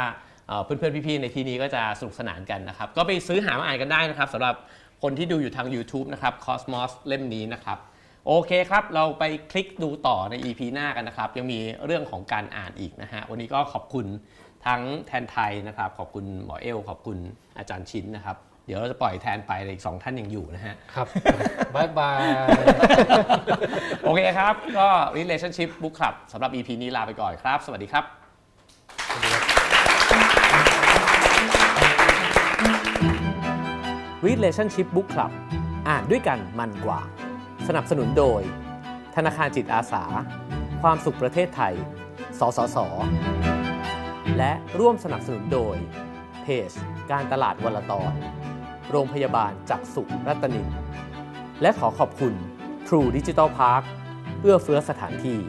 เอ่อเพื่อนๆพี่ๆในที่นี้ก็จะสนุกสนานกันนะครับก็ไปซื้อหามาอ่านกันได้นะครับสำหรับ คนที่ดูอยู่ทาง YouTube นะครับ Cosmos เล่มนี้นะครับโอเคครับ เราไปคลิกดูต่อใน EP หน้ากันนะครับ ยังมีเรื่องของการอ่านอีกนะฮะ วันนี้ก็ขอบคุณทั้งแทนไทยนะครับ ขอบคุณหมอเอล ขอบคุณอาจารย์ชิ้นนะครับ เดี๋ยวเราจะปล่อยแทนไปแต่อีกสองท่านยังอยู่นะฮะ ครับ บายบาย โอเคครับ ก็ Relationship Book Club สำหรับ EP นี้ลาไปก่อนครับ สวัสดีครับ Relationship Book Club อ่านด้วยกันมันกว่า สนับสนุนโดย ธนาคารจิตอาสา ความสุขประเทศไทย สสส และร่วมสนับสนุนโดย เพจ การตลาดวลตอน โรงพยาบาลจักษุรัตนิน และขอขอบคุณ True Digital Park เอื้อเฟื้อสถานที่